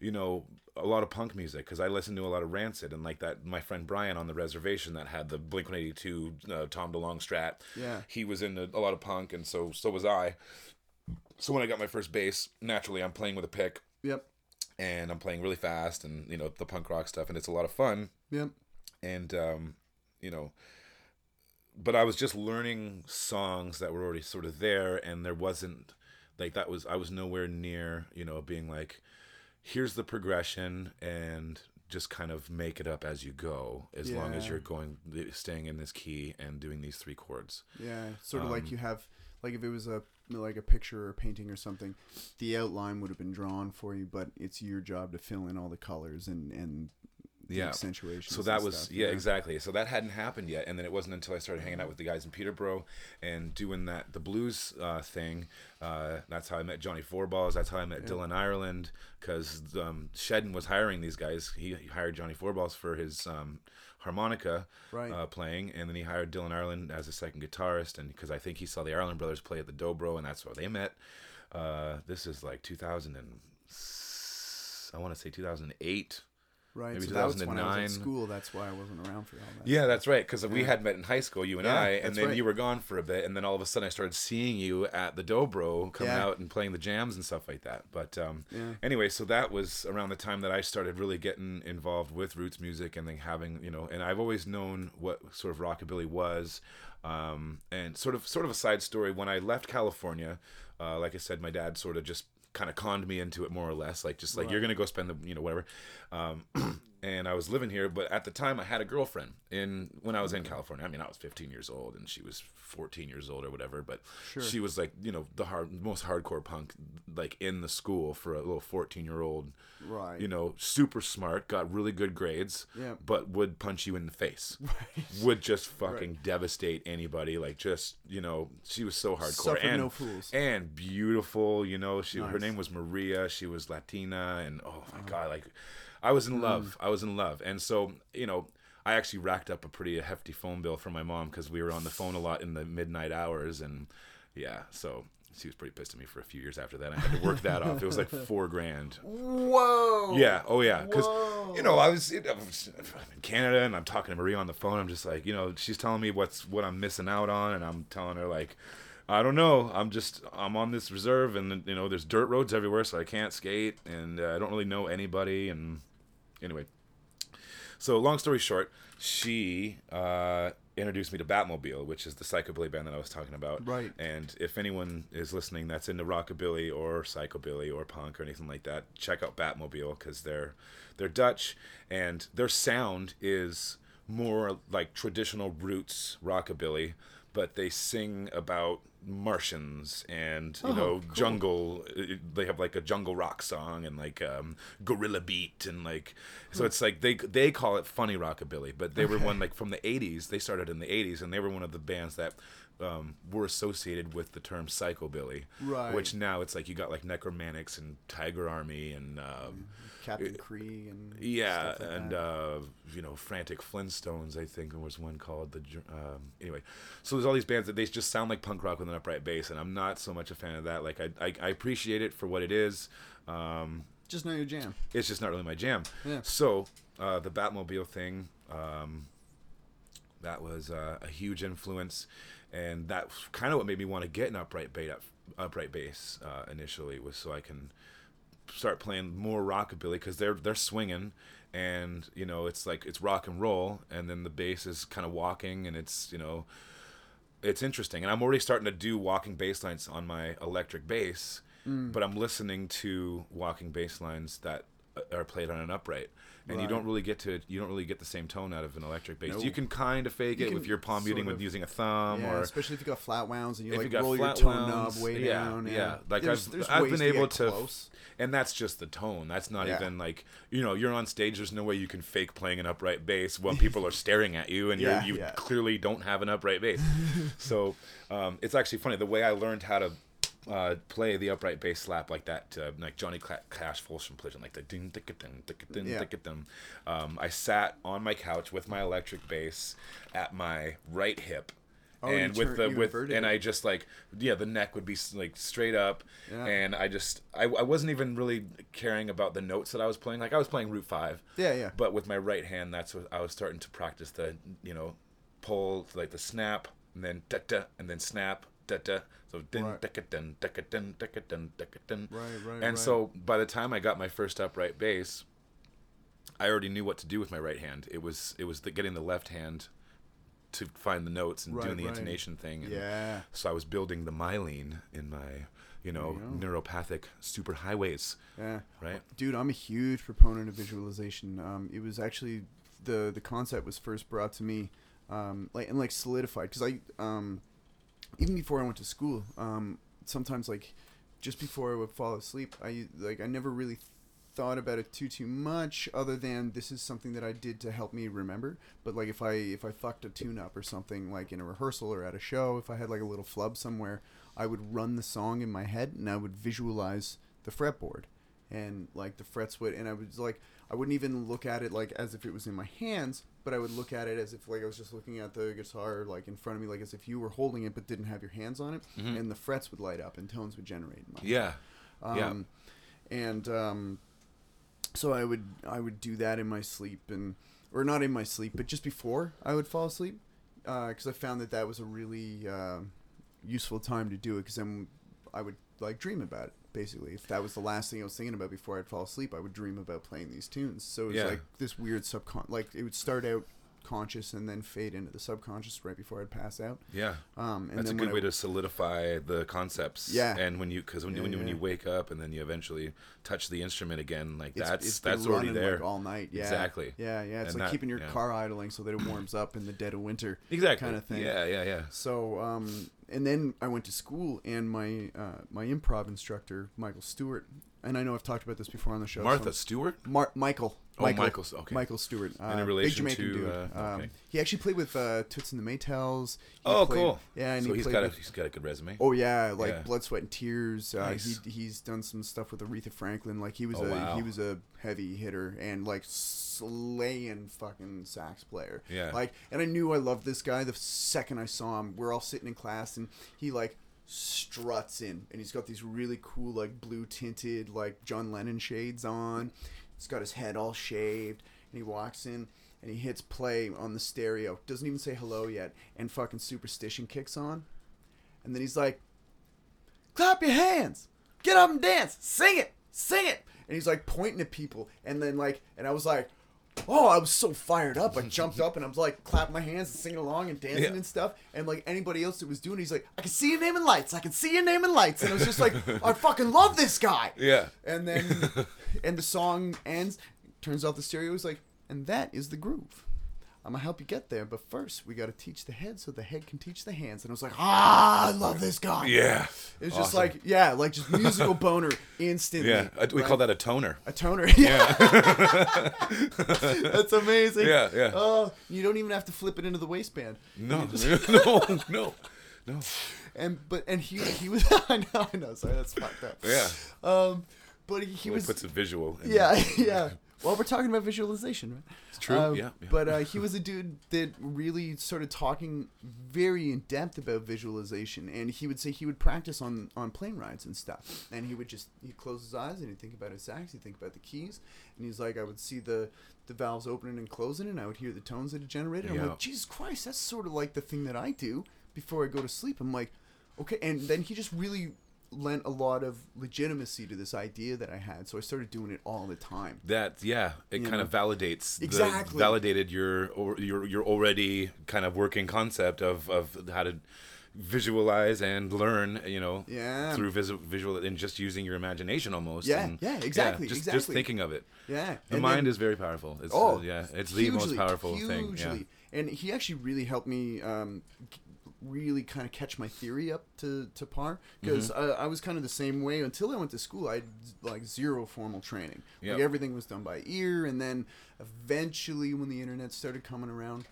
B: you know, a lot of punk music because I listened to a lot of Rancid and like that. My friend Brian on the reservation that had the Blink One Eighty Two uh, Tom DeLonge Strat.
A: Yeah.
B: he was into a lot of punk, and so so was I. So when I got my first bass, naturally I'm playing with a pick
A: Yep.
B: and I'm playing really fast and you know the punk rock stuff and it's a lot of fun
A: Yep.
B: and um, you know but I was just learning songs that were already sort of there and there wasn't like that was I was nowhere near you know being like here's the progression and just kind of make it up as you go as long as you're going staying in this key and doing these three chords
A: Yeah. Sort of
B: Um,
A: like you have, like if it was a like a picture or a painting or something, the outline would have been drawn for you, but it's your job to fill in all the colors and and the
B: Yeah.
A: accentuations.
B: So that was
A: stuff,
B: yeah, exactly. So that hadn't happened yet, and then it wasn't until I started hanging out with the guys in Peterborough and doing that the blues uh, thing. Uh, that's how I met Johnny Fourballs. That's how I met Dylan Ireland because um, Shedden was hiring these guys. He, he hired Johnny Fourballs for his um, harmonica
A: Right.
B: uh, playing, and then he hired Dylan Ireland as a second guitarist. And because I think he saw the Ireland brothers play at the Dobro, and that's where they met. Uh, this is like 2000 and I want to say 2008.
A: Right.
B: maybe
A: so that was when I was
B: 2009.
A: at school. That's why I wasn't around for all that.
B: Yeah, that's right. Because we had met in high school, you and
A: Yeah,
B: I, and then
A: right.
B: you were gone for a bit, and then all of a sudden I started seeing you at the Dobro, coming
A: Yeah.
B: out and playing the jams and stuff like that. But um,
A: Yeah.
B: anyway, so that was around the time that I started really getting involved with roots music, and then having you know, and I've always known what sort of rockabilly was. Um, and sort of sort of a side story when I left California, uh, like I said, my dad sort of just kind of conned me into it more or less, like just like you're gonna go spend the you know whatever. Um, and I was living here, but at the time I had a girlfriend in when I was in California. I mean, I was 15 years old and she was 14 years old or whatever, but
A: Sure.
B: she was like, you know, the hard most hardcore punk like in the school for a little 14 year old,
A: Right.
B: you know, super smart, got really good grades,
A: Yeah.
B: but would punch you in the face. Right. Would just fucking devastate anybody like just, you know, she was so hardcore
A: Suffered
B: and
A: no fools.
B: and beautiful, you know, she her name was Maria, she was Latina and oh my god, like I was in love. I was in love. And so, you know, I actually racked up a pretty hefty phone bill for my mom because we were on the phone a lot in the midnight hours. And yeah, so she was pretty pissed at me for a few years after that. I had to work that off. It was like four grand.
A: Whoa.
B: Yeah. Oh, yeah. Because you know, I was, I was in Canada and I'm talking to Maria on the phone. I'm just like, you know, she's telling me what's what I'm missing out on, and I'm telling her like, I don't know. I'm just I'm on this reserve, and you know, there's dirt roads everywhere, so I can't skate, and uh, I don't really know anybody. And anyway, so long story short, she uh, introduced me to Batmobile, which is the psychobilly band that I was talking about.
A: Right.
B: And if anyone is listening that's into rockabilly or psychobilly or punk or anything like that, check out Batmobile because they're they're Dutch and their sound is more like traditional roots rockabilly, but they sing about Martians and you
A: Oh,
B: know
A: cool.
B: jungle. They have like a jungle rock song and like um, gorilla beat and like so it's like they they call it funny rockabilly, but they were one like from the '80s. They started in the '80s and they were one of the bands that um, were associated with the term psychobilly,
A: Right.
B: which now it's like you got like Nekromantix and Tiger Army and um,
A: Captain Cree and
B: yeah,
A: like
B: and uh, you know, Frantic Flintstones. I think there was one called the. Um, anyway, so there's all these bands that they just sound like punk rock with an upright bass, and I'm not so much a fan of that. Like I, I, I appreciate it for what it is. Um,
A: just not your jam.
B: it's just not really my jam.
A: Yeah.
B: So uh, the Batmobile thing, um, that was uh, a huge influence, and that's kind of what made me want to get an upright bass. Upright bass uh, initially was so I can start playing more rockabilly because they're they're swinging, and you know it's like it's rock and roll, and then the bass is kind of walking, and it's you know it's interesting, and I'm already starting to do walking bass lines on my electric bass, but I'm listening to walking bass lines that uh, are played on an upright, and you don't really get to you don't really get the same tone out of an electric bass.
A: No.
B: You can kind of fake
A: You
B: it if you're palm muting with
A: of-
B: using a thumb
A: yeah,
B: or
A: especially if you got flat wounds and you like
B: you
A: roll your tone
B: wounds,
A: knob way
B: yeah,
A: down.
B: Yeah, yeah. like
A: there's,
B: I've,
A: there's
B: I've been able to,
A: close.
B: and that's just the tone. That's not even like you know you're on stage. There's no way you can fake playing an upright bass when people are staring at you and you clearly don't have an upright bass. so um, it's actually funny the way I learned how to. Uh, play the upright bass slap like that, uh, like Johnny Cla- Cash Folsom plays it, like the ding ding ding ding ding ding ding. Um, I sat on my couch with my electric bass at my right hip,
A: Oh, and
B: with
A: turn-
B: the with and
A: it.
B: I just like yeah the neck would be like straight up
A: Yeah.
B: and I just I, I wasn't even really caring about the notes that I was playing like I was playing root five
A: Yeah, yeah.
B: but with my right hand that's what I was starting to practice the you know pull like the snap and then da da and then snap da da so din
A: Right.
B: da dun da dun da dun da dun
A: Right, right,
B: and
A: right.
B: so by the time I got my first upright bass I already knew what to do with my right hand. It was it was the, getting the left hand to find the notes and
A: Right,
B: doing the
A: right.
B: intonation thing. And
A: Yeah.
B: So I was building the myelin in my, you know, neuropathic superhighways,
A: Yeah.
B: right?
A: Dude, I'm a huge proponent of visualization. Um, it was actually the the concept was first brought to me, um, like and like solidified because I um, even before I went to school, um, sometimes like just before I would fall asleep, I like I never really thought about it too too much other than this is something that I did to help me remember. But like if I if I fucked a tune up or something like in a rehearsal or at a show, if I had like a little flub somewhere, I would run the song in my head and I would visualize the fretboard and like the frets would and I was like I wouldn't even look at it like as if it was in my hands, but I would look at it as if like I was just looking at the guitar like in front of me, like as if you were holding it but didn't have your hands on it, and the frets would light up and tones would generate.
B: Yeah. yeah.
A: um, and um, so I would I would do that in my sleep and or not in my sleep, but just before I would fall asleep, because I found that that was a really uh, useful time to do it. Because then I would like dream about it. Basically, if that was the last thing I was thinking about before I'd fall asleep, I would dream about playing these tunes. So it's
B: Yeah.
A: like this weird subcon like it would start out conscious and then fade into the subconscious right before I'd pass out.
B: Yeah.
A: Um, and
B: That's a good way
A: I-
B: to solidify the concepts.
A: Yeah.
B: And when you, because when, you
A: Yeah,
B: when, you when you wake up and then you eventually touch the instrument again, like
A: It's,
B: that's
A: it's
B: that's already there.
A: like, all night. Yeah,
B: Exactly.
A: Yeah, yeah. It's
B: And
A: like
B: that-
A: keeping your
B: yeah.
A: car idling so that it warms up in the dead of winter.
B: exactly.
A: kind of thing.
B: Yeah, yeah, yeah.
A: So, um, and then I went to school, and my uh, my improv instructor, Michael Stewart, and I know I've talked about this before on the show. so-
B: Martha Stewart.
A: Mar- Michael.
B: Oh, Michael's- okay.
A: Michael Stewart. Uh,
B: In
A: big
B: relation
A: Jamaican
B: to,
A: dude.
B: uh,
A: um, he actually played with uh, Toots and the Maytals. He
B: Oh,
A: played-
B: cool.
A: Yeah, and
B: so
A: he
B: he's
A: played
B: got a
A: with,
B: he's got a good resume.
A: Oh yeah, like
B: Yeah.
A: Blood, Sweat, and Tears. Uh,
B: Nice.
A: he he's done some stuff with Aretha Franklin. Like he was
B: Oh,
A: a
B: wow.
A: he was a heavy hitter and like slaying fucking sax player.
B: Yeah.
A: Like, and I knew I loved this guy the second I saw him. We're all sitting in class and he like struts in and he's got these really cool like blue tinted like John Lennon shades on. He's got his head all shaved and he walks in and he hits play on the stereo. Doesn't even say hello yet and fucking Superstition kicks on. And then he's like, clap your hands, get up and dance, sing it, sing it. And he's like pointing at people. And then like, and I was like, oh, I was so fired up. I jumped up and I was like clapping my hands and singing along and dancing
B: Yeah.
A: and stuff. And like anybody else that was doing, it, he's like, I can see your name in lights. I can see your name in lights. And I was just like, I fucking love this guy.
B: Yeah.
A: And then, and the song ends. Turns out the stereo is like, and that is the groove. I'm gonna help you get there, but first we gotta teach the head so the head can teach the hands. And I was like, ah, I love this guy.
B: Yeah.
A: It's just like, yeah, like just musical boner instantly.
B: Yeah. Uh, We
A: right?
B: call that a toner.
A: a toner. Yeah, that's amazing.
B: Yeah, yeah.
A: Oh, you don't even have to flip it into the waistband.
B: No, no, no, no.
A: And but and he he was I know I know sorry that's fucked up.
B: Yeah.
A: Um, but he, was
B: puts a visual. In
A: yeah yeah. Well, we're talking about visualization, right? It's
B: true, yeah, yeah.
A: But uh, he was a dude that really started talking very in depth about visualization, and he would say he would practice on on plane rides and stuff, and he would just he'd close his eyes and he'd think about his sax, he'd think about the keys, and he's like, I would see the the valves opening and closing, and I would hear the tones that it generated. I'm like, Jesus Christ, that's sort of like the thing that I do before I go to sleep. I'm like, okay, and then he just really lent a lot of legitimacy to this idea that I had, so I started doing it all the time.
B: That yeah, it
A: You
B: kind
A: know?
B: of validates the-
A: Exactly.
B: validated your or your your already kind of working concept of of how to visualize and learn. You know,
A: Yeah.
B: through visual visual and just using your imagination almost.
A: Yeah,
B: and,
A: yeah, exactly,
B: just
A: exactly.
B: just thinking of it.
A: Yeah,
B: The
A: and
B: mind
A: then-
B: is very powerful. It's,
A: Oh,
B: uh, yeah, it's the most
A: hugely,
B: powerful thing. Yeah.
A: And he actually really helped me um, really kind of catch my theory up to, to par because
B: Mm-hmm.
A: uh, I was kind of the same way until I went to school. I had like zero formal training.
B: Yep.
A: Like everything was done by ear, and then eventually when the internet started coming around,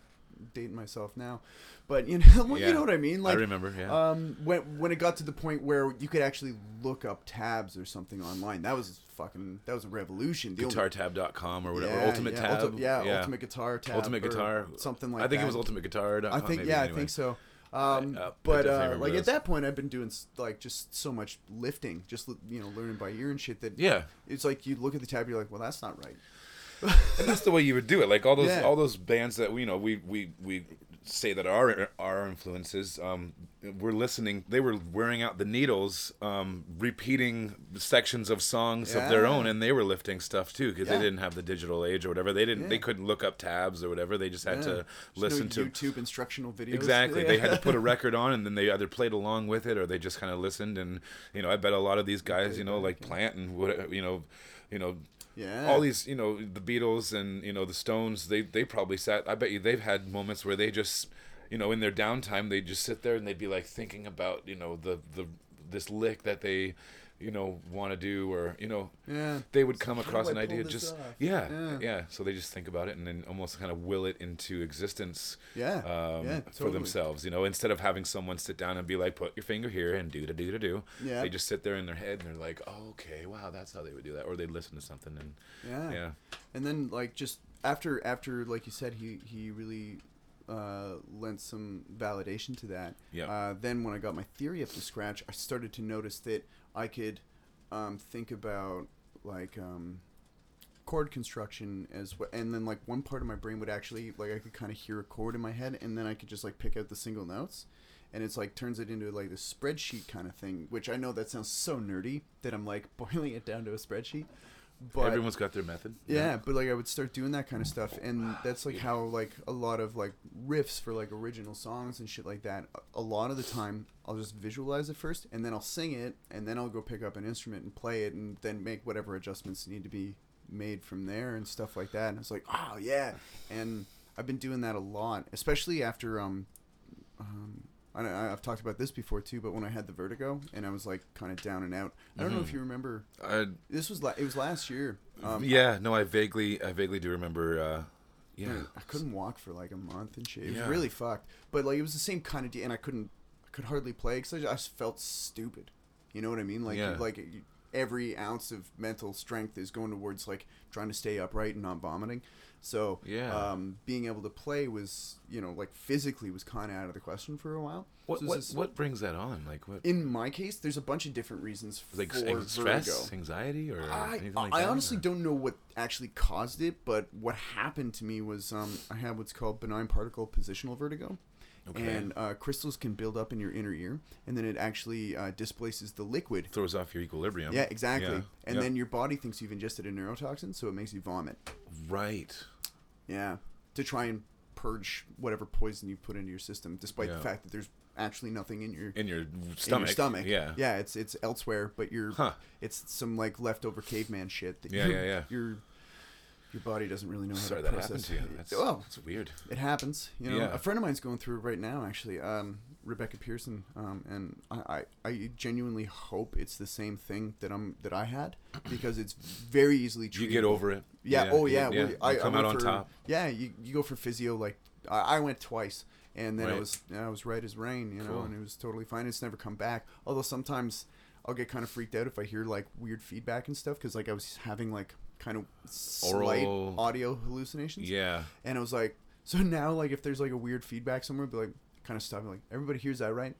A: dating myself now, but you know, well,
B: Yeah.
A: you know what I mean. Like
B: I remember. Yeah.
A: um, when when it got to the point where you could actually look up tabs or something online, that was fucking that was a revolution. The
B: GuitarTab.com or whatever.
A: Yeah,
B: Ultimate
A: yeah,
B: Tab.
A: Ulti- yeah, Ultimate Guitar Tab.
B: Ultimate Guitar.
A: something like that.
B: I think
A: that.
B: it was Ultimate Guitar.
A: I think
B: maybe,
A: yeah,
B: anyway.
A: I think so. Um,
B: uh,
A: but uh, like at that point, I've been doing like just so much lifting, just you know, learning by ear and shit. That
B: Yeah.
A: it's like you look at the tab, you're like, well, that's not right.
B: And that's the way you would do it. Like all those
A: Yeah.
B: all those bands that we you know we we we say that are our influences. Um, we're listening. They were wearing out the needles, um, repeating sections of songs of their own, and they were lifting stuff too because
A: Yeah.
B: they didn't have the digital age or whatever. They didn't. They couldn't look up tabs or whatever. They just had
A: Yeah.
B: to
A: There's no
B: listen to
A: YouTube instructional videos.
B: Exactly. They had to put a record on, and then they either played along with it or they just kind of listened. And you know, I bet a lot of these guys, you know, like Plant and what, you know, you know,
A: Yeah.
B: all these, you know, the Beatles and you know the Stones. They they probably sat. I bet you they've had moments where they just, you know, in their downtime, they just sit there and they'd be like thinking about, you know, the the this lick that they. You know, want to do, or you know,
A: Yeah.
B: they would come
A: How
B: across an idea. Just yeah,
A: Yeah.
B: yeah, So they just think about it and then almost kind of will it into existence
A: Yeah.
B: um,
A: yeah.
B: for themselves. You know, instead of having someone sit down and be like, "Put your finger here and do da do da do,"
A: Yeah.
B: they just sit there in their head and they're like, oh, "Okay, wow, that's how they would do that," or they'd listen to something and
A: Yeah.
B: yeah,
A: And then like just after after like you said, he he really uh, lent some validation to that.
B: Yeah.
A: Uh, then when I got my theory up to scratch, I started to notice that I could um, think about like um, chord construction as well, and then like one part of my brain would actually like I could kind of hear a chord in my head, and then I could just like pick out the single notes. And it's like turns it into like this spreadsheet kind of thing, which I know that sounds so nerdy that I'm like boiling it down to a spreadsheet. But
B: everyone's got their method.
A: yeah, but like I would start doing that kind of stuff, and that's like how like a lot of like riffs for like original songs and shit like that. A- A lot of the time, I'll just visualize it first, and then I'll sing it, and then I'll go pick up an instrument and play it, and then make whatever adjustments need to be made from there and stuff like that. And it's like, oh yeah, and I've been doing that a lot, especially after um, um. I know, I've talked about this before too, but when I had the vertigo and I was like kind of down and out, I don't know if you remember.
B: I,
A: This was la- it was last year. Um,
B: yeah, no, I vaguely, I vaguely do remember. Uh, yeah,
A: Dude, I couldn't walk for like a month and shit. It was
B: Yeah.
A: really fucked. But like it was the same kind of deal, and I couldn't, I could hardly play because I just felt stupid. You know what I mean? Like
B: Yeah.
A: like every ounce of mental strength is going towards like trying to stay upright and not vomiting. So
B: Yeah.
A: um, being able to play was you know like physically was kind of out of the question for a while.
B: what
A: So
B: what,
A: just-
B: what brings that on? Like what?
A: In my case, there's a bunch of different reasons
B: like
A: for
B: stress,
A: vertigo.
B: anxiety, or
A: I,
B: anything like
A: I
B: that?
A: I honestly
B: or-
A: don't know what actually caused it, but what happened to me was um, I had what's called benign particle positional vertigo.
B: Okay.
A: And uh, crystals can build up in your inner ear, and then it actually uh, displaces the liquid.
B: throws off your equilibrium.
A: Yeah, exactly.
B: Yeah,
A: And
B: yeah.
A: then your body thinks you've ingested a neurotoxin, so it makes you vomit.
B: right.
A: Yeah. To try and purge whatever poison you put into your system, despite
B: Yeah.
A: the fact that there's actually nothing in your
B: In your
A: in
B: stomach.
A: your stomach.
B: Yeah.
A: Yeah, it's it's elsewhere, but you're
B: Huh.
A: it's some like leftover caveman shit that
B: Yeah,
A: your,
B: yeah, yeah.
A: your your body doesn't really know how
B: Sorry
A: to
B: that
A: process.
B: happened to you. That's,
A: oh,
B: that's weird.
A: it happens. You know,
B: Yeah.
A: a friend of mine's going through it right now, actually. Um, Rebecca Pearson, um, and I, I, I genuinely hope it's the same thing that I'm that I had because it's very easily treatable.
B: You get over it.
A: Yeah. oh yeah.
B: yeah.
A: well,
B: You
A: I,
B: come
A: I
B: out
A: went
B: on
A: for,
B: top.
A: Yeah. You, you go for physio like I, I went twice, and then I
B: Right.
A: was I was right as rain, you know,
B: Cool.
A: and it was totally fine. It's never come back. Although sometimes I'll get kind of freaked out if I hear like weird feedback and stuff because like I was having like kind of slight
B: Oral-
A: audio hallucinations.
B: Yeah.
A: And I was like, so now like if there's like a weird feedback somewhere, be like kind of stop like everybody hears that right?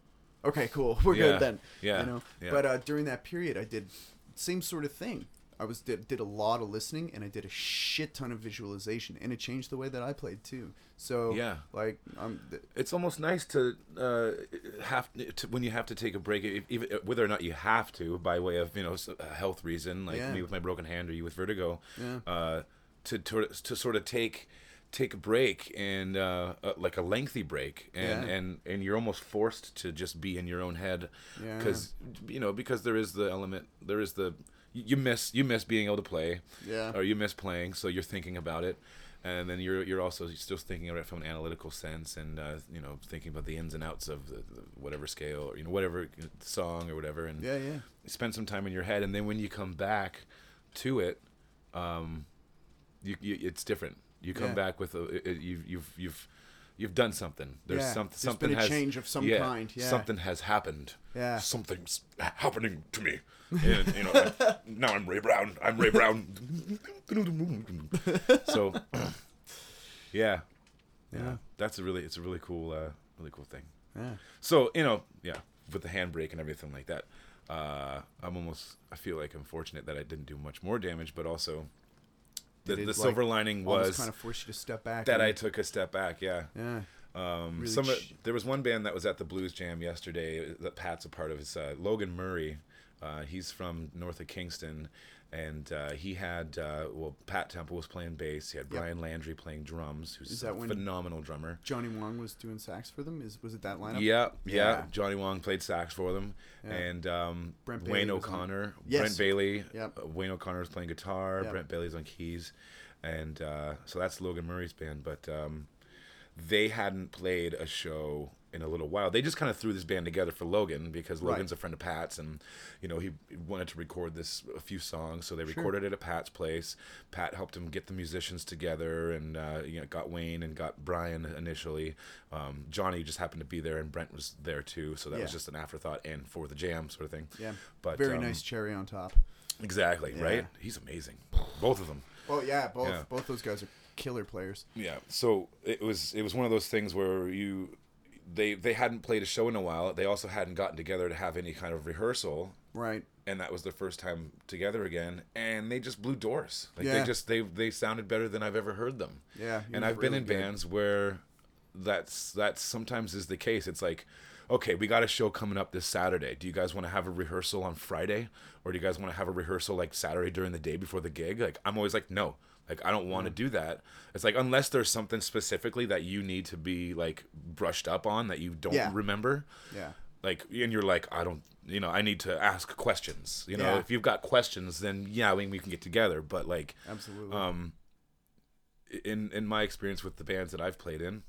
A: Okay, cool. We're
B: Yeah,
A: good then.
B: yeah,
A: You know.
B: yeah.
A: But uh, during that period, I did same sort of thing. I was did, did a lot of listening and I did a shit ton of visualization and it changed the way that I played too. So
B: Yeah.
A: like um th-
B: it's almost nice to uh, have to, when you have to take a break, even whether or not you have to, by way of you know a health reason, like
A: Yeah.
B: me with my broken hand or you with vertigo,
A: Yeah.
B: uh, to, to to sort of take take a break and uh, uh, like a lengthy break, and,
A: Yeah.
B: and and you're almost forced to just be in your own head,
A: Yeah.
B: because you know because there is the element, there is the you miss you miss being able to play,
A: Yeah.
B: or you miss playing, so you're thinking about it, and then you're you're also still thinking about it from an analytical sense, and uh, you know thinking about the ins and outs of the, the whatever scale or you know whatever song or whatever, and
A: yeah, yeah.
B: spend some time in your head, and then when you come back to it, um, you, you it's different. You come
A: Yeah.
B: back with a you've you've you've you've done something. There's
A: Yeah,
B: some,
A: there's
B: something
A: been a
B: has
A: change of some
B: yeah,
A: kind, yeah.
B: something has happened.
A: Yeah.
B: something's happening to me. And you know, now I'm Ray Brown. I'm Ray Brown. so, yeah, yeah,
A: Yeah.
B: that's a really it's a really cool uh, really cool thing.
A: Yeah.
B: So you know, yeah, with the handbrake and everything like that, uh, I'm almost. I feel like I'm fortunate that I didn't do much more damage, but also the, the
A: like,
B: silver lining was
A: kind of force you to step back.
B: that I took a step back. Yeah.
A: Yeah.
B: Um,
A: Really
B: some
A: ch-
B: there was one band that was at the Blues Jam yesterday that Pat's a part of. It's uh, Logan Murray. Uh, he's from north of Kingston, and uh, he had uh, well Pat Temple was playing bass. He had
A: Yep.
B: Brian Landry playing drums, who's
A: Is
B: a
A: that when-
B: phenomenal drummer.
A: Johnny Wong was doing sax for them. Is was it that lineup?
B: Yeah, yeah,
A: Yeah.
B: Johnny Wong played sax for them,
A: Yeah.
B: and um,
A: Brent Bailey
B: Wayne O'Connor,
A: Yes.
B: Brent Bailey,
A: Yep.
B: uh, Wayne O'Connor was playing guitar.
A: Yep.
B: Brent Bailey's on keys, and uh, so that's Logan Murray's band. But um, they hadn't played a show in a little while. They just kind of threw this band together for Logan because
A: Right.
B: Logan's a friend of Pat's, and you know he wanted to record this a few songs, so they
A: Sure.
B: recorded it at Pat's place. Pat helped him get the musicians together, and uh, you know got Wayne and got Brian initially. Um, Johnny just happened to be there, and Brent was there too, so that was just an afterthought and for the jam sort of thing.
A: Yeah.
B: But
A: Very
B: um,
A: nice cherry on top.
B: exactly
A: Yeah.
B: right. He's amazing, both of them.
A: Well, yeah, both
B: Yeah.
A: both those guys are killer players.
B: Yeah. So it was it was one of those things where you they they hadn't played a show in a while. They also hadn't gotten together to have any kind of rehearsal,
A: Right.
B: and that was their first time together again. And they just blew doors. Like
A: Yeah.
B: they just they they sounded better than I've ever heard them.
A: Yeah.
B: and I've been in
A: good.
B: bands where that's that sometimes is the case. It's like, okay, we got a show coming up this Saturday. Do you guys want to have a rehearsal on Friday, or do you guys want to have a rehearsal like Saturday during the day before the gig? Like I'm always like, no. Like I don't want to do that. It's like unless there's something specifically that you need to be like brushed up on that you don't
A: Yeah.
B: remember.
A: Yeah.
B: Like and you're like, I don't you know, I need to ask questions. You know,
A: Yeah.
B: if you've got questions, then yeah, we, we can get together. But like
A: Absolutely.
B: um in in my experience with the bands that I've played in,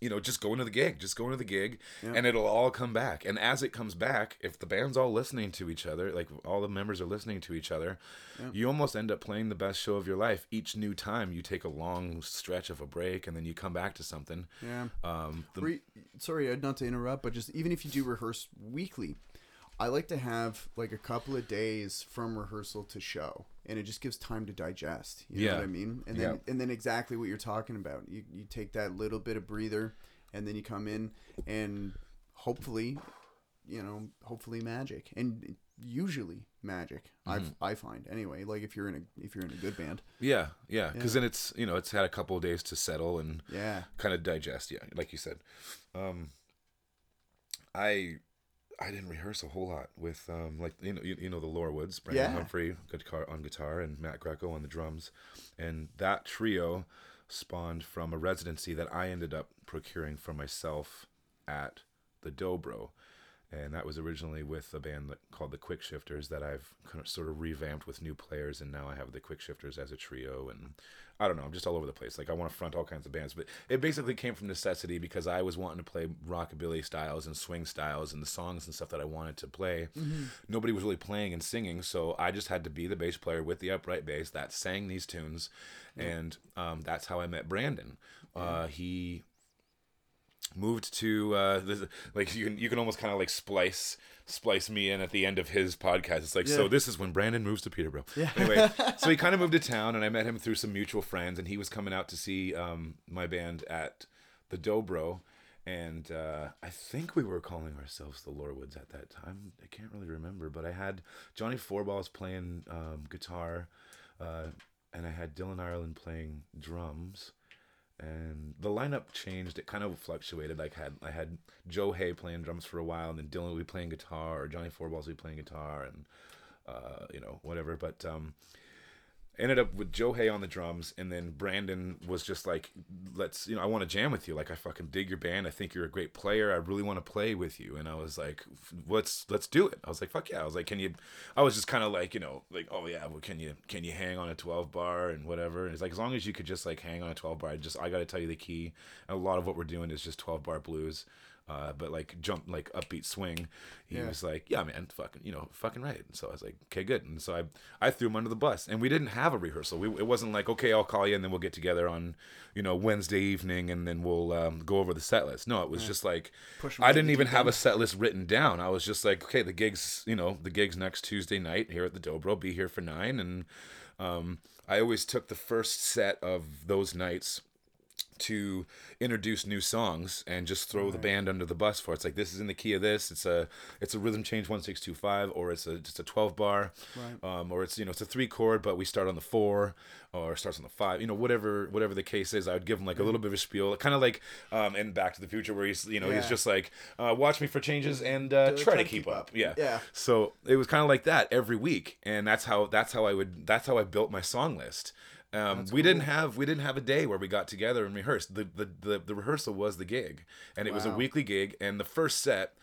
B: you know, just go into the gig, just go into the gig,
A: Yeah.
B: and it'll all come back. And as it comes back, if the band's all listening to each other, like all the members are listening to each other,
A: Yeah.
B: you almost end up playing the best show of your life each new time. You take a long stretch of a break, and then you come back to something.
A: yeah.
B: Um, the,
A: Or e- sorry, not to interrupt, but just even if you do rehearse weekly, I like to have like a couple of days from rehearsal to show, and it just gives time to digest. You know what I mean? And then
B: Yeah.
A: and then exactly what you're talking about. You you take that little bit of breather, and then you come in and hopefully, you know, hopefully magic, and usually magic.
B: Mm-hmm.
A: I I find anyway. Like if you're in a if you're in a good band,
B: yeah, yeah, because then it's you know it's had a couple of days to settle and
A: yeah,
B: kind of digest. Yeah, like you said. Um, I I didn't rehearse a whole lot with um, like you know you, you know the Lohrwoods, Brandon
A: Yeah.
B: Humphrey guitar on guitar and Matt Greco on the drums, and that trio spawned from a residency that I ended up procuring for myself at the Dobro. And that was originally with a band that, called the Quick Shifters that I've kind of sort of revamped with new players, and now I have the Quick Shifters as a trio. And I don't know, I'm just all over the place. Like I want to front all kinds of bands, but it basically came from necessity because I was wanting to play rockabilly styles and swing styles and the songs and stuff that I wanted to play. Nobody was really playing and singing, so I just had to be the bass player with the upright bass that sang these tunes, and um, that's how I met Brandon. Uh, he moved to uh this, like you can you can almost kind of like splice splice me in at the end of his podcast. It's like so this is when brandon moves to peterborough. Yeah. Anyway so he kind of moved to town and i met him through some mutual friends and he was coming out to see um my band at the dobro and uh, I think we were calling ourselves the Lohrwoods at that time. I can't really remember, but I had Johnny Fourballs playing um, guitar, uh, and I had Dylan Ireland playing drums and the lineup changed. It kind of fluctuated. Like had I had Joe Hay playing drums for a while, and then Dylan would be playing guitar, or Johnny Fourballs would be playing guitar, and uh, you know whatever. But um, ended up with Joe Hay on the drums, and then Brandon was just like, "Let's, you know, I want to jam with you. Like I fucking dig your band. I think you're a great player. I really want to play with you." And I was like, "Let's let's do it." I was like, "Fuck yeah!" I was like, "Can you?" I was just kind of like, you know, like, "Oh yeah, well, can you can you hang on a 12 bar and whatever?" And it's like as long as you could just like hang on a 12 bar. I just I got to tell you the key. A lot of what we're doing is just 12 bar blues. Uh, but like jump like upbeat swing, he
A: Yeah.
B: was like, "Yeah, man, fucking, you know, fucking right." And so I was like, "Okay, good." And so I, I threw him under the bus, and we didn't have a rehearsal. We, it wasn't like, "Okay, I'll call you, and then we'll get together on, you know, Wednesday evening, and then we'll um, go over the set list." No, it was just like, I didn't even have a set list written down. I was just like, "Okay, the gigs, you know, the gigs next Tuesday night here at the Dobro. Be here for nine, and um, I always took the first set of those nights to introduce new songs and just throw the band under the bus for it. it's like this is in the key of this it's a it's a rhythm change 1625 or it's a just a 12 bar
A: Right.
B: um, or it's you know it's a three chord but we start on the four or starts on the five you know whatever whatever the case is i would give him like a little bit of a spiel kind of like um, in back to the future where he's you know he's just like uh, watch me for changes and uh, try, to keep, up. yeah
A: Yeah.
B: so it was kind of like that every week and that's how that's how i would that's how i built my song list um, we didn't have we didn't have a day where we got together and rehearsed. The the, the, the rehearsal was the gig, and it was a weekly gig. And the first set,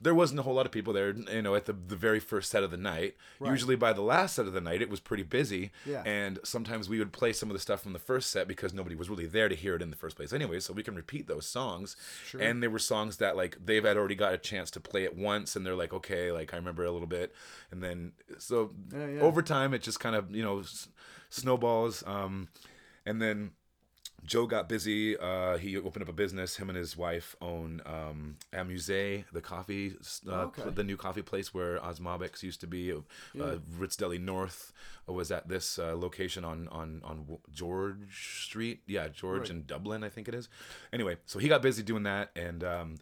B: there wasn't a whole lot of people there. You know, at the the very first set of the night. Usually by the last set of the night, it was pretty busy.
A: Yeah.
B: And sometimes we would play some of the stuff from the first set because nobody was really there to hear it in the first place anyway. So we can repeat those songs.
A: Sure.
B: And there were songs that like they've had already got a chance to play it once, and they're like, okay, like I remember a little bit, and then so
A: Yeah, yeah.
B: over time it just kind of you know snowballs. Um, and then Joe got busy. Uh, he opened up a business. Him and his wife own um, Amuse, the coffee, uh,
A: Okay.
B: the new coffee place where Osmobix used to be. Uh, Ritz Deli North was at this uh, location on on on George Street. Yeah, George
A: Right.
B: in Dublin, I think it is. Anyway, so he got busy doing that, and um,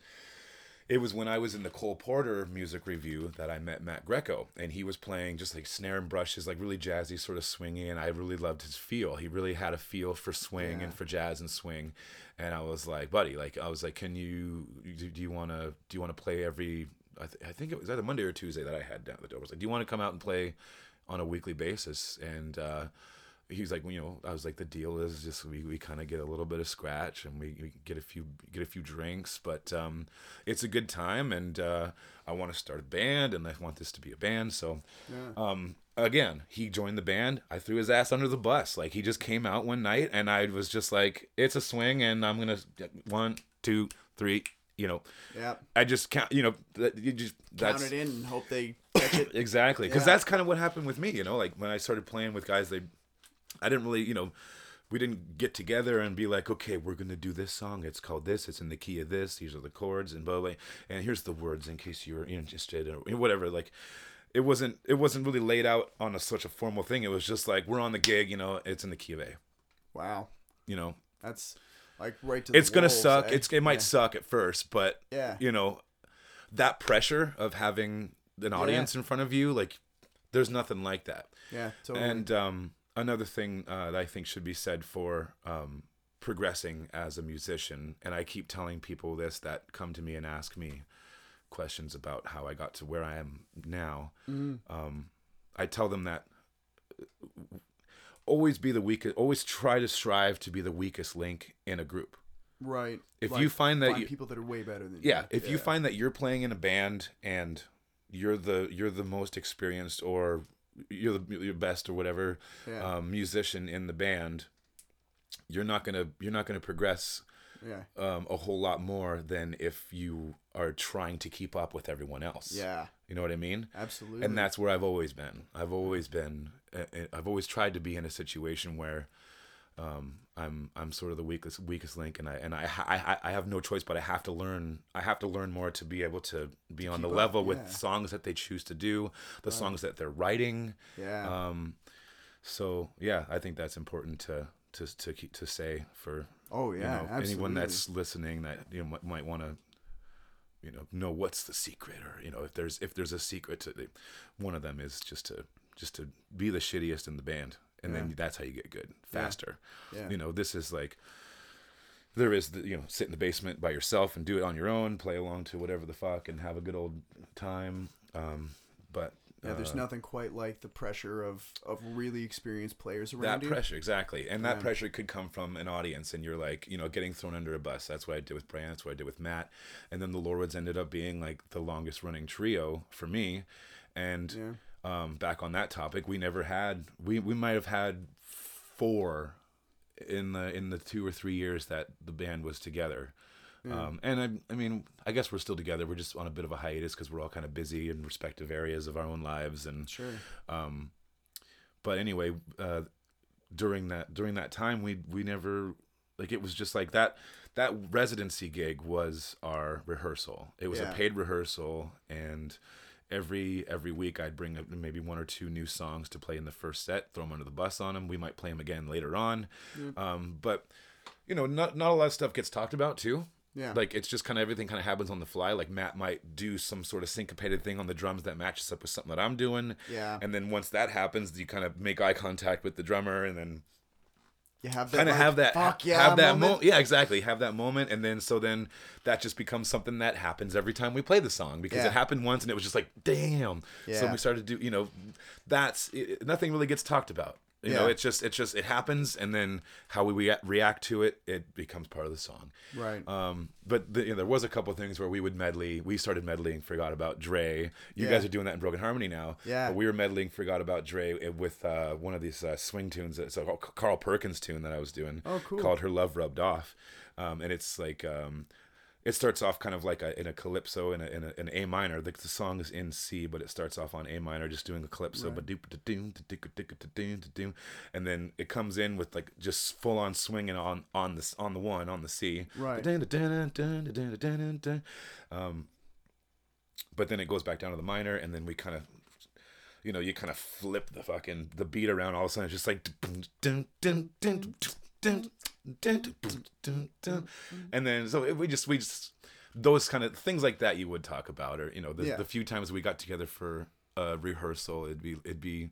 B: it was when I was in the Cole Porter music review that I met Matt Greco, and he was playing just like snare and brushes, like really jazzy, sort of swingy, and I really loved his feel. He really had a feel for swing
A: Yeah.
B: and for jazz and swing, and I was like, buddy, like I was like, can you do, do you want to do you want to play every? I, th- I think it was either Monday or Tuesday that I had down at the door. I was like, do you want to come out and play on a weekly basis? And uh, he was like, you know, I was like, the deal is just we, we kind of get a little bit of scratch and we, we get a few get a few drinks, but um, it's a good time and uh, I want to start a band and I want this to be a band. So
A: Yeah.
B: um, again, he joined the band. I threw his ass under the bus. Like he just came out one night and I was just like, it's a swing and I'm gonna one, two, three. You know,
A: Yeah.
B: I just count. You know, you just that's
A: Count it in and hope they catch it.
B: Exactly, because
A: Yeah.
B: that's kind of what happened with me. You know, like when I started playing with guys, they, I didn't really, you know, we didn't get together and be like, okay, we're gonna do this song. It's called this. It's in the key of this. These are the chords and blah blah. And here's the words in case you're interested or whatever. Like, it wasn't it wasn't really laid out on a such a formal thing. It was just like we're on the gig. You know, it's in the key of A.
A: Wow.
B: You know,
A: That's like right to the
B: it's gonna
A: wolves,
B: suck.
A: eh?
B: It's it might
A: Yeah.
B: suck at first, but
A: Yeah.
B: you know, that pressure of having an audience in front of you, like, there's nothing like that.
A: Yeah. Totally.
B: And um, another thing uh, that I think should be said for um, progressing as a musician, and I keep telling people this that come to me and ask me questions about how I got to where I am now. Um, I tell them that uh, always be the weakest, always try to strive to be the weakest link in a group.
A: right.
B: if
A: Like,
B: you find that
A: find
B: you-
A: people that are way better than
B: Yeah,
A: you.
B: if you find that you're playing in a band and you're the you're the most experienced or you're the you're best or whatever
A: Yeah.
B: um, musician in the band, you're not gonna you're not gonna progress
A: yeah.
B: um, a whole lot more than if you are trying to keep up with everyone else.
A: Yeah.
B: you know what I mean.
A: Absolutely.
B: And that's where I've always been. I've always been. uh, uh, I've always tried to be in a situation where um, I'm I'm sort of the weakest weakest link, and I and I, I I have no choice, but I have to learn. I have to learn more to be able to be on the
A: up,
B: level with
A: yeah.
B: songs that they choose to do, the songs that they're writing.
A: yeah.
B: Um, so yeah, I think that's important to to to keep, to say for
A: oh
B: you
A: yeah.
B: know anyone that's listening that you know might, might want to you know know what's the secret or you know if there's if there's a secret to the, one of them is just to just to be the shittiest in the band and then that's how you get good faster
A: Yeah.
B: you know this is like there is the you know sit in the basement by yourself and do it on your own play along to whatever the fuck and have a good old time um but
A: Yeah, there's
B: uh,
A: nothing quite like the pressure of, of really experienced players around
B: that
A: you.
B: pressure exactly and that
A: Yeah.
B: pressure could come from an audience and you're like you know getting thrown under a bus that's what i did with brian that's what i did with matt and then the Lohrwoods ended up being like the longest running trio for me and
A: Yeah.
B: Um, back on that topic we never had we, we might have had four in the in the two or three years that the band was together um, and I, I mean, I guess we're still together. We're just on a bit of a hiatus because we're all kind of busy in respective areas of our own lives, and
A: Sure.
B: um, but anyway, uh, during that during that time, we we never like it was just like that. That residency gig was our rehearsal. It was
A: Yeah.
B: a paid rehearsal, and every every week I'd bring up maybe one or two new songs to play in the first set, throw them under the bus on them. We might play them again later on, um, but. you know, not not a lot of stuff gets talked about too.
A: Yeah.
B: Like it's just kind of everything kind of happens on the fly. Like Matt might do some sort of syncopated thing on the drums that matches up with something that I'm doing.
A: Yeah.
B: And then once that happens, you kind of make eye contact with the drummer, and then
A: You have that
B: kind of
A: like,
B: have that
A: fuck yeah
B: have that
A: moment.
B: moment. Yeah, exactly. Have that moment, and then so then that just becomes something that happens every time we play the song because
A: Yeah.
B: it happened once, and it was just like damn. So we started to do. You know, that's it, nothing really gets talked about. You know,
A: Yeah.
B: it's just it's just it happens, and then how we rea- react to it, it becomes part of the song.
A: Right.
B: Um, but the, you know, there was a couple things where we would medley. We started medleying "Forgot About Dre." You
A: Yeah.
B: guys are doing that in Broken Harmony now.
A: Yeah.
B: But we were medleying "Forgot About Dre" with uh, one of these uh, swing tunes. It's a Carl Perkins tune that I was doing.
A: Oh, cool.
B: Called "Her Love Rubbed Off," um, and it's like um, it starts off kind of like a, in a calypso in a, in a, an A minor. The, the song is in C, but it starts off on A minor, just doing a calypso. But and then it comes in with like just full on swinging on on the on the one on the C.
A: Right.
B: Um, but then it goes back down to the minor, and then we kind of, you know, you kind of flip the fucking the beat around. All of a sudden, it's just like, and then so we just we just those kind of things like that you would talk about, or you know, the,
A: Yeah.
B: the few times we got together for a rehearsal, it'd be it'd be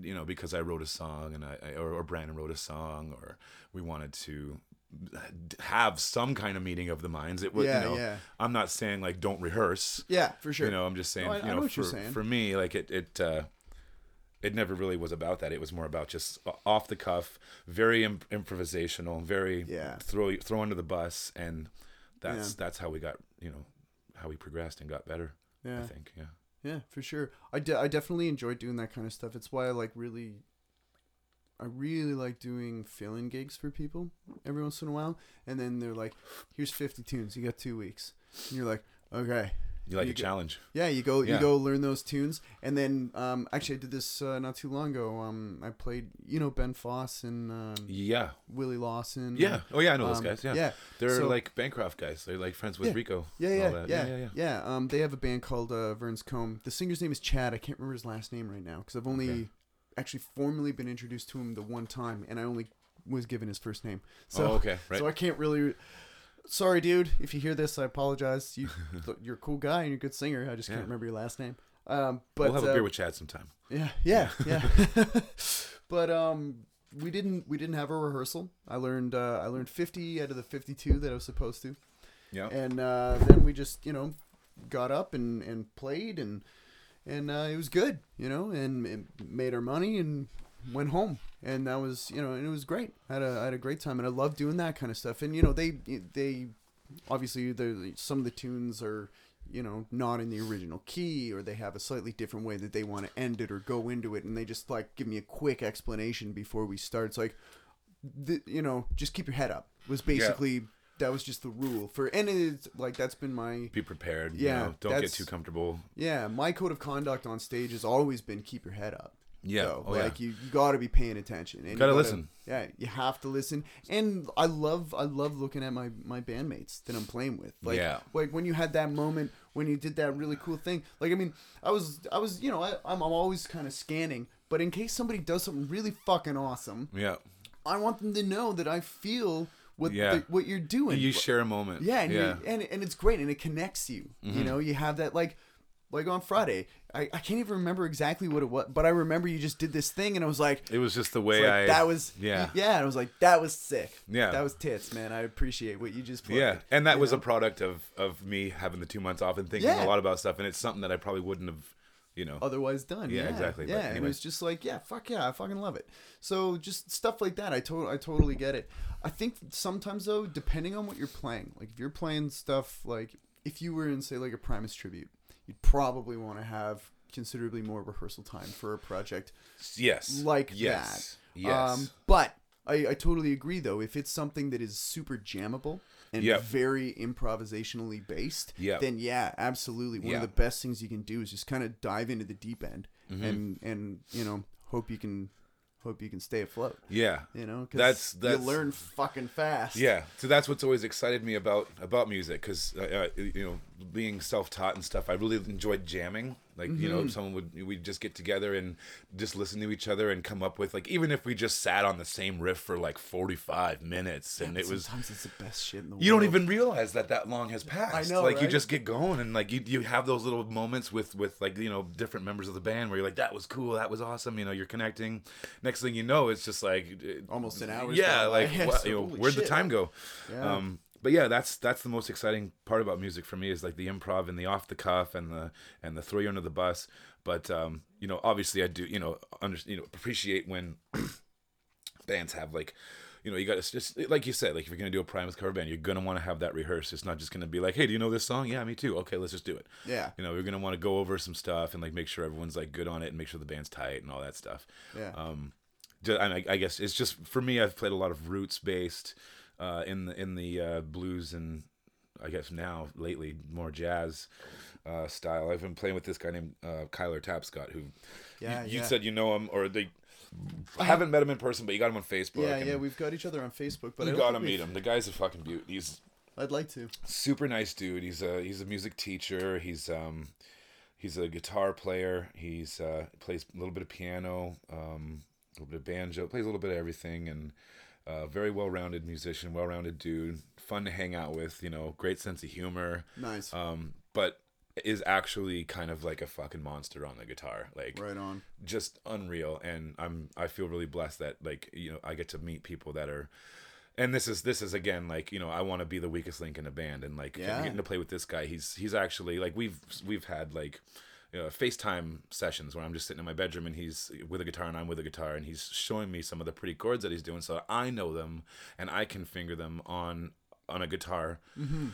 B: you know because I wrote a song and I, I or, or Brandon wrote a song or we wanted to have some kind of meeting of the minds it would,
A: Yeah,
B: you know
A: yeah.
B: I'm not saying like don't rehearse
A: Yeah, for sure.
B: you know I'm just saying
A: No, I-
B: you know,
A: know
B: for,
A: saying.
B: for me like it it uh it never really was about that it was more about just uh, off the cuff very Im- improvisational very
A: Yeah.
B: throw throw under the bus and that's
A: Yeah.
B: that's how we got you know how we progressed and got better
A: Yeah.
B: I think yeah
A: Yeah, for sure. I, de- I definitely enjoy doing that kind of stuff. It's why I like really, I really like doing fill-in gigs for people every once in a while. And then they're like, "Here's 50 tunes. You got two weeks." And you're like, "Okay."
B: You like
A: You
B: a
A: get-
B: challenge
A: Yeah, you go, you go learn those tunes, and then um, actually I did this uh, not too long ago. Um, I played, you know, Ben Foss and um,
B: yeah
A: Willie Lawson.
B: Yeah. Oh yeah, I know those
A: Um,
B: guys. Yeah.
A: yeah.
B: They're
A: So-
B: like Bancroft guys. They're like friends with
A: Yeah.
B: Rico.
A: Yeah,
B: and
A: yeah,
B: all that.
A: yeah,
B: yeah,
A: yeah,
B: yeah.
A: Um, they have a band called uh, Vern's Combe. The singer's name is Chad. I can't remember his last name right now because I've only
B: Okay.
A: actually formally been introduced to him the one time, and I only was given his first name. So,
B: oh, okay, right.
A: so I can't really. Sorry, dude. If you hear this, I apologize. You, you're a cool guy and you're a good singer. I just can't remember your last name. Um, but
B: we'll have a
A: uh,
B: beer with Chad sometime.
A: yeah, yeah, yeah. but um, we didn't we didn't have a rehearsal. I learned uh, I learned 50 out of the 52 that I was supposed to
B: Yeah.
A: and uh, then we just you know got up and, and played and and uh, it was good you know and, and made our money and went home and that was you know and it was great I had a, I had a great time and I love doing that kind of stuff and you know they they obviously the some of the tunes are you know not in the original key or they have a slightly different way that they want to end it or go into it and they just like give me a quick explanation before we start it's like the, you know just keep your head up was basically that was just the rule for and it's like that's been my
B: Be prepared.
A: Yeah,
B: You know, don't get too comfortable.
A: yeah my code of conduct on stage has always been keep your head up
B: Yeah.
A: So,
B: oh,
A: like
B: yeah.
A: you, you got to be paying attention and you
B: Gotta listen.
A: yeah you have to listen and i love i love looking at my my bandmates that i'm playing with like
B: Yeah.
A: like when you had that moment when you did that really cool thing like i mean i was i was you know I, I'm, I'm always kind of scanning but in case somebody does something really fucking awesome
B: Yeah.
A: i want them to know that i feel what
B: Yeah.
A: the, what you're doing
B: You share a moment.
A: yeah, and,
B: Yeah.
A: And and it's great, and it connects you.
B: Mm-hmm.
A: You know, you have that like, like on Friday. I, I can't even remember exactly what it was, but I remember you just did this thing, and I was like,
B: It was just the way
A: like,
B: I.
A: that was
B: Yeah.
A: yeah. And I was like, that was sick.
B: Yeah.
A: that was tits, man. I appreciate what you just played.
B: Yeah, and that was
A: know?
B: a product of of me having the two months off and thinking
A: Yeah.
B: a lot about stuff, and it's something that I probably wouldn't have, you know.
A: otherwise done.
B: Yeah,
A: Yeah,
B: exactly,
A: Yeah, and it was just like, yeah, fuck yeah, I fucking love it. So just stuff like that, I to- I totally get it. I think sometimes though, depending on what you're playing, like if you're playing stuff like if you were in say like a Primus tribute, you'd probably want to have considerably more rehearsal time for a project
B: Yes.
A: like
B: yes.
A: that.
B: Yes.
A: Um, but I, I totally agree though. If it's something that is super jammable and
B: Yep.
A: very improvisationally based,
B: Yep.
A: then yeah, absolutely. One
B: Yeah.
A: of the best things you can do is just kind of dive into the deep end
B: Mm-hmm.
A: and and you know hope you can hope you can stay afloat.
B: yeah.
A: You know, 'cause
B: That's- that's-
A: you learn fucking fast.
B: Yeah, so that's what's always excited me about about music because uh, uh, you know being self-taught and stuff, I really enjoyed jamming. Like you
A: Mm-hmm.
B: know, someone would we'd just get together and just listen to each other and come up with like even if we just sat on the same riff for like forty-five minutes and it was
A: sometimes it's the best shit in the
B: you don't even realize that that long has passed.
A: I know,
B: like you just get going and like you you have those little moments with with like you know different members of the band where you're like that was cool, that was awesome. You know, you're connecting. Next thing you know, it's just like
A: Almost an hour.
B: Yeah, like what,
A: So,
B: you know, where'd the time go?
A: Yeah.
B: Um, but yeah, that's that's the most exciting part about music for me is like the improv and the off the cuff and the and the throw you under the bus. But um, you know, obviously, I do you know under, you know appreciate when bands have like you know you got to just like you said like if you're gonna do a Primus cover band you're gonna want to have that rehearsed it's not just gonna be like hey do you know this song yeah me too okay let's just do it
A: Yeah.
B: you know we're gonna want to go over some stuff and like make sure everyone's like good on it and make sure the band's tight and all that stuff
A: Yeah.
B: um I, I guess it's just for me I've played a lot of roots based uh in the in the uh blues and I guess now lately more jazz uh, style. I've been playing with this guy named uh, Kyler Tapscott, who
A: Yeah,
B: you, you
A: yeah.
B: said you know him, or they I haven't met him in person, but you got him on Facebook.
A: yeah, yeah, we've got each other on Facebook, but
B: you
A: don't
B: gotta meet
A: we've-
B: him. The guy's a fucking beaut. He's
A: I'd like to.
B: super nice dude. He's a he's a music teacher. He's um he's a guitar player. He's uh plays a little bit of piano, um a little bit of banjo, plays a little bit of everything and uh, very well-rounded musician, well-rounded dude, fun to hang out with, you know, great sense of humor.
A: Nice.
B: Um but is actually kind of like a fucking monster on the guitar. Like
A: right on.
B: just unreal and i'm i feel really blessed that like you know i get to meet people that are and this is this is again like you know i want to be the weakest link in a band and like
A: Yeah.
B: getting to play with this guy he's he's actually like we've we've had like you know, FaceTime sessions where I'm just sitting in my bedroom and he's with a guitar and I'm with a guitar and he's showing me some of the pretty chords that he's doing so I know them and I can finger them on on a guitar mm-hmm.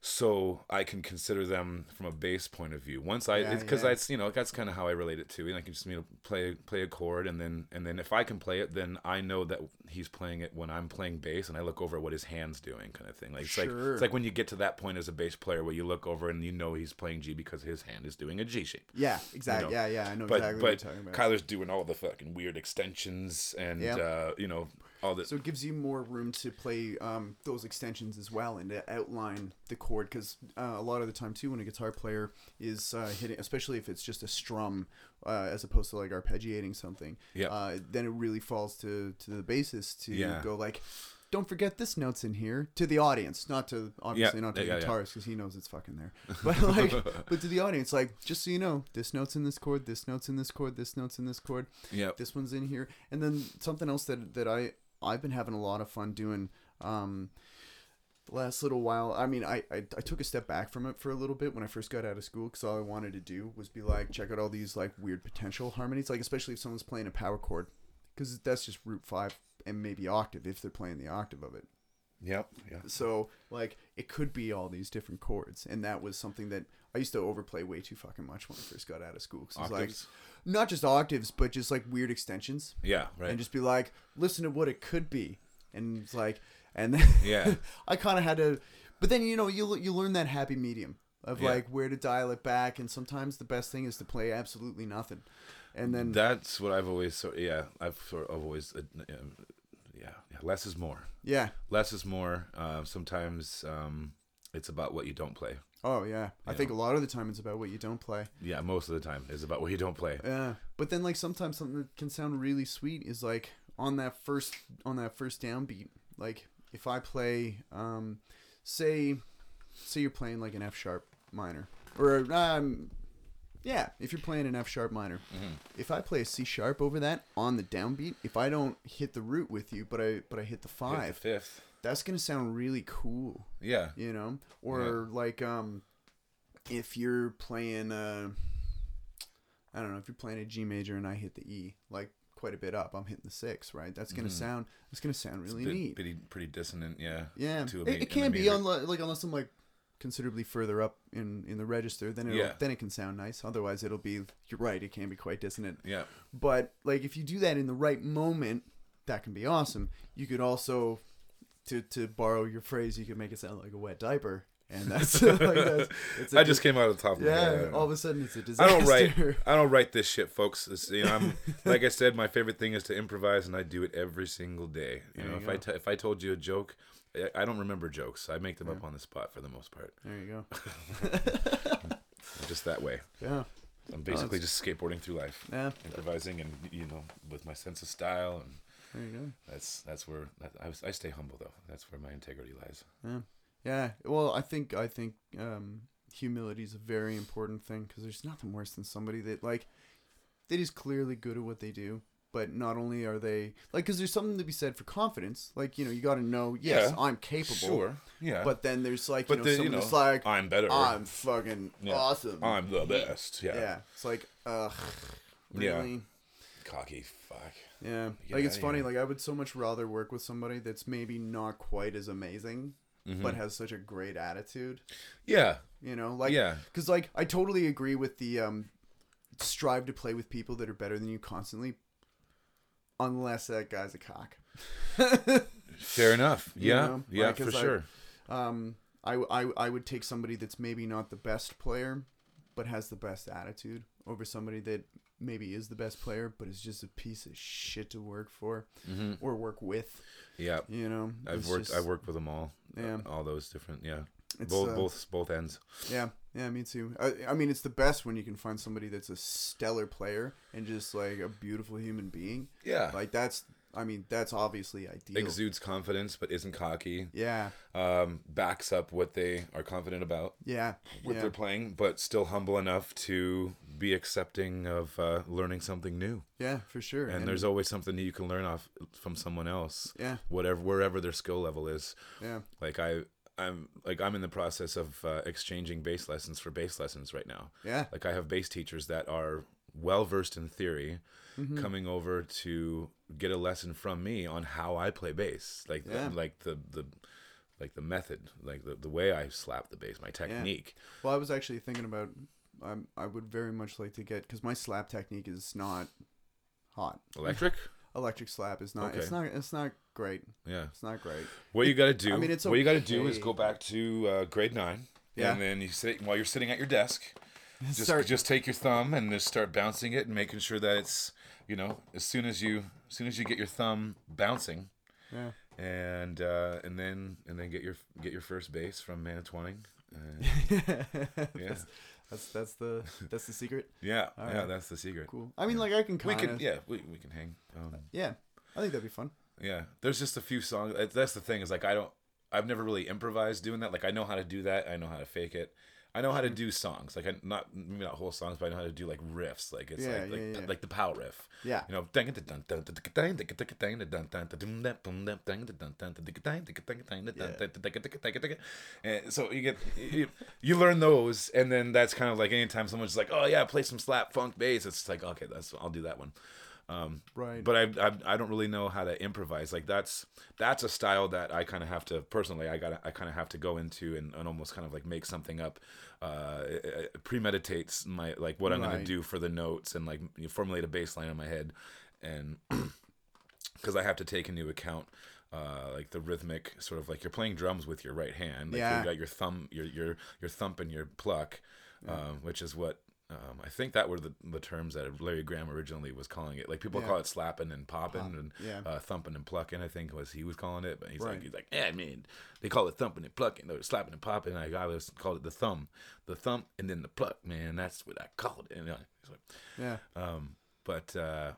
B: so I can consider them from a bass point of view. Once I,
A: Yeah,
B: because
A: yeah.
B: that's you know that's kind of how I relate it to. And I can just you know play play a chord, and then and then if I can play it, then I know that he's playing it when I'm playing bass, and I look over at what his hands doing, kind of thing. Like it's like it's like when you get to that point as a bass player where you look over and you know he's playing G because his hand is doing a G shape.
A: Yeah, exactly.
B: know.
A: Yeah, yeah, I know
B: But
A: exactly what you're talking about.
B: Kyler's doing all the fucking weird extensions and
A: Yeah.
B: uh, you know all the
A: So it gives you more room to play um, those extensions as well and to outline the chord because uh, a lot of the time too when a guitar player is uh, hitting, especially if it's just a strum uh, as opposed to like arpeggiating something,
B: Yeah.
A: uh, then it really falls to to the bassist to
B: Yeah.
A: go like. Don't forget this note's in here to the audience, not to obviously
B: Yeah,
A: not to
B: yeah,
A: the guitarist because he knows it's fucking there. But like, but to the audience, like, just so you know, this note's in this chord, this note's in this chord, this note's in this chord
B: yeah
A: this one's in here and then something else that that i i've been having a lot of fun doing um the last little while i mean I, I i took a step back from it for a little bit when i first got out of school because all i wanted to do was be like check out all these like weird potential harmonies like especially if someone's playing a power chord because that's just root five and maybe octave if they're playing the octave of it.
B: Yep yeah
A: so like it could be all these different chords and that was something that i used to overplay way too fucking much when i first got out of school 'cause it's like not just octaves but just like weird extensions.
B: Yeah right.
A: And just be like, listen to what it could be, and it's like, and then
B: Yeah.
A: I kind of had to, but then you know you you learn that happy medium of
B: Yeah.
A: like where to dial it back, and sometimes the best thing is to play absolutely nothing, and then
B: That's what I've always so yeah I've sort of always uh, yeah, yeah less is more
A: yeah,
B: less is more uh, sometimes um, it's about what you don't play
A: oh yeah, I
B: Yeah.
A: think a lot of the time it's about what you don't play.
B: yeah most of the time is about what you don't play
A: Yeah, but then like sometimes something that can sound really sweet is like on that first on that first downbeat. Like if I play, um, say, say you're playing like an F sharp minor, or um, yeah, if you're playing an F sharp minor, if I play a C sharp over that on the downbeat, if I don't hit the root with you, but I but I hit the
B: Hit the
A: five,
B: fifth.
A: that's gonna sound really cool.
B: Yeah.
A: You know? Or like um if you're playing uh i don't know if you're playing a g major and i hit the e like quite a bit up. I'm hitting the six right? That's gonna mm-hmm. sound it's gonna sound really
B: Bit-
A: neat.
B: pretty pretty dissonant yeah.
A: Yeah.
B: To a
A: it, it can be unless like unless i'm like considerably further up in in the register then it
B: Yeah.
A: then it can sound nice. Otherwise it'll be you're right it can be quite dissonant.
B: Yeah.
A: But like if you do that in the right moment that can be awesome. You could also to to borrow your phrase you could make it sound like a wet diaper and that's like that's it's
B: I just came out of the top of my
A: yeah all of a sudden it's a
B: I
A: disaster I
B: don't write. I don't write this shit, folks. It's, you know, I'm like I said, my favorite thing is to improvise, and I do it every single day. You
A: There
B: know,
A: you
B: if I
A: go.
B: t- if I told you a joke, I, I don't remember jokes. I make them up on the spot for the most part.
A: There you go.
B: Just that way.
A: Yeah.
B: I'm basically
A: it's-
B: just skateboarding through life,
A: Yeah.
B: improvising, and you know, with my sense of style, and
A: There you go.
B: that's that's where that, I, was- I stay humble though. That's where my integrity lies.
A: Yeah. Yeah. Well, I think I think um, humility is a very important thing because there's nothing worse than somebody that like that is clearly good at what they do, but not only are they like because there's something to be said for confidence. Like you know, you got to know, yes,
B: Yeah.
A: I'm capable. Sure.
B: Yeah.
A: But then there's like you
B: But
A: know,
B: the- you
A: someone
B: know,
A: that's like,
B: I'm better.
A: I'm fucking
B: Yeah.
A: awesome.
B: I'm the best. Yeah.
A: yeah. It's like, ugh,
B: Yeah.
A: really?
B: Cocky. Fuck.
A: Yeah.
B: Get
A: Like it's
B: outta
A: funny. Like I would so much rather work with somebody that's maybe not quite as amazing,
B: Mm-hmm.
A: but has such a great attitude.
B: Yeah.
A: You know, like
B: Yeah.
A: because like I totally agree with the um, strive to play with people that are better than you constantly, unless that guy's a cock.
B: Fair enough.
A: You
B: Yeah.
A: know,
B: yeah,
A: like,
B: for
A: like-
B: sure.
A: Um, I, I I would take somebody that's maybe not the best player, but has the best attitude over somebody that maybe is the best player, but is just a piece of shit to work for
B: hmm
A: or work with.
B: Yeah.
A: You know,
B: I've worked.
A: just-
B: I've worked with them all.
A: Yeah.
B: All those different. Yeah.
A: It's,
B: both
A: uh,
B: both both ends.
A: Yeah, yeah, me too. I, I mean, it's the best when you can find somebody that's a stellar player and just like a beautiful human being.
B: Yeah.
A: Like that's, I mean, that's obviously ideal.
B: Exudes confidence, but isn't cocky.
A: Yeah,
B: Um, backs up what they are confident about.
A: yeah,
B: what
A: yeah,
B: they're playing, but still humble enough to be accepting of uh, learning something new.
A: yeah, for sure.
B: And, there's always something that you can learn off from someone else,
A: yeah,
B: whatever wherever their skill level is.
A: yeah,
B: Like I, I'm like I'm in the process of uh, exchanging bass lessons for bass lessons right now.
A: yeah,
B: Like I have bass teachers that are well versed in theory,
A: Mm-hmm.
B: coming over to get a lesson from me on how I play bass. Like
A: Yeah.
B: the, like the the like the method, like the, the way I slap the bass, my technique.
A: Well, I was actually thinking about. Um, I would very much like to get because my slap technique is not hot.
B: Electric.
A: Electric slap is not.
B: Okay.
A: It's not. It's not great.
B: Yeah.
A: It's not great.
B: What you got to do?
A: I mean, it's
B: what you got to do is go back to uh, grade nine,
A: Yeah.
B: and then you sit while you're sitting at your desk. Just
A: Start-
B: just take your thumb and just start bouncing it and making sure that it's you know as soon as you as soon as you get your thumb bouncing
A: Yeah.
B: and uh, and then and then get your get your first bass from Manitowaning. Uh, yeah,
A: That's that's the that's the secret.
B: yeah,
A: All
B: yeah.
A: right.
B: That's the secret.
A: Cool. I mean, like I can
B: Kinda,
A: We
B: can yeah we, we can hang. Um,
A: Yeah. I think that'd be fun.
B: Yeah, there's just a few songs. That's the thing is like I don't. I've never really improvised doing that. Like I know how to do that. I know how to fake it. I know how to do songs. Like I not maybe not whole songs, but I know how to do like riffs. Like it's
A: Yeah,
B: like like,
A: yeah, yeah.
B: like the pow riff.
A: Yeah.
B: You know, and so you get you, you learn those, and then that's kind of like anytime someone's like, "Oh yeah, play some slap funk bass," it's like, okay, that's I'll do that one. Um,
A: Right.
B: but I, I I don't really know how to improvise. Like that's that's a style that I kind of have to personally. I got I kind of have to go into and, and almost kind of like make something up. Uh, it- it premeditates my like what I'm gonna do for the notes and like you formulate a bass line in my head, and because I have to take into account. Uh, like the rhythmic sort of like you're playing drums with your right hand. Like
A: Yeah.
B: you got your thumb, your your your thump and your pluck, um, which is what um, I think that were the, the terms that Larry Graham originally was calling it. Like people
A: Yeah.
B: call it slapping and popping and
A: yeah.
B: uh, thumping and plucking. I think was he was calling it, but he's
A: Right.
B: like he's like yeah, I mean they call it thumping and plucking, or slapping and popping. Like I always called it the thumb, the thump, and then the pluck. Man, that's what I called it. And, uh, like,
A: Yeah.
B: um, but uh,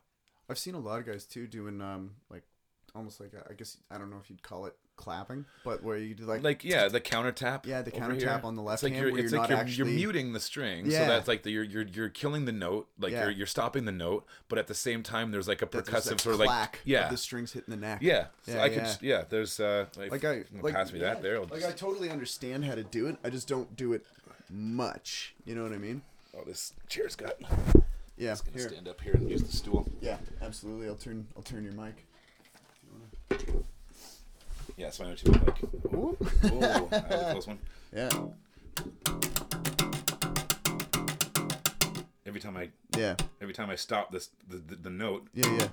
A: I've seen a lot of guys too doing um like almost like a, I guess I don't know if you'd call it clapping, but where you do like
B: like yeah, the counter tap.
A: Yeah, the counter tap on the left
B: It's like
A: hand
B: you're,
A: where
B: it's
A: you're
B: like
A: not
B: you're,
A: actually-
B: you're muting the string,
A: Yeah.
B: so that's like the, you're you're you're killing the note, like
A: Yeah.
B: you're you're stopping the note, but at the same time there's like a
A: that
B: percussive sort of like
A: clack
B: yeah,
A: of the strings hitting the neck.
B: yeah. So
A: Yeah,
B: I could
A: yeah.
B: There's uh like,
A: Like I like
B: pass me that there. I'll
A: Like
B: just-
A: I totally understand how to do it. I just don't do it much. You know what I mean?
B: oh, this chair's got.
A: Yeah.
B: Just gonna
A: Here.
B: stand up here and use the stool.
A: Yeah, absolutely. I'll turn I'll turn your mic.
B: Yeah, so I know too. Like,
A: Ooh.
B: oh, that was a close one.
A: Yeah.
B: Every time I
A: Yeah.
B: every time I stop this the, the, the note,
A: Yeah, yeah.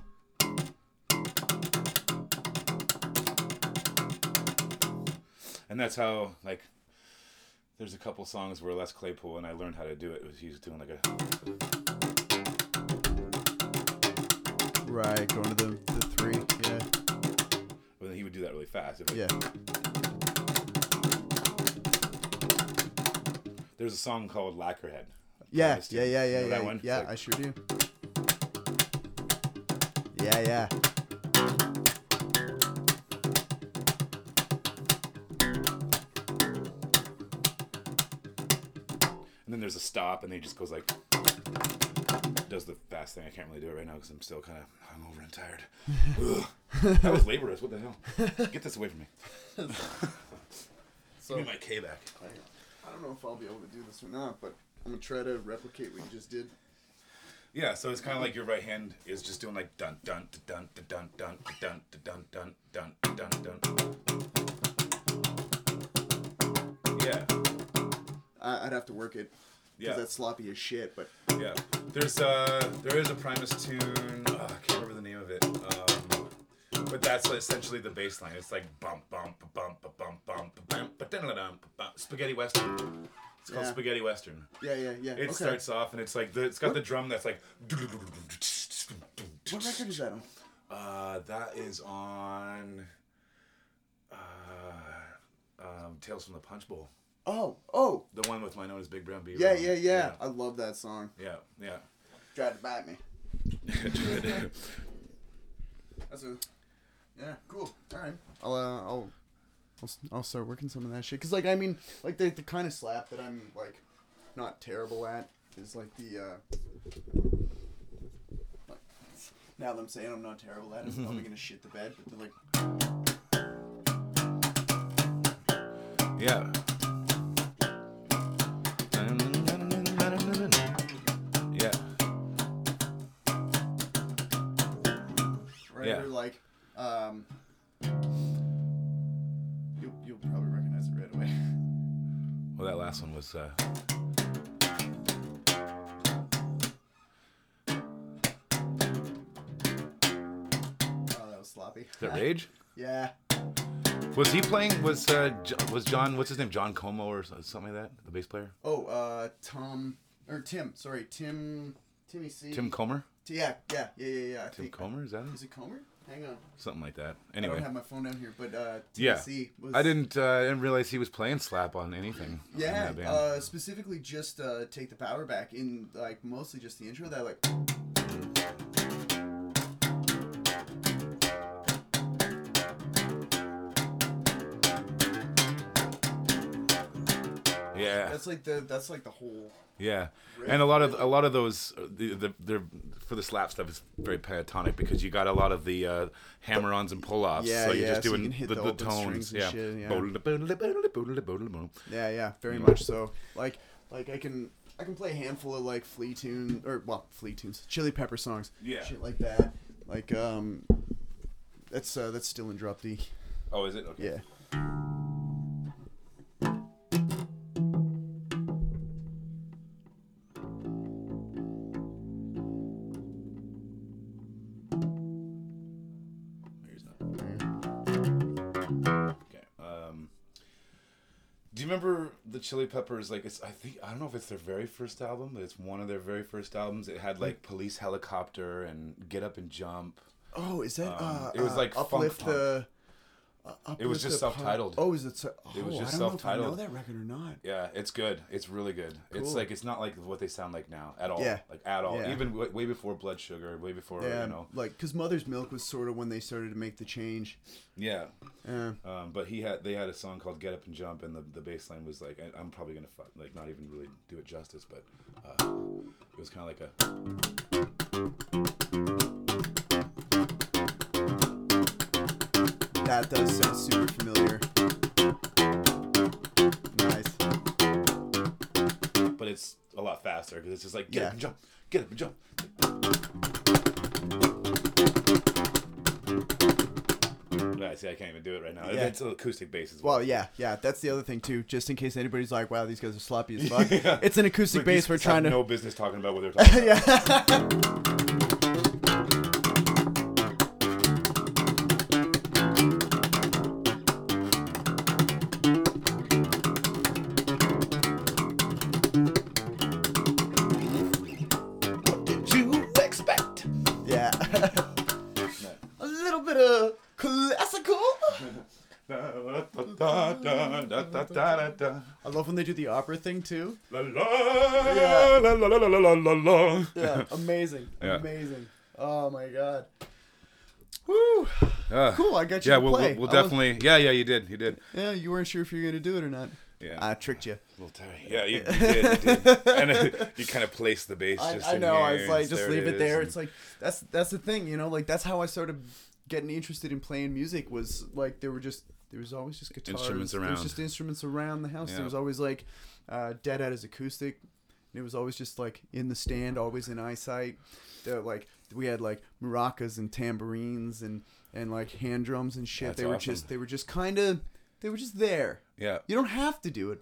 B: and that's how like. There's a couple songs where Les Claypool and I learned how to do it. Was he was doing like a
A: Right, going to the, the three. Yeah.
B: But he would do that really fast.
A: Yeah.
B: There's a song called Lacquerhead.
A: Yeah, yeah, yeah, yeah,
B: You know
A: yeah.
B: that one?
A: Yeah,
B: It's
A: I sure do. Yeah, yeah.
B: And then there's a stop, and then he just goes like, does the fast thing. I can't really do it right now because I'm still kind of hungover and tired. That was laborious. What the hell? Get this away from me. Give me my Kay back.
A: I don't know if I'll be able to do this or not, but I'm gonna try to replicate what you just did.
B: Yeah, so it's kind of like your right hand is just doing like dun dun dun dun dun dun dun dun dun dun dun dun. Yeah,
A: I'd have to work it.
B: Yeah,
A: Cause that's sloppy as shit, but
B: yeah. There's uh, there is a Primus tune. Uh, I can't remember the name of it. Um, but that's essentially the bass line. It's like bump bump bump bump bump bump bump bump bump spaghetti western. It's called
A: Yeah.
B: spaghetti western.
A: yeah, yeah, yeah.
B: It
A: okay.
B: starts off and it's like the, it's got the drum that's like.
A: What record is that on?
B: Uh, that is on. Uh, um, Tales from the Punch Bowl.
A: Oh, oh,
B: The one with Wynona's Big Brown Beaver.
A: yeah,
B: on
A: yeah, yeah. I love that song.
B: Yeah, yeah.
A: Tried to bite me.
B: yeah.
A: That's a. Yeah, cool. All right. I'll uh, I'll. I'll, I'll start working some of that shit. Cause like I mean, like the the kind of slap that I'm like, not terrible at is like the. uh like, Now that I'm saying I'm not terrible at it, I'm probably gonna shit the bed. But they're like,
B: yeah. Yeah.
A: right?
B: Yeah.
A: Or like, um. You'll you'll probably recognize it right away.
B: Well, that last one was. Uh,
A: Oh, that was sloppy.
B: is that Rage?
A: Yeah.
B: Was he playing? Was uh, was John? What's his name? John Como or something like that? The bass player.
A: Oh, uh, Tom or Tim. Sorry, Tim. Timmy C.
B: Tim Comer.
A: T- Yeah, yeah, yeah, yeah, yeah. I
B: Tim
A: think-
B: Comer is that
A: Is
B: it?
A: Comer? Hang on.
B: Something like that. Anyway, I
A: don't have my phone down here, but uh, Timmy
B: Yeah,
A: C was.
B: I didn't. Uh, I didn't realize he was playing slap on anything.
A: Yeah, uh, specifically just uh, take the power back in like mostly just the intro. That like.
B: Yeah,
A: That's like the that's like the whole.
B: yeah, and a lot of a lot of those uh, the, the they're for the slap stuff is very pentatonic because you got a lot of the uh, hammer-ons and pull-offs.
A: Yeah,
B: so you're
A: yeah,
B: just
A: so you
B: doing
A: can hit
B: the,
A: the
B: the tones. Yeah.
A: shit, yeah. Yeah, yeah, very
B: Mm.
A: much so. Like, like I can I can play a handful of like Flea tune or well Flea tunes, chili pepper songs,
B: Yeah.
A: shit like that. Like um, that's uh, that's still in drop D.
B: Oh, is it? Okay.
A: Yeah.
B: Do you remember the Chili Peppers? Like, it's I think I don't know if it's their very first album, but it's one of their very first albums. It had like Police Helicopter and Get Up and Jump.
A: Oh, is that?
B: Um,
A: uh,
B: it was
A: uh,
B: like funk
A: uplift
B: punk.
A: the. Uh,
B: It was just self-titled.
A: Oh, is it? So,
B: It was
A: oh,
B: just
A: I don't know if I know that record or not.
B: Yeah, it's good. It's really good. It's like it's not like what they sound like now at all.
A: Yeah.
B: Like at all.
A: Yeah.
B: Even w- way before Blood Sugar, way before
A: Yeah,
B: you know.
A: like because Mother's Milk was sort of when they started to make the change.
B: Yeah.
A: Yeah.
B: Um, but he had they had a song called "Get Up and Jump," and the the bass line was like I, I'm probably gonna fuck, like not even really do it justice, but uh, it was kind of like a
A: That does sound super familiar. Nice.
B: but it's a lot faster because it's just like get
A: Yeah.
B: up and jump, get up and jump. Right, see, I can't even do it right now.
A: Yeah.
B: It's an acoustic bass as well.
A: Well, yeah, yeah. That's the other thing too. Just in case anybody's like, "Wow, these guys are sloppy as fuck."
B: Yeah.
A: It's an acoustic
B: Like,
A: bass. We're trying to.
B: no business talking about what they're talking about.
A: yeah. do the opera thing too.
B: La la yeah. la la la la la la.
A: Yeah, amazing,
B: yeah.
A: amazing. Oh my god. Woo!
B: Uh, ah.
A: cool. I got you.
B: Yeah, we'll, we'll, we'll
A: definitely. Was,
B: yeah, yeah, you did. You did.
A: Yeah, you weren't sure if you were gonna do it or not.
B: Yeah,
A: I tricked you.
B: A little tired. Yeah, you, you did. You did. and you kind of placed the bass.
A: I,
B: just
A: I, know. I was like, just leave it,
B: it
A: there.
B: And...
A: It's like that's that's the thing, you know. Like that's how I started getting interested in playing music was like there were just there was always just guitars,
B: Instruments around.
A: There was just instruments around the house.
B: Yeah.
A: There was always like uh, Dad had his acoustic. And it was always just like in the stand, always in eyesight. There, like we had like maracas and tambourines and and like hand drums and shit.
B: That's
A: they were
B: awesome.
A: just they were just kind of they were just there.
B: yeah.
A: You don't have to do it,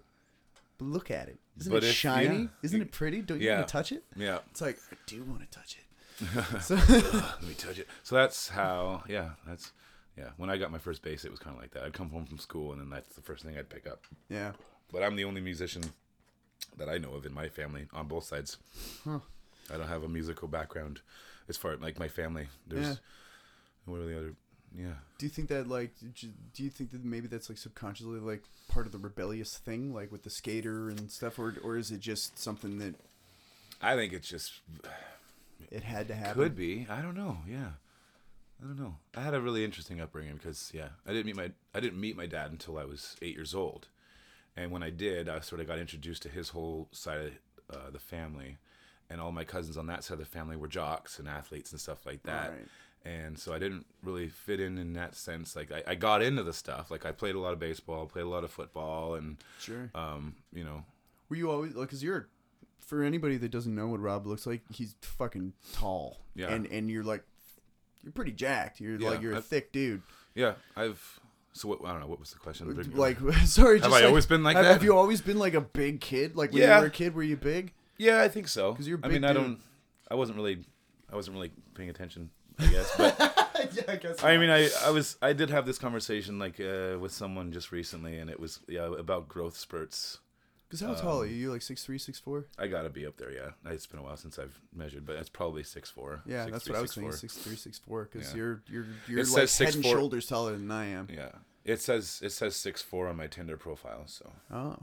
A: but look at it. Isn't
B: But
A: it
B: if-
A: shiny?
B: yeah.
A: Isn't it pretty? Don't you
B: Yeah.
A: want to touch it?
B: Yeah.
A: It's like I do want to touch it. so,
B: Let me touch it. So that's how. Yeah, that's. Yeah, when I got my first bass, it was kind of like that. I'd come home from school, and then that's the first thing I'd pick up.
A: yeah,
B: But I'm the only musician that I know of in my family on both sides.
A: Huh.
B: I don't have a musical background as far like my family. There's
A: Yeah.
B: what are the other? Yeah,
A: do you think that like do you think that maybe that's like subconsciously like part of the rebellious thing, like with the skater and stuff, or or is it just something that
B: I think it's just
A: it had to happen?
B: could be. I don't know. Yeah, I don't know. I had a really interesting upbringing because yeah, I didn't meet my I didn't meet my dad until I was eight years old, and when I did, I sort of got introduced to his whole side of uh, the family, and all my cousins on that side of the family were jocks and athletes and stuff like that.
A: Right.
B: And so I didn't really fit in in that sense. Like I, I got into the stuff. Like I played a lot of baseball, played a lot of football, and
A: Sure.
B: um, you know,
A: Were you always like? Cause you're for anybody that doesn't know what Rob looks like, he's fucking tall.
B: Yeah.
A: And and you're like, you're pretty jacked. You're
B: Yeah,
A: like you're a
B: I-
A: thick dude.
B: yeah, I've. So what? I don't know. What was the question?
A: Like sorry,
B: Have I
A: like-
B: always been like
A: have,
B: that?
A: Have you always been like a big kid? Like when
B: Yeah.
A: you were a kid, were you big?
B: Yeah, I think so.
A: Because you're
B: I mean, I don't. I wasn't really. I wasn't really paying attention. I guess, but
A: yeah, I guess.
B: I mean, I, I was. I did have this conversation like uh, with someone just recently, and it was yeah about growth spurts.
A: Because how tall are um, you? You like six three, six four?
B: I gotta be up there. Yeah, it's been a while since I've measured, but it's probably six four.
A: Yeah,
B: six,
A: that's
B: three,
A: what I was
B: six,
A: thinking.
B: four.
A: Six three, six four. Because
B: Yeah.
A: you're you're you're
B: It
A: like head and shoulders taller than I am.
B: Yeah, it says it says six four on my Tinder profile. So
A: Oh,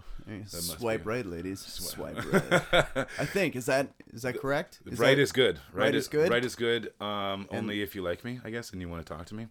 A: swipe right, ladies.
B: Swipe.
A: Swipe right. I think is that is that correct? Is
B: right
A: that-
B: is good. Right,
A: right
B: is
A: is good?
B: Right is good. Um, only if you like me, I guess, and you want to talk to me.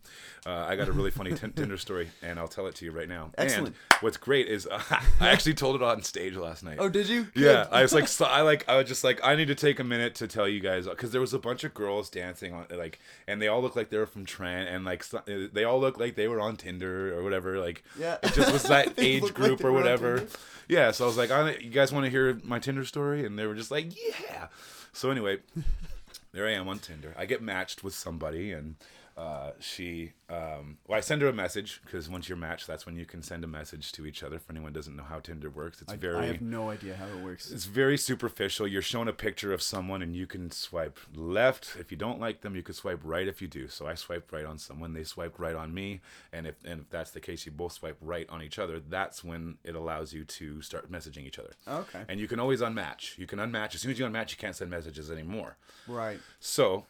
B: Uh, I got a really funny tin Tinder story, and I'll tell it to you right now.
A: Excellent.
B: And what's great is I actually told it on stage last night.
A: Oh, did you?
B: Yeah, I was like, so, I like, I was just like, I need to take a minute to tell you guys because there was a bunch of girls dancing on, like, and they all look like they were from Trent, and like, so- they all look like they were on Tinder or whatever. Like,
A: Yeah.
B: it just was that age
A: look like
B: group or whatever. Yeah, so I was like, I, you guys want to hear my Tinder story? And they were just like, yeah. So anyway, there I am on Tinder. I get matched with somebody, and uh, she, um, well, I send her a message because once you're matched, that's when you can send a message to each other. For anyone doesn't know how Tinder works, it's
A: I,
B: very
A: I have no idea how it works.
B: it's very superficial. You're shown a picture of someone and you can swipe left if you don't like them. You could swipe right if you do. So I swiped right on someone. They swiped right on me. And if and if that's the case, you both swipe right on each other. That's when it allows you to start messaging each other.
A: Okay.
B: And you can always unmatch. You can unmatch as soon as you unmatch. You can't send messages anymore.
A: Right.
B: So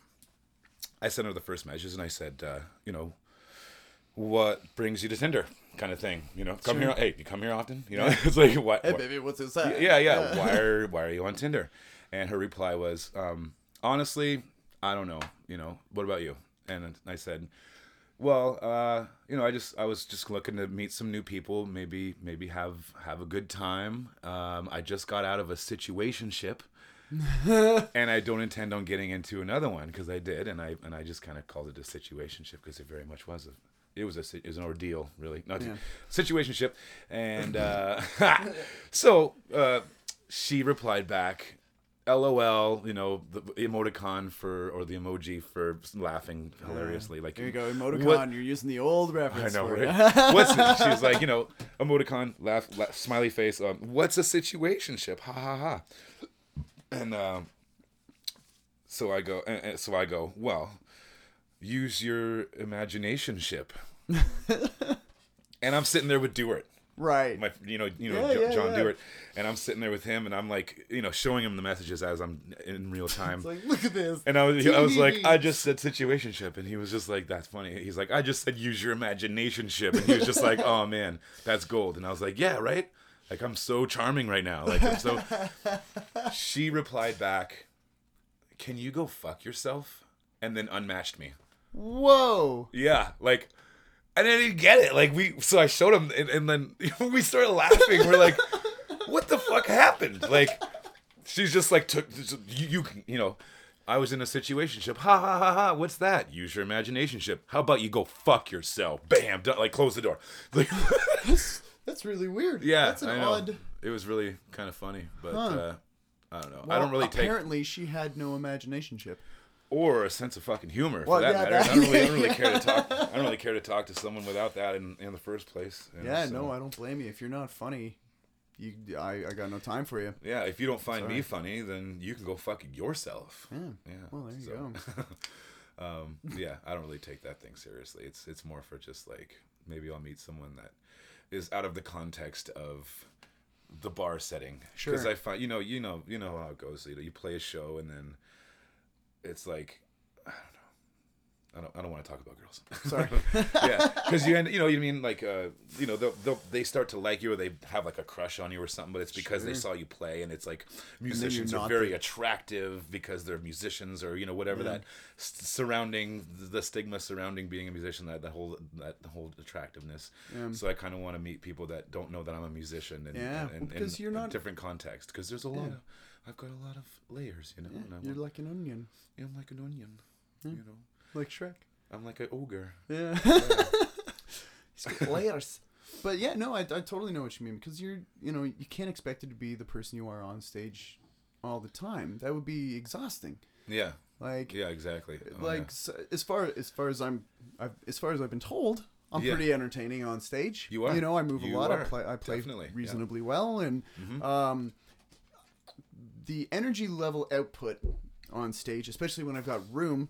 B: I sent her the first messages and I said, uh, you know, what brings you to Tinder? Kind of thing. You know, come here. Hey, you come here often? You know, it's like what?
A: Hey, baby, what's inside?
B: yeah, yeah. Why are why are you on Tinder? And her reply was, um, honestly, I don't know. You know, what about you? And I said, well, uh, you know, I just I was just looking to meet some new people, maybe maybe have have a good time. Um, I just got out of a situationship. and I don't intend on getting into another one because I did, and I and I just kind of called it a situationship because it very much was a, it was a it was an ordeal, really, not
A: Yeah.
B: situationship, and uh, so uh, she replied back, "LOL," you know, the emoticon for or the emoji for laughing hilariously, like
A: There you go, emoticon.
B: What-
A: You're using the old reference.
B: I know,
A: for
B: right? What's it? She's like, you know, emoticon, laugh, laugh smiley face. Um, what's a situationship? Ha ha ha. And um, so I go. And, and so I go. Well, use your imagination ship. and I'm sitting there with Dewart.
A: Right.
B: my you know you know
A: Yeah,
B: Jo-
A: yeah,
B: John
A: yeah.
B: Dewart, and I'm sitting there with him, and I'm like you know showing him the messages as I'm in real time.
A: It's like, look at this.
B: and I was, I was like, I just said situation ship, and he was just like, that's funny. He's like, I just said use your imagination ship, and he was just like, oh man, that's gold. And I was like, yeah, right. Like I'm so charming right now. Like I'm so. She replied back, "Can you go fuck yourself?" And then unmatched me.
A: Whoa.
B: Yeah, like, and I didn't get it. Like we, so I showed him, and, and then we started laughing. We're like, "What the fuck happened?" Like, she's just like took you, you, you know. I was in a situationship. Ha ha ha ha. What's that? Use your imaginationship. How about you go fuck yourself? Bam. Done. Like close the door. Like,
A: That's, that's really weird.
B: yeah,
A: That's an
B: I know.
A: odd.
B: It was really kind of funny, but
A: Huh.
B: uh, I don't know. I don't really take
A: Apparently, she had no imagination chip.
B: or a sense of fucking humor for that
A: yeah,
B: matter.
A: that-
B: I don't really, I don't really care to talk. I don't really care to talk to someone without that in, in the first place. you know,
A: Yeah,
B: so-
A: no, I don't blame you. If you're not funny, you, I, I got no time for you.
B: Yeah, if you don't find me funny, then you can go fuck yourself.
A: Yeah.
B: Yeah.
A: Well, there you
B: so- um, yeah, I don't really take that thing seriously. It's it's more for just like maybe I'll meet someone that is out of the context of the bar setting. Because
A: Sure.
B: I find you know you know you know how it goes. You know, you play a show and then it's like I don't know. I don't, I don't want to talk about girls.
A: Sorry.
B: yeah, because you end, you know, you mean like, uh, you know, they'll, they'll, they start to like you or they have like a crush on you or something, but it's because they saw you play, and it's like musicians are very
A: the-
B: attractive because they're musicians or you know whatever that s- surrounding the stigma surrounding being a musician that that whole that the whole attractiveness.
A: Yeah.
B: So I kind of want to meet people that don't know that I'm a musician and
A: Yeah,
B: and,
A: well,
B: and,
A: because you're
B: in
A: not-
B: different context because there's a lot
A: Yeah.
B: of I've got a lot of layers, you know. I
A: You're
B: want-
A: like an onion,
B: I'm like an onion, you know.
A: Like Shrek.
B: I'm like an ogre.
A: Yeah. He's got layers. But yeah, no, I, I totally know what you mean because you're, you know, you can't expect it to be the person you are on stage all the time. That would be exhausting.
B: Yeah,
A: Like,
B: yeah, exactly. Oh,
A: like
B: yeah.
A: s as far as far as I'm, I've, as far as I've been told, I'm
B: Yeah.
A: pretty entertaining on stage.
B: You are.
A: You know, I move
B: You
A: a lot.
B: are.
A: I play. I play
B: Definitely, yeah.
A: reasonably well, and um, the energy level output on stage, especially when I've got room,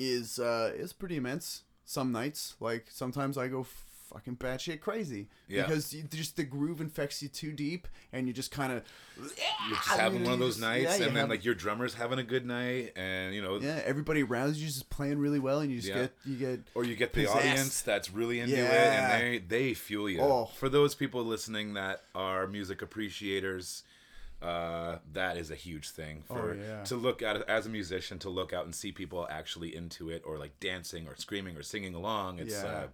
A: is uh, is pretty immense. Some nights, like sometimes I go fucking batshit crazy
B: Yeah.
A: because you, just the groove infects you too deep, and you just kind of
B: you're just having one of those nights,
A: yeah,
B: and then
A: have-
B: like your drummer's having a good night, and you know,
A: yeah, everybody around you is just playing really well, and you just
B: Yeah.
A: get you get
B: or you get the
A: possessed.
B: audience that's really into it, and they they fuel you.
A: Oh.
B: For those people listening that are music appreciators. Uh, that is a huge thing for
A: Oh, yeah.
B: to look at as a musician to look out and see people actually into it or like dancing or screaming or singing along. It's
A: Yeah.
B: uh,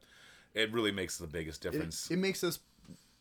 B: it really makes the biggest difference.
A: it makes us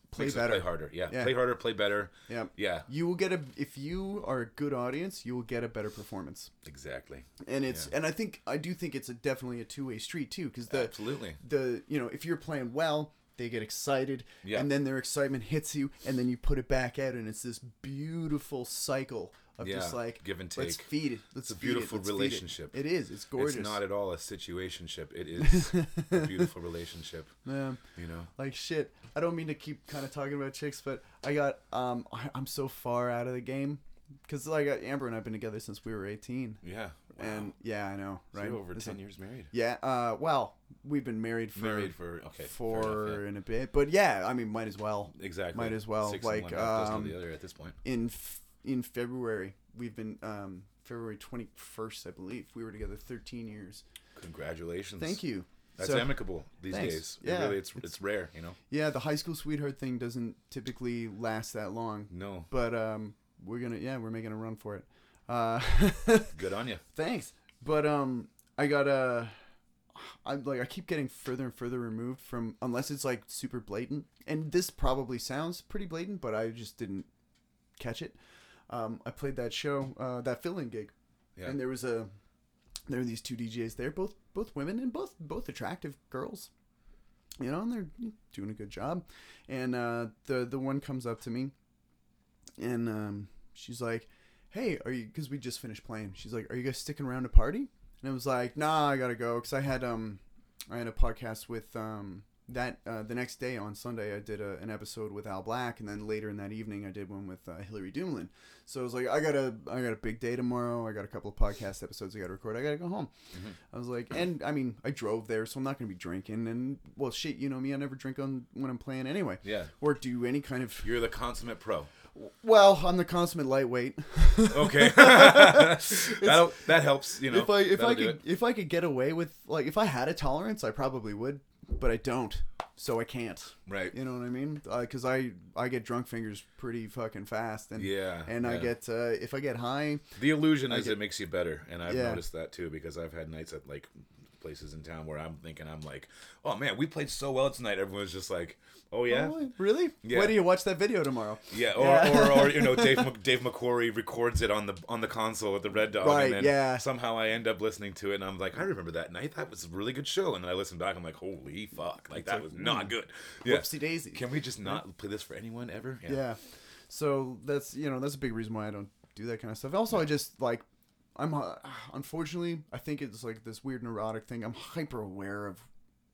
A: play
B: makes us
A: better.
B: play harder. Yeah.
A: Yeah.
B: play harder, play better.
A: Yeah.
B: Yeah,
A: You will get a if you are a good audience, you will get a better performance.
B: exactly.
A: And it's and I think I do think it's a definitely a two way street too because the
B: Absolutely.
A: the you know if you're playing well, they get excited,
B: Yeah.
A: and then their excitement hits you, and then you put it back out, and it's this beautiful cycle of just like
B: give and take.
A: Let's feed it. Let's
B: It's a
A: it,
B: beautiful
A: it."
B: relationship.
A: It is. It's gorgeous.
B: It's not at all a situationship. It is a beautiful relationship.
A: Yeah.
B: You know.
A: like shit. I don't mean to keep kind of talking about chicks, but I got um I'm so far out of the game because like Amber and I've been together since we were 18,
B: Yeah.
A: and yeah, I know,
B: So
A: right?
B: you're over
A: This
B: ten years married.
A: Yeah. Uh. Well, we've been married for
B: Married for okay.
A: for
B: enough,
A: and a bit, but yeah, I mean, might as well.
B: exactly.
A: might as well,
B: Six
A: like, um,
B: the other at this point.
A: In f- in February, we've been um February 21st, I believe. We were together 13 years.
B: Congratulations.
A: Thank you.
B: That's
A: So-
B: amicable these
A: Thanks.
B: days. It
A: Yeah.
B: really, it's it's rare. You know.
A: Yeah, the high school sweetheart thing doesn't typically last that long,
B: No.
A: but um, we're gonna yeah, we're making a run for it. Uh,
B: Good on you.
A: thanks. But um, I got a. I'm like I keep getting further and further removed from unless it's like super blatant, and this probably sounds pretty blatant, but I just didn't catch it. Um, I played that show, uh, that fill-in gig,
B: Yeah.
A: and there was a there were these two DJs there, both both women and both both attractive girls, you know, and they're doing a good job. And uh, the the one comes up to me, and um, she's like, "Hey, are you?" Because we just finished playing. She's like, "Are you guys sticking around to party?" And I was like, "Nah, I gotta go," because I had um I had a podcast with um that uh, the next day on Sunday, I did a, an episode with Al Black, and then later in that evening, I did one with uh, Hillary Doomlin. So I was like, I got a I got a big day tomorrow. I got a couple of podcast episodes I got to record. I got to go home. I was like, and I mean, I drove there, so I'm not gonna be drinking. And well, shit, you know me, I never drink on when I'm playing anyway.
B: Yeah.
A: Or do any kind of
B: You're the consummate pro.
A: Well, I'm the consummate lightweight.
B: Okay, That'll, that helps. You know,
A: if I if I could if I could get away with like if I had a tolerance, I probably would, but I don't, so I can't.
B: right.
A: You know what I mean? Because I I get drunk fingers pretty fucking fast, and
B: Yeah,
A: and I get uh, if I get high,
B: The illusion is
A: get-
B: it makes you better, and I've
A: Yeah.
B: noticed that too because I've had nights at like places in town where I'm thinking I'm like, oh man, we played so well tonight. Everyone's just like, oh yeah,
A: oh, really?
B: Yeah.
A: Why do you watch that video tomorrow?
B: yeah, or,
A: Yeah.
B: or, or you know, Dave Dave McQuarrie records it on the on the console with the Red Dog,
A: Right,
B: and then
A: yeah.
B: somehow I end up listening to it, and I'm like, I remember that night. That was a really good show, and then I listen back, I'm like, holy fuck, like that
A: like,
B: was not
A: mm,
B: good. Yeah,
A: Whoopsie daisy.
B: can we just not play this for anyone ever?
A: yeah. So that's you know that's a big reason why I don't do that kind of stuff. Also, I just like I'm uh, unfortunately I think it's like this weird neurotic thing. I'm hyper aware of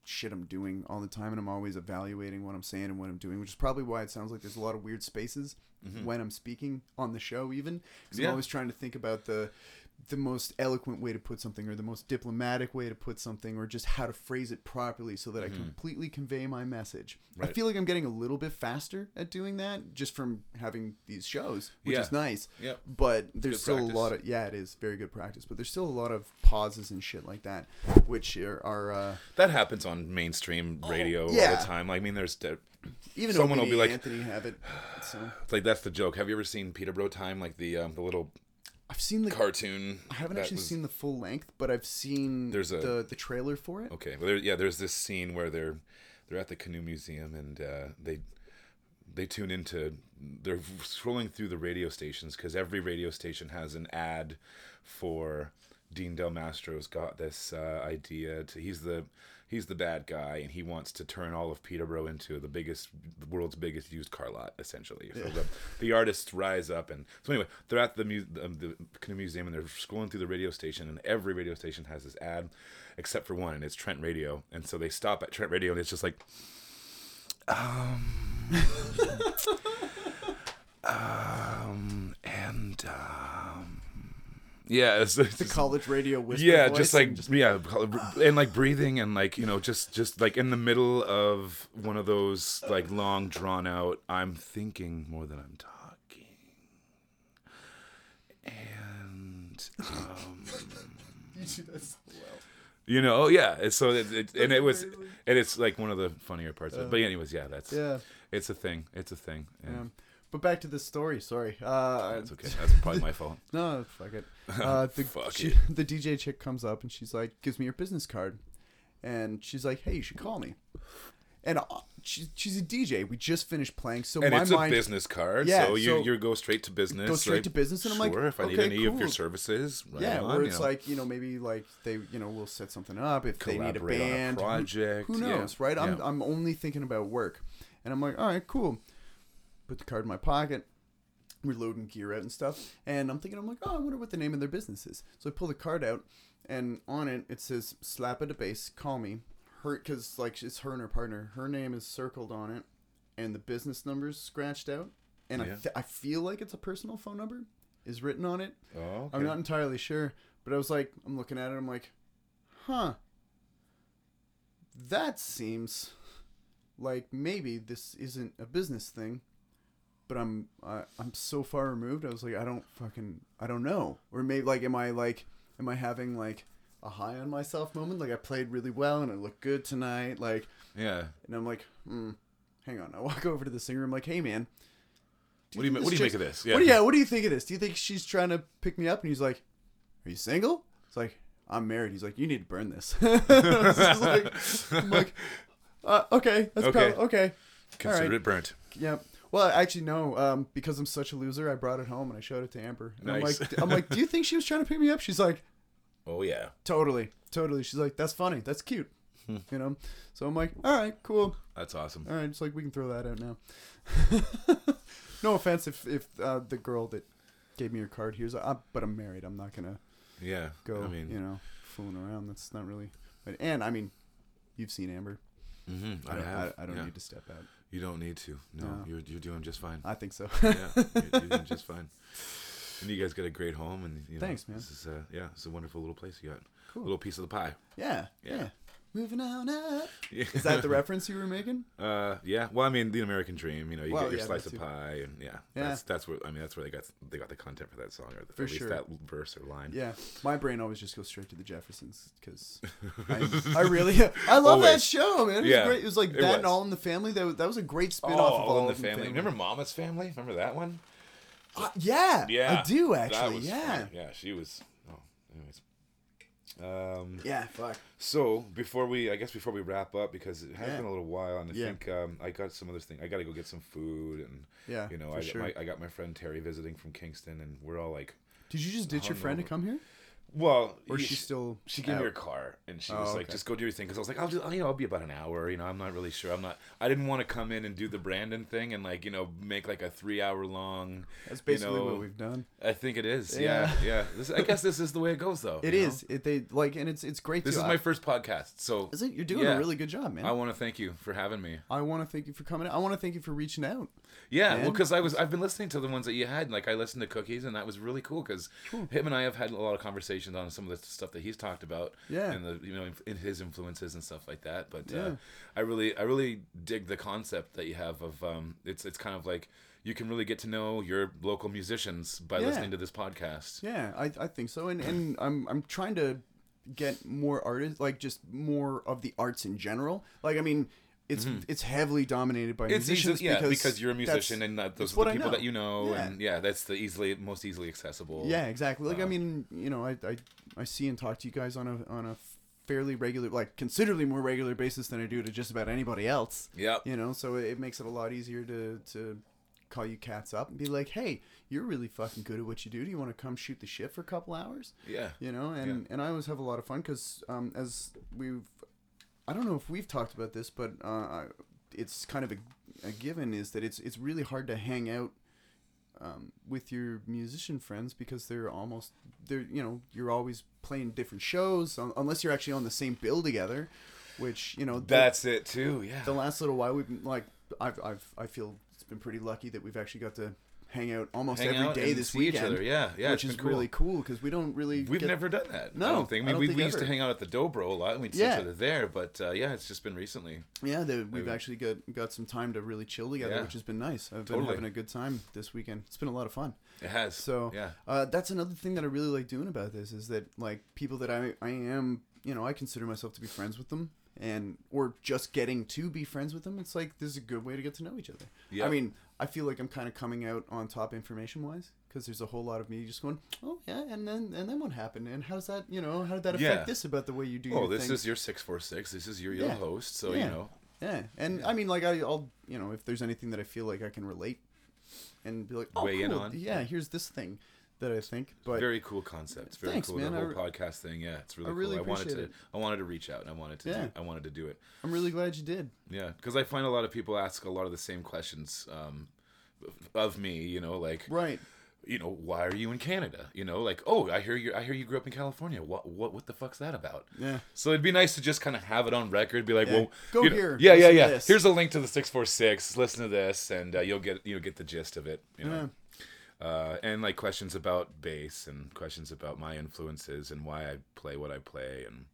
A: shit I'm doing all the time, and I'm always evaluating what I'm saying and what I'm doing, which is probably why it sounds like there's a lot of weird spaces when I'm speaking on the show, even because
B: Yeah.
A: I'm always trying to think about the the most eloquent way to put something or the most diplomatic way to put something or just how to phrase it properly so that I completely convey my message. I feel like I'm getting a little bit faster at doing that just from having these shows, which
B: Yeah.
A: is nice.
B: Yep.
A: But there's still
B: practice.
A: a lot of yeah, it is very good practice. But there's still a lot of pauses and shit like that, which are, are uh,
B: That happens on mainstream radio all
A: yeah.
B: the time. Like, I mean, there's the-
A: even
B: Someone
A: Opie
B: will be like-
A: Anthony have it. So
B: it's like that's the joke. Have you ever seen Peterborough Time, like the um, the little
A: I've seen the
B: cartoon?
A: I haven't actually
B: was-
A: seen the full length, but I've seen
B: There's a-
A: the the trailer for it.
B: Okay, well, there, yeah, there's this scene where they're they're at the canoe museum and uh, they they tune into they're scrolling through the radio stations because every radio station has an ad for Dean Del Mastro's got this uh, idea to he's the he's the bad guy and he wants to turn all of Peterborough into the biggest the world's biggest used car lot essentially. So the, the artists rise up and so anyway they're at the, mu- um, the canoe museum and they're scrolling through the radio station and every radio station has this ad except for one and it's Trent Radio and so they stop at Trent Radio and it's just like um and um yeah it's, it's
A: The college radio whisper
B: yeah just like
A: and just-
B: yeah and like breathing and like you know just just like in the middle of one of those like long drawn out i'm thinking more than i'm talking and um
A: You do that so well.
B: you know yeah it's so it, it, and it was and it's like one of the funnier parts of it but anyways yeah that's
A: Yeah.
B: it's a thing it's a thing yeah.
A: Um, but back to the story. Sorry. Uh,
B: that's okay that's probably my fault
A: No, fuck it. Uh, the,
B: Fuck
A: she-
B: it.
A: the DJ chick comes up and she's like, gives me your business card, and she's like, hey, you should call me. And uh, she, she's a DJ. We just finished playing, so
B: and
A: my
B: it's
A: mind
B: a business card,
A: Yeah,
B: so you
A: so-
B: you go straight to business.
A: Go straight
B: like,
A: to business, and I'm like,
B: sure, if I need
A: okay,
B: any of your services, right
A: yeah,
B: on,
A: where
B: you
A: it's
B: know.
A: like you know maybe like they you know we'll set something up if they need a
B: a
A: band. Who-
B: project,
A: Who,
B: yeah,
A: knows, right? I'm
B: yeah.
A: I'm only thinking about work, and I'm like, all right, cool. Put the card in my pocket. We're loading gear out and stuff, and I'm thinking, I'm like, oh, I wonder what the name of their business is. So I pull the card out, and on it it says "Slap at a Base, call me." Her, because like it's her and her partner. Her name is circled on it, and the business number's scratched out, and I th- I feel like it's a personal phone number is written on it.
B: oh, okay.
A: I'm not entirely sure, but I was like, I'm looking at it, I'm like, huh. That seems like maybe this isn't a business thing, but I'm I, I'm so far removed. I was like, I don't fucking I don't know, or maybe like, am I like, am I having like a high on myself moment? Like I played really well and I look good tonight, like,
B: yeah.
A: and I'm like, hmm, hang on. I walk over to the singer. I'm like, hey man.
B: What do you
A: think
B: what do you make of this?
A: what do you, yeah, what do you think of this? Do you think she's trying to pick me up? And he's like, Are you single? It's like, I'm married. He's like, You need to burn this. like, I'm like, uh, okay, that's
B: Okay.
A: probably okay.
B: Consider
A: Alright.
B: it burnt.
A: Yeah. Well, actually, no. Um, because I'm such a loser, I brought it home and I showed it to Amber. And
B: Nice.
A: I'm like, I'm like, do you think she was trying to pick me up? She's like,
B: Oh yeah.
A: totally, totally. She's like, that's funny, that's cute,
B: Hmm.
A: you know. So I'm like, all right, cool.
B: That's awesome.
A: All right, it's like we can throw that out now. no offense if if uh, the girl that gave me your card here's, uh, but I'm married. I'm not gonna
B: Yeah.
A: go,
B: I mean,
A: you know, fooling around. That's not really. But, and I mean, you've seen Amber.
B: Mm-hmm.
A: I
B: I
A: don't,
B: have.
A: I, I don't
B: yeah.
A: need to step out.
B: You don't need to. No,
A: No.
B: you're you're doing just fine.
A: I think so.
B: yeah, you're, you're doing just fine. And you guys got a great home, and you know,
A: Thanks, man.
B: This is uh, yeah, it's a wonderful little place you got.
A: Cool.
B: A little piece of the pie.
A: yeah,
B: Yeah.
A: yeah. Moving on up.
B: Yeah.
A: Is that the reference you were making?
B: Uh, yeah. Well, I mean, the American dream. You know, you
A: Well,
B: get your
A: yeah,
B: slice of pie, and yeah,
A: Yeah.
B: that's that's where I mean, that's where they got they got the content for that song, or the,
A: For
B: at least that verse or line.
A: Yeah, my brain always just goes straight to the Jeffersons because I, I really I love that show, man. It was
B: Yeah,
A: great. It was like that and. All in the Family. That was, that was a great spin
B: Oh,
A: off of
B: All in the Family.
A: Family.
B: Remember Mama's Family? Remember that one?
A: Uh, yeah,
B: Yeah,
A: I do actually.
B: was
A: Yeah,
B: yeah. She was. Um.
A: yeah. Fuck.
B: So before we, I guess before we wrap up, because it has
A: Yeah.
B: been a little while, and I
A: Yeah.
B: think um, I got some other thing. I got to go get some food, and
A: Yeah,
B: you know, I
A: sure.
B: my I got my friend Terry visiting from Kingston, and we're all like,
A: Did you just ditch your friend to come here,
B: well,
A: or is
B: he-
A: she still?
B: She gave me her car, and she
A: Oh,
B: was like,
A: okay.
B: "Just go do your thing." Because I was like, "I'll do, you know, I'll be about an hour." You know, I'm not really sure. I'm not. I didn't want to come in and do the Brandon thing and like you know make like a three hour long.
A: That's basically
B: you know,
A: what we've done.
B: I think it is.
A: Yeah.
B: Yeah, yeah. This, I guess this is the way it goes, though.
A: It is. It they like, and it's it's great.
B: This
A: too.
B: is
A: I-
B: my first podcast, so
A: Is it? You're doing
B: Yeah.
A: a really good job, man.
B: I want to thank you for having me.
A: I want to thank you for coming. I want to thank you for reaching out.
B: Yeah, well, because I was I've been listening to the ones that you had. Like I listened to Cookies, and that was really cool. Because him and I have had a lot of conversations on some of the stuff that he's talked about.
A: Yeah.
B: and the you know in his influences and stuff like that. But
A: Yeah.
B: uh, I really I really dig the concept that you have of um it's it's kind of like you can really get to know your local musicians by
A: Yeah.
B: listening to this podcast.
A: Yeah, I, I think so, and and I'm I'm trying to get more artists, like just more of the arts in general. Like I mean, it's it's heavily dominated by
B: Mm-hmm. It's
A: musicians
B: easy, yeah,
A: because,
B: because, you're a musician and that, those are the people that you know,
A: Yeah.
B: and yeah, that's the easily most easily accessible.
A: Yeah, exactly. Like I
B: Uh,
A: mean, you know, I, I I see and talk to you guys on a on a fairly regular, like considerably more regular basis than I do to just about anybody else.
B: yeah
A: You know, so it makes it a lot easier to to call you cats up and be like, hey, you're really fucking good at what you do. Do you want to come shoot the shit for a couple hours?
B: Yeah.
A: you know and and i always have a lot of fun because um, as we've i don't know if we've talked about this but uh, it's kind of a, a given is that it's it's really hard to hang out um, with your musician friends because they're almost they're you know you're always playing different shows un- unless you're actually on the same bill together which you know the,
B: That's it too. Yeah.
A: the last little while we've been like I've, I've i feel it's been pretty lucky that we've actually got to hang out almost
B: Hang
A: every
B: out
A: day this
B: see
A: weekend
B: each other. Yeah, yeah,
A: which is
B: cool.
A: really cool because we don't really
B: We've
A: get-
B: never done that.
A: No,
B: I don't think. I
A: I
B: mean,
A: don't
B: we,
A: think
B: we used to hang out at the Dobro a lot, and we'd see
A: Yeah.
B: each other there. But uh, yeah, it's just been recently.
A: Yeah, we've
B: Maybe.
A: actually got got some time to really chill together,
B: Yeah.
A: which has been nice. I've been
B: Totally.
A: having a good time this weekend. It's been a lot of fun.
B: It has.
A: So
B: yeah,
A: uh, that's another thing that I really like doing about this is that like people that I I am you know I consider myself to be friends with them and or just getting to be friends with them. It's like this is a good way to get to know each other.
B: Yeah.
A: I mean, I feel like I'm kind of coming out on top information wise because there's a whole lot of me just going, oh yeah, and then and then what happened and how's that you know how did that affect
B: Yeah.
A: this about the way you do
B: Oh, this is your six four six. This is your your
A: Yeah.
B: host. So
A: Yeah.
B: you know,
A: Yeah, and I mean, like I, I'll, you know, if there's anything that I feel like I can relate, and be like, oh,
B: Weigh in
A: cool.
B: on.
A: Yeah, here's this thing that I think, but
B: very cool concepts. Very
A: Thanks,
B: cool.
A: man.
B: The whole
A: re-
B: podcast thing. Yeah, it's really
A: I really
B: cool. I wanted to.
A: it.
B: I wanted to reach out. and I wanted to.
A: Yeah.
B: Do, I wanted to do it.
A: I'm really glad you did.
B: Yeah, because I find a lot of people ask a lot of the same questions um, of me. You know, like
A: Right.
B: you know, why are you in Canada? You know, like, oh, I hear you. I hear you grew up in California. What, what, what the fuck's that about?
A: Yeah.
B: So it'd be nice to just kind of have it on record. Be like,
A: Yeah.
B: well,
A: Go
B: you know-
A: here,
B: Yeah, yeah, yeah. Here's a link to the six four six. Listen to this, and uh, you'll get you'll get the gist of it. You know. Uh, and like questions about bass and questions about my influences and why I play what I play and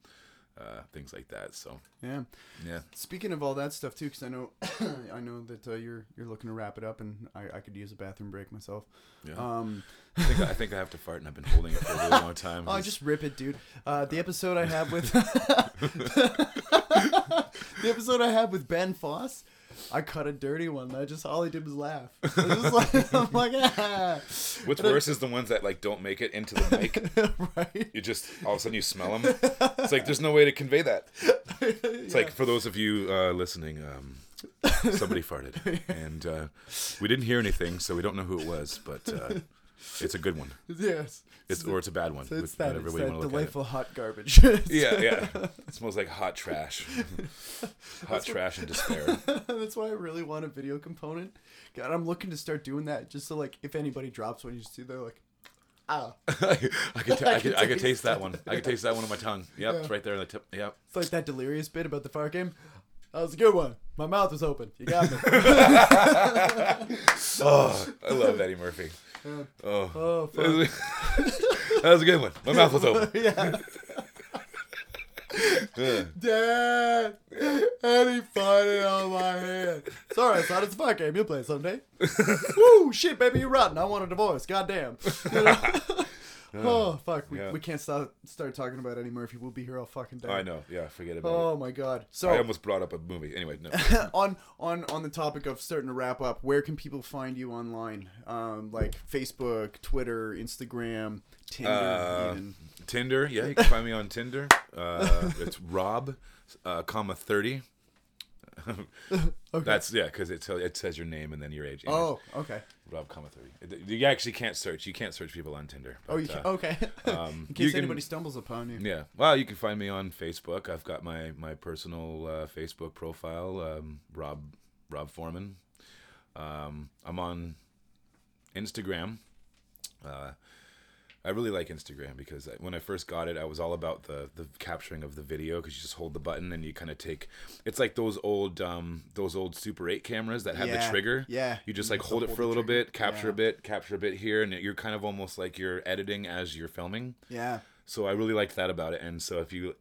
B: uh, things like that. So
A: Yeah.
B: yeah,
A: Speaking of all that stuff too, because I know, I know that uh, you're you're looking to wrap it up, and I, I could use a bathroom break myself.
B: yeah.
A: Um,
B: I think I think I have to fart, and I've been holding it for a really long time.
A: oh, just rip it, dude. Uh, the episode I have with the episode I have with Ben Foss. I cut a dirty one. I just all I did was laugh. I was like, I'm like, ah.
B: What's worse is the ones that like don't make it into the mic.
A: right?
B: You just all of a sudden you smell them. It's like there's no way to convey that. It's like for those of you uh, listening, um, somebody farted, and uh, we didn't hear anything, so we don't know who it was, but uh, it's a good one.
A: yes.
B: It's or it's a bad one.
A: So it's that, it's
B: way
A: that delightful hot garbage.
B: Yeah, yeah. It smells like hot trash. hot trash and despair.
A: That's why I really want a video component. God, I'm looking to start doing that just so like if anybody drops one, you just see they're like, ah.
B: I could, I could, I could
A: taste
B: that one. I could taste that one on my tongue. Yep, it's right there on the tip. Yep.
A: It's like that delirious bit about the fire game. That was a good one. My mouth was open. You got me.
B: Oh, I love Eddie Murphy. Oh,
A: oh, fuck.
B: that was a good one. My mouth was open.
A: yeah.
B: Yeah.
A: Dad, Eddie farted on my hand. Sorry, son. It's a fun game. You'll play it someday. Woo, shit, baby, you're rotten. I want a divorce. Goddamn. You know? Oh, fuck. We,
B: Yeah.
A: we can't start, start talking about Eddie Murphy. We'll be here all fucking day.
B: I know. Yeah, forget about it.
A: Oh, my God. So,
B: I almost brought up a movie. Anyway, no.
A: on on on the topic of starting to wrap up, where can people find you online? Um, like Facebook, Twitter, Instagram, Tinder,
B: Uh. Tinder. Yeah, you can find me on Tinder. Uh, it's Rob, uh, comma thirty. okay. That's yeah, because it it says your name and then your age. Anyways,
A: Oh, okay.
B: Rob, comma thirty. You actually can't search. You can't search people on Tinder.
A: Oh, you can,
B: uh,
A: okay.
B: um,
A: In case
B: you can-
A: anybody stumbles upon you.
B: Yeah. Well, you can find me on Facebook. I've got my my personal uh, Facebook profile, um, Rob Rob Foreman. Um, I'm on Instagram. Uh, I really like Instagram because when I first got it, I was all about the the capturing of the video because you just hold the button and you kind of take. It's like those old um those old Super 8 cameras that have
A: Yeah,
B: the trigger.
A: yeah.
B: You just
A: You
B: like hold it
A: hold
B: for a little
A: trigger.
B: bit, capture
A: Yeah.
B: a bit, capture a bit here, and you're kind of almost like you're editing as you're filming.
A: Yeah.
B: So I really liked that about it. And so if you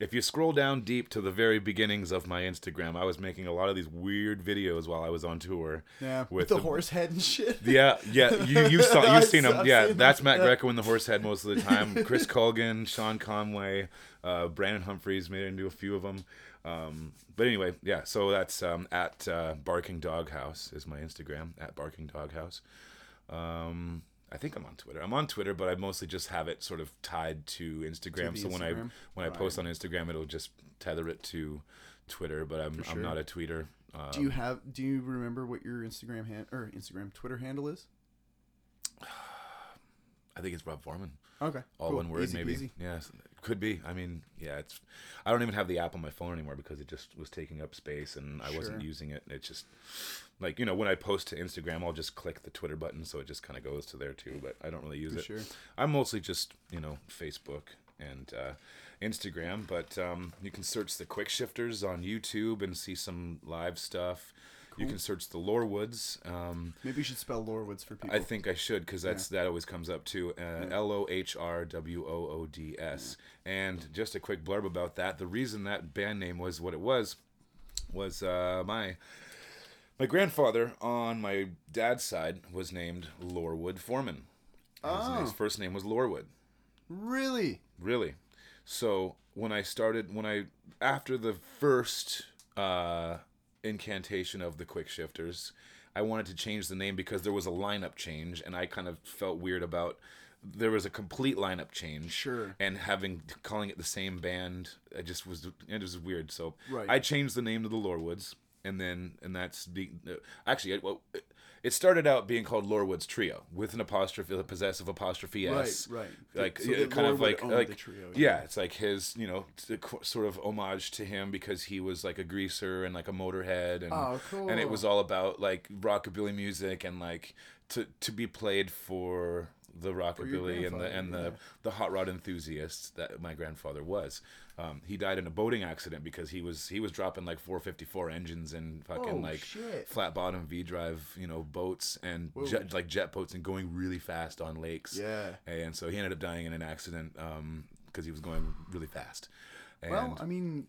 B: if you scroll down deep to the very beginnings of my Instagram, I was making a lot of these weird videos while I was on tour.
A: Yeah. With,
B: With
A: the,
B: the-
A: horse head and shit.
B: Yeah, yeah, you you saw you've seen them. Yeah,
A: seen
B: that's
A: them.
B: Matt. Greco in the horse head most of the time. Chris Colgan, Sean Conway, uh, Brandon Humphreys made it into a few of them. Um, but anyway, yeah. So that's um, at uh, Barking Dog House is my Instagram at Barking Dog House. Um, I think I'm on Twitter. I'm on Twitter, but I mostly just have it sort of tied to Instagram.
A: the
B: so when I
A: Instagram?
B: when I post on Instagram, it'll just tether it to Twitter. But I'm
A: sure.
B: I'm not a tweeter. Um,
A: Do you have? Do you remember what your Instagram hand or Instagram Twitter handle is?
B: I think it's Rob Foreman.
A: Okay.
B: all
A: cool.
B: one word
A: Easy
B: maybe
A: peasy.
B: yeah could be i mean yeah it's i don't even have the app on my phone anymore because it just was taking up space and i wasn't using it it's just like you know when i post to instagram i'll just click the twitter button so it just kind of goes to there too but i don't really use
A: For
B: it
A: sure.
B: i'm mostly just you know facebook and uh, instagram but um, you can search the quick shifters on youtube and see some live stuff you can search the Lohrwoods um,
A: Maybe you should spell Lohrwoods for people.
B: I think I should because that's that always comes up too. Uh, L O H R W O O D S. And just a quick blurb about that. The reason that band name was what it was was uh, my my grandfather on my dad's side was named Lohrwood Foreman. His,
A: Oh.
B: his first name was Lohrwood.
A: really.
B: Really. So when I started, when I after the first uh, incantation of the quick shifters, I wanted to change the name because there was a lineup change, and I kind of felt weird about there was a complete lineup change.
A: Sure.
B: And having calling it the same band, I just was it was weird. So
A: Right.
B: I changed the name to the Lohrwoods, and then and that's the actually it, well, it, started out being called Lohrwood's Trio with an apostrophe, a possessive apostrophe s
A: Right, right.
B: like
A: So
B: yeah, kind of like like
A: trio,
B: yeah. it's like his you know sort of homage to him because he was like a greaser and like a motorhead and
A: Oh,
B: and it was all about like rockabilly music and like to to be played for the rockabilly and the and
A: grandfather,
B: the the hot rod enthusiasts that my grandfather was. Um, he died in a boating accident because he was he was dropping like 454 engines and fucking
A: Oh,
B: like
A: shit.
B: flat bottom V drive you know boats and jet, like jet boats and going really fast on lakes.
A: Yeah.
B: And so he ended up dying in an accident because he was going really fast. And
A: Well, I mean,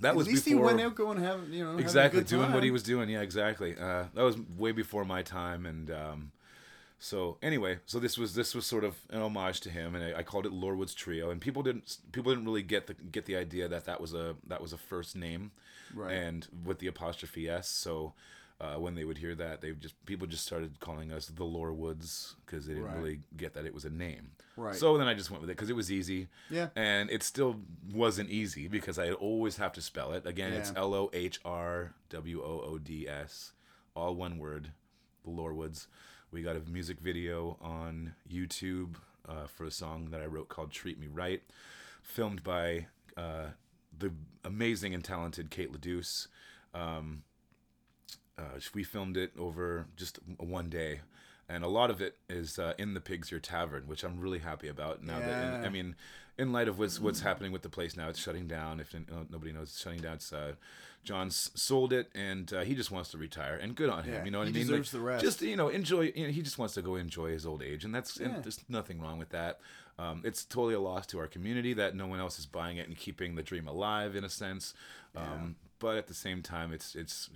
B: that
A: at
B: was
A: least
B: before
A: he went out going have you know
B: exactly doing what he was doing. Yeah, exactly. Uh, that was way before my time, and um, so anyway, so this was this was sort of an homage to him, and I, I called it Lohrwood's Trio, and people didn't people didn't really get the get the idea that that was a that was a first name,
A: Right.
B: and with the apostrophe s. So uh, when they would hear that, they just people just started calling us the Lohrwoods because they didn't
A: Right.
B: really get that it was a name.
A: Right.
B: So then I just went with it because it was easy.
A: Yeah.
B: And it still wasn't easy because I always have to spell it. Again, it's
A: Yeah.
B: L O H R W O O D S, all one word, the Lohrwoods. We got a music video on YouTube uh, for a song that I wrote called Treat Me Right, filmed by uh, the amazing and talented Kate Leduce. Um, uh, we filmed it over just one day. and a lot of it is uh, in the Pig's Ear Tavern, which I'm really happy about. Now that
A: Yeah.
B: I mean, in light of what's what's happening with the place now, it's shutting down. If nobody knows, it's shutting down. It's uh, John's sold it, and uh, he just wants to retire. And good on him.
A: Yeah,
B: You know what I mean?
A: deserves the rest.
B: Just you know, enjoy. You know, he just wants to go enjoy his old age, and that's
A: Yeah.
B: and there's nothing wrong with that. Um, it's totally a loss to our community that no one else is buying it and keeping the dream alive in a sense. Um, But at the same time, it's it's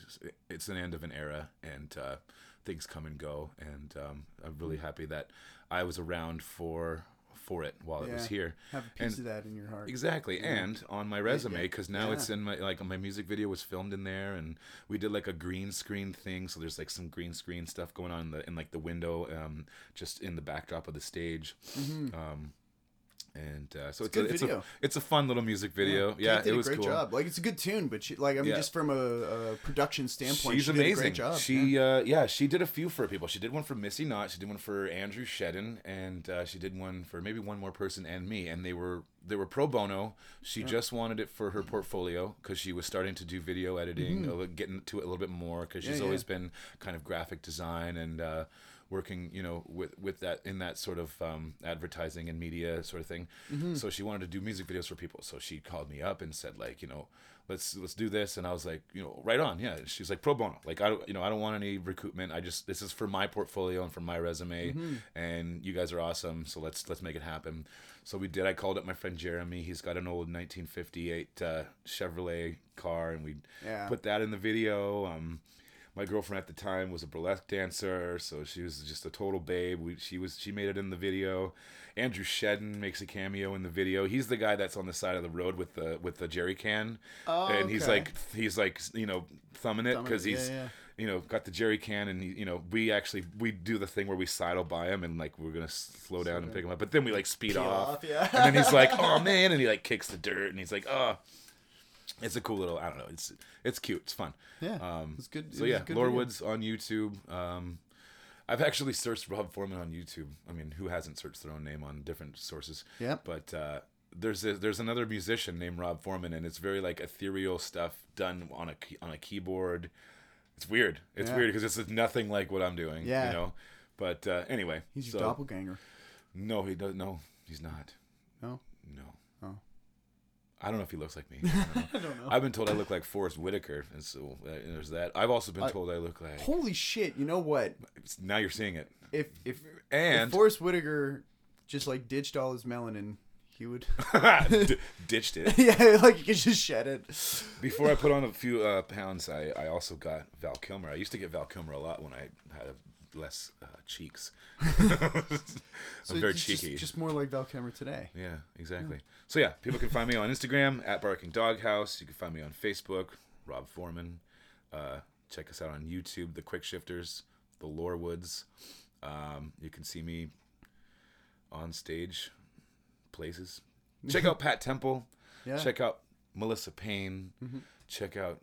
B: it's an end of an era, and uh, things come and go. And um, I'm really happy that I was around for for it while it was here.
A: Have a piece
B: And-
A: of that in your heart.
B: Exactly, and on my resume because now
A: Yeah.
B: it's in my like my music video was filmed in there, and we did like a green screen thing. So there's like some green screen stuff going on in the in like the window, um, just in the backdrop of the stage. Um, and uh, so it's,
A: Mm-hmm. good
B: a, it's
A: video.
B: a it's a fun little music video. Yeah,
A: Kate did
B: it was
A: a great
B: cool.
A: job. Like it's a good tune, but she, like I mean,
B: Yeah.
A: just from a, a production standpoint,
B: She's
A: she
B: amazing.
A: Did a great job.
B: She
A: yeah.
B: uh, yeah, she did a few for people. She did one for Missy Knott. She did one for Andrew Shedden, and uh, she did one for maybe one more person and me. And they were they were pro bono. She just wanted it for her portfolio because she was starting to do video editing, li- getting to it a little bit more because she's
A: Mm-hmm. Yeah,
B: always
A: yeah.
B: been kind of graphic design and. Working you know with with that in that sort of um, advertising and media sort of thing.
A: Mm-hmm.
B: so she wanted to do music videos for people. So she called me up and said like you know let's let's do this. And i was like you know right on. Yeah. She's like pro bono. Like i don't you know i don't want any recoupment. I just this is for my portfolio and for my resume.
A: Mm-hmm.
B: and you guys are awesome. So let's let's make it happen. So we did. I called up my friend jeremy. He's got an old 1958 uh, chevrolet car and we
A: Yeah.
B: put that in the video. Um my girlfriend at the time was a burlesque dancer, so she was just a total babe. We, she was she made it in the video. Andrew Shedden makes a cameo in the video. He's the guy that's on the side of the road with the with the jerry can,
A: Oh,
B: and he's like he's like you know thumbing it because
A: it, yeah,
B: he's
A: yeah.
B: you know got the jerry can, and you know we actually we do the thing where we sidle by him and like we're gonna slow down and pick him up, but then we like speed off,
A: off, yeah.
B: and then he's like oh man, and he like kicks the dirt, and he's like oh. It's a cool little. I don't know. It's it's cute. It's fun.
A: Yeah,
B: Um,
A: it's good-
B: So
A: it
B: yeah,
A: good video.
B: Woods on YouTube. Um, I've actually searched Rob Foreman on YouTube. I mean, who hasn't searched their own name on different sources?
A: Yeah.
B: But uh, there's a, there's another musician named Rob Foreman, and it's very like ethereal stuff done on a on a keyboard. It's weird. It's
A: Yeah.
B: weird because it's nothing like what I'm doing.
A: Yeah.
B: You know. But uh, anyway,
A: He's your
B: so-
A: doppelganger.
B: No, he does. No, he's not.
A: No,
B: No. I don't know if he looks like me. I don't know.
A: I.
B: I've been told I look like Forest Whitaker, and so uh, there's that. I've also been told I look like.
A: Holy shit! You know what?
B: Now you're seeing it.
A: If if
B: And
A: if Forest Whitaker just like ditched all his melanin, he would.
B: D- ditched it.
A: yeah, like he could just shed it.
B: Before I put on a few uh, pounds, I, I also got Val Kilmer. I used to get Val Kilmer a lot when I had less uh, cheeks. I'm very
A: it's just-
B: cheeky.
A: Just, more like Val Kilmer today.
B: Yeah, exactly. So yeah, people can find me on Instagram at Barking Doghouse. You can find me on Facebook, Rob Foreman. Uh, check us out on YouTube, The Quick Shifters, The Lohrwoods. Um, you can see me on stage, places. Check out Pat Temple.
A: Yeah.
B: Check out Melissa Payne. Check out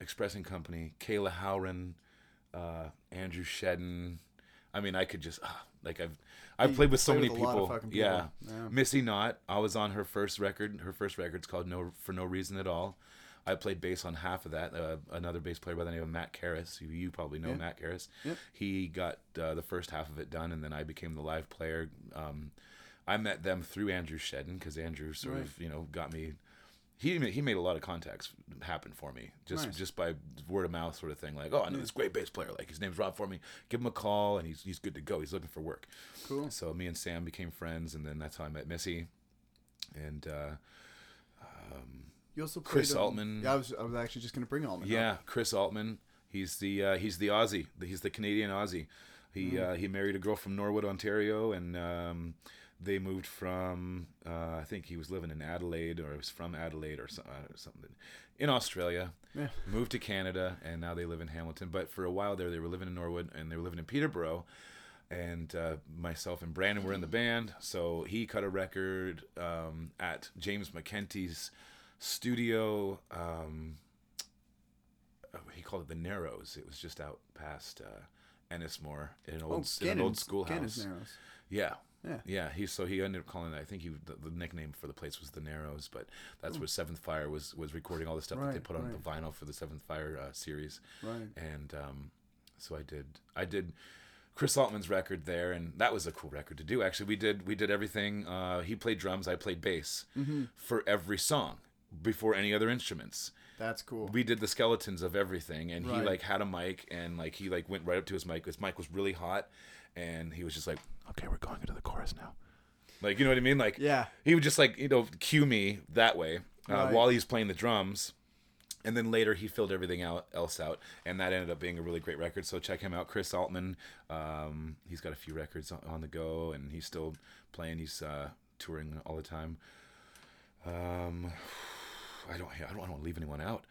B: Expressing Company, Kayla Howren, uh, Andrew Shedden. I mean, I could just ah, like I've I've
A: You
B: played with so many
A: with of
B: people. Yeah.
A: people. Yeah.
B: Missy Knott. I was on her first record. Her first record's called No for No Reason at All. I played bass on half of that. Uh, another bass player by the name of Matt Karras, who you probably know
A: Yeah.
B: Matt Karras.
A: Yep.
B: He got uh, the first half of it done, and then I became the live player. Um, I met them through Andrew Shedden because Andrew sort
A: Right.
B: of you know got me. He ma- he made a lot of contacts happen for me just
A: Nice.
B: just by word of mouth sort of thing. Like, oh, I know this great bass player. Like his name's Rob Foreman. Give him a call, and he's he's good to go. He's looking for work.
A: Cool.
B: So me and Sam became friends, and then that's how I met Missy. And uh,
A: You also
B: Chris
A: um,
B: Altman.
A: Yeah, I was I was actually just gonna bring Altman. up.
B: yeah, Chris Altman. He's the uh, he's the Aussie. He's the Canadian Aussie. He
A: Mm.
B: uh, he married a girl from Norwood, Ontario, and um, they moved from uh, I think he was living in Adelaide or he was from Adelaide or, so, uh, something in Australia.
A: Yeah.
B: Moved to Canada, and now they live in Hamilton. But for a while there, they were living in Norwood, and they were living in Peterborough. And uh, myself and Brandon were in the band, so he cut a record um, at James McKenty's studio. Um, uh, he called it the Narrows. It was just out past uh, Ennismore in an
A: Oh,
B: old in an old schoolhouse. Yeah.
A: Yeah.
B: Yeah, he so he ended up calling. I think he the, the nickname for the place was the Narrows, but that's where Seventh Fire was was recording all the stuff that they put on the vinyl for the Seventh Fire uh, series.
A: Right.
B: And um, so I did I did Chris Altman's record there, and that was a cool record to do. Actually, we did we did everything. Uh, he played drums, I played bass for every song before any other instruments.
A: That's cool.
B: We did the skeletons of everything, and he like had a mic, and like he like went right up to his mic. His mic was really hot, and he was just like, "Okay, we're going into the chorus now." Like you know what I mean? Like
A: Yeah.
B: he would just like you know cue me that way uh,
A: Right.
B: while he's playing the drums and then later he filled everything out else out and that ended up being a really great record so check him out chris altman um, he's got a few records on, on the go and he's still playing he's uh, touring all the time um, I don't I don't want to leave anyone out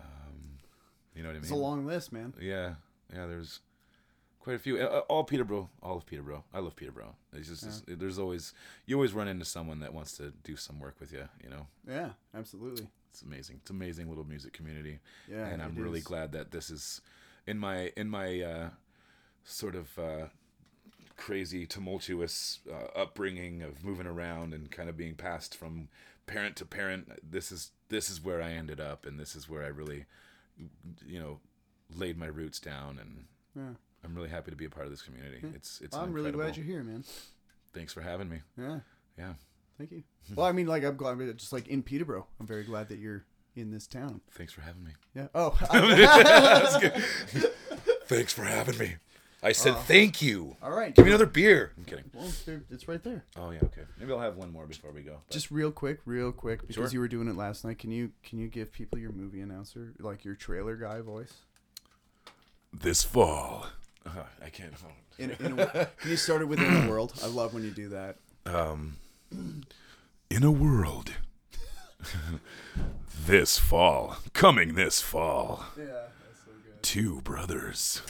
B: um, you know what I mean
A: It's a long list, man.
B: yeah, yeah. There's quite a few. Uh, all Peterborough, all of Peterborough. I love Peterborough. It's just it's- there's always you always run into someone that wants to do some work with you. You know,
A: Yeah, absolutely.
B: it's amazing. It's amazing little music community.
A: Yeah,
B: and I'm really
A: is.
B: glad that this is in my in my uh, sort of. Uh, crazy tumultuous uh, upbringing of moving around and kind of being passed from parent to parent this is this is where i ended up and this is where i really you know laid my roots down and
A: Yeah.
B: I'm really happy to be a part of this community it's it's an
A: I'm really glad you're here, man.
B: thanks for having me
A: Yeah.
B: yeah
A: Thank you. Well, I mean, like, I'm glad, just like in Peterborough, I'm very glad that you're in this town.
B: thanks for having me
A: Yeah. Oh,
B: thanks for having me i said oh. thank you
A: all right.
B: give me another beer i'm kidding
A: Well, it's right there.
B: oh yeah okay maybe i'll have one more before we go but-
A: Just real quick, real quick, because
B: Sure.
A: you were doing it last night. Can you can you give people your movie announcer, like your trailer guy voice?
B: this fall uh, i can't
A: In, in a, can you start it with in a world? I love when you do that.
B: um, in a world this fall coming this fall
A: Yeah, that's so good.
B: two brothers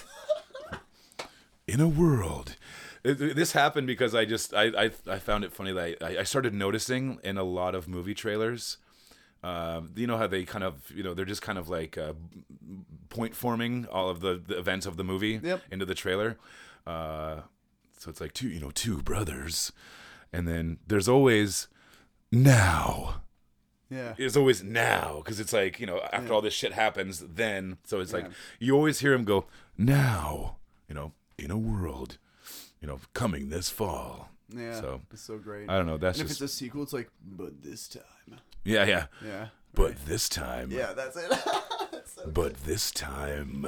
B: in a world it- this happened because i just i i, I found it funny that I, I started noticing in a lot of movie trailers um, you know how they kind of you know they're just kind of like uh, point forming all of the, the events of the movie
A: Yep.
B: into the trailer. Uh, so it's like two you know two brothers. And then there's always now.
A: Yeah.
B: it's always now because it's like you know after all this shit happens then so it's like you always hear him go now you know in a world you know coming this fall
A: Yeah.
B: So,
A: it's so great.
B: i don't know that's
A: and if
B: just
A: it's a sequel, it's like, but this time.
B: yeah yeah
A: Yeah.
B: but this time
A: Yeah, that's it. That's so
B: but this time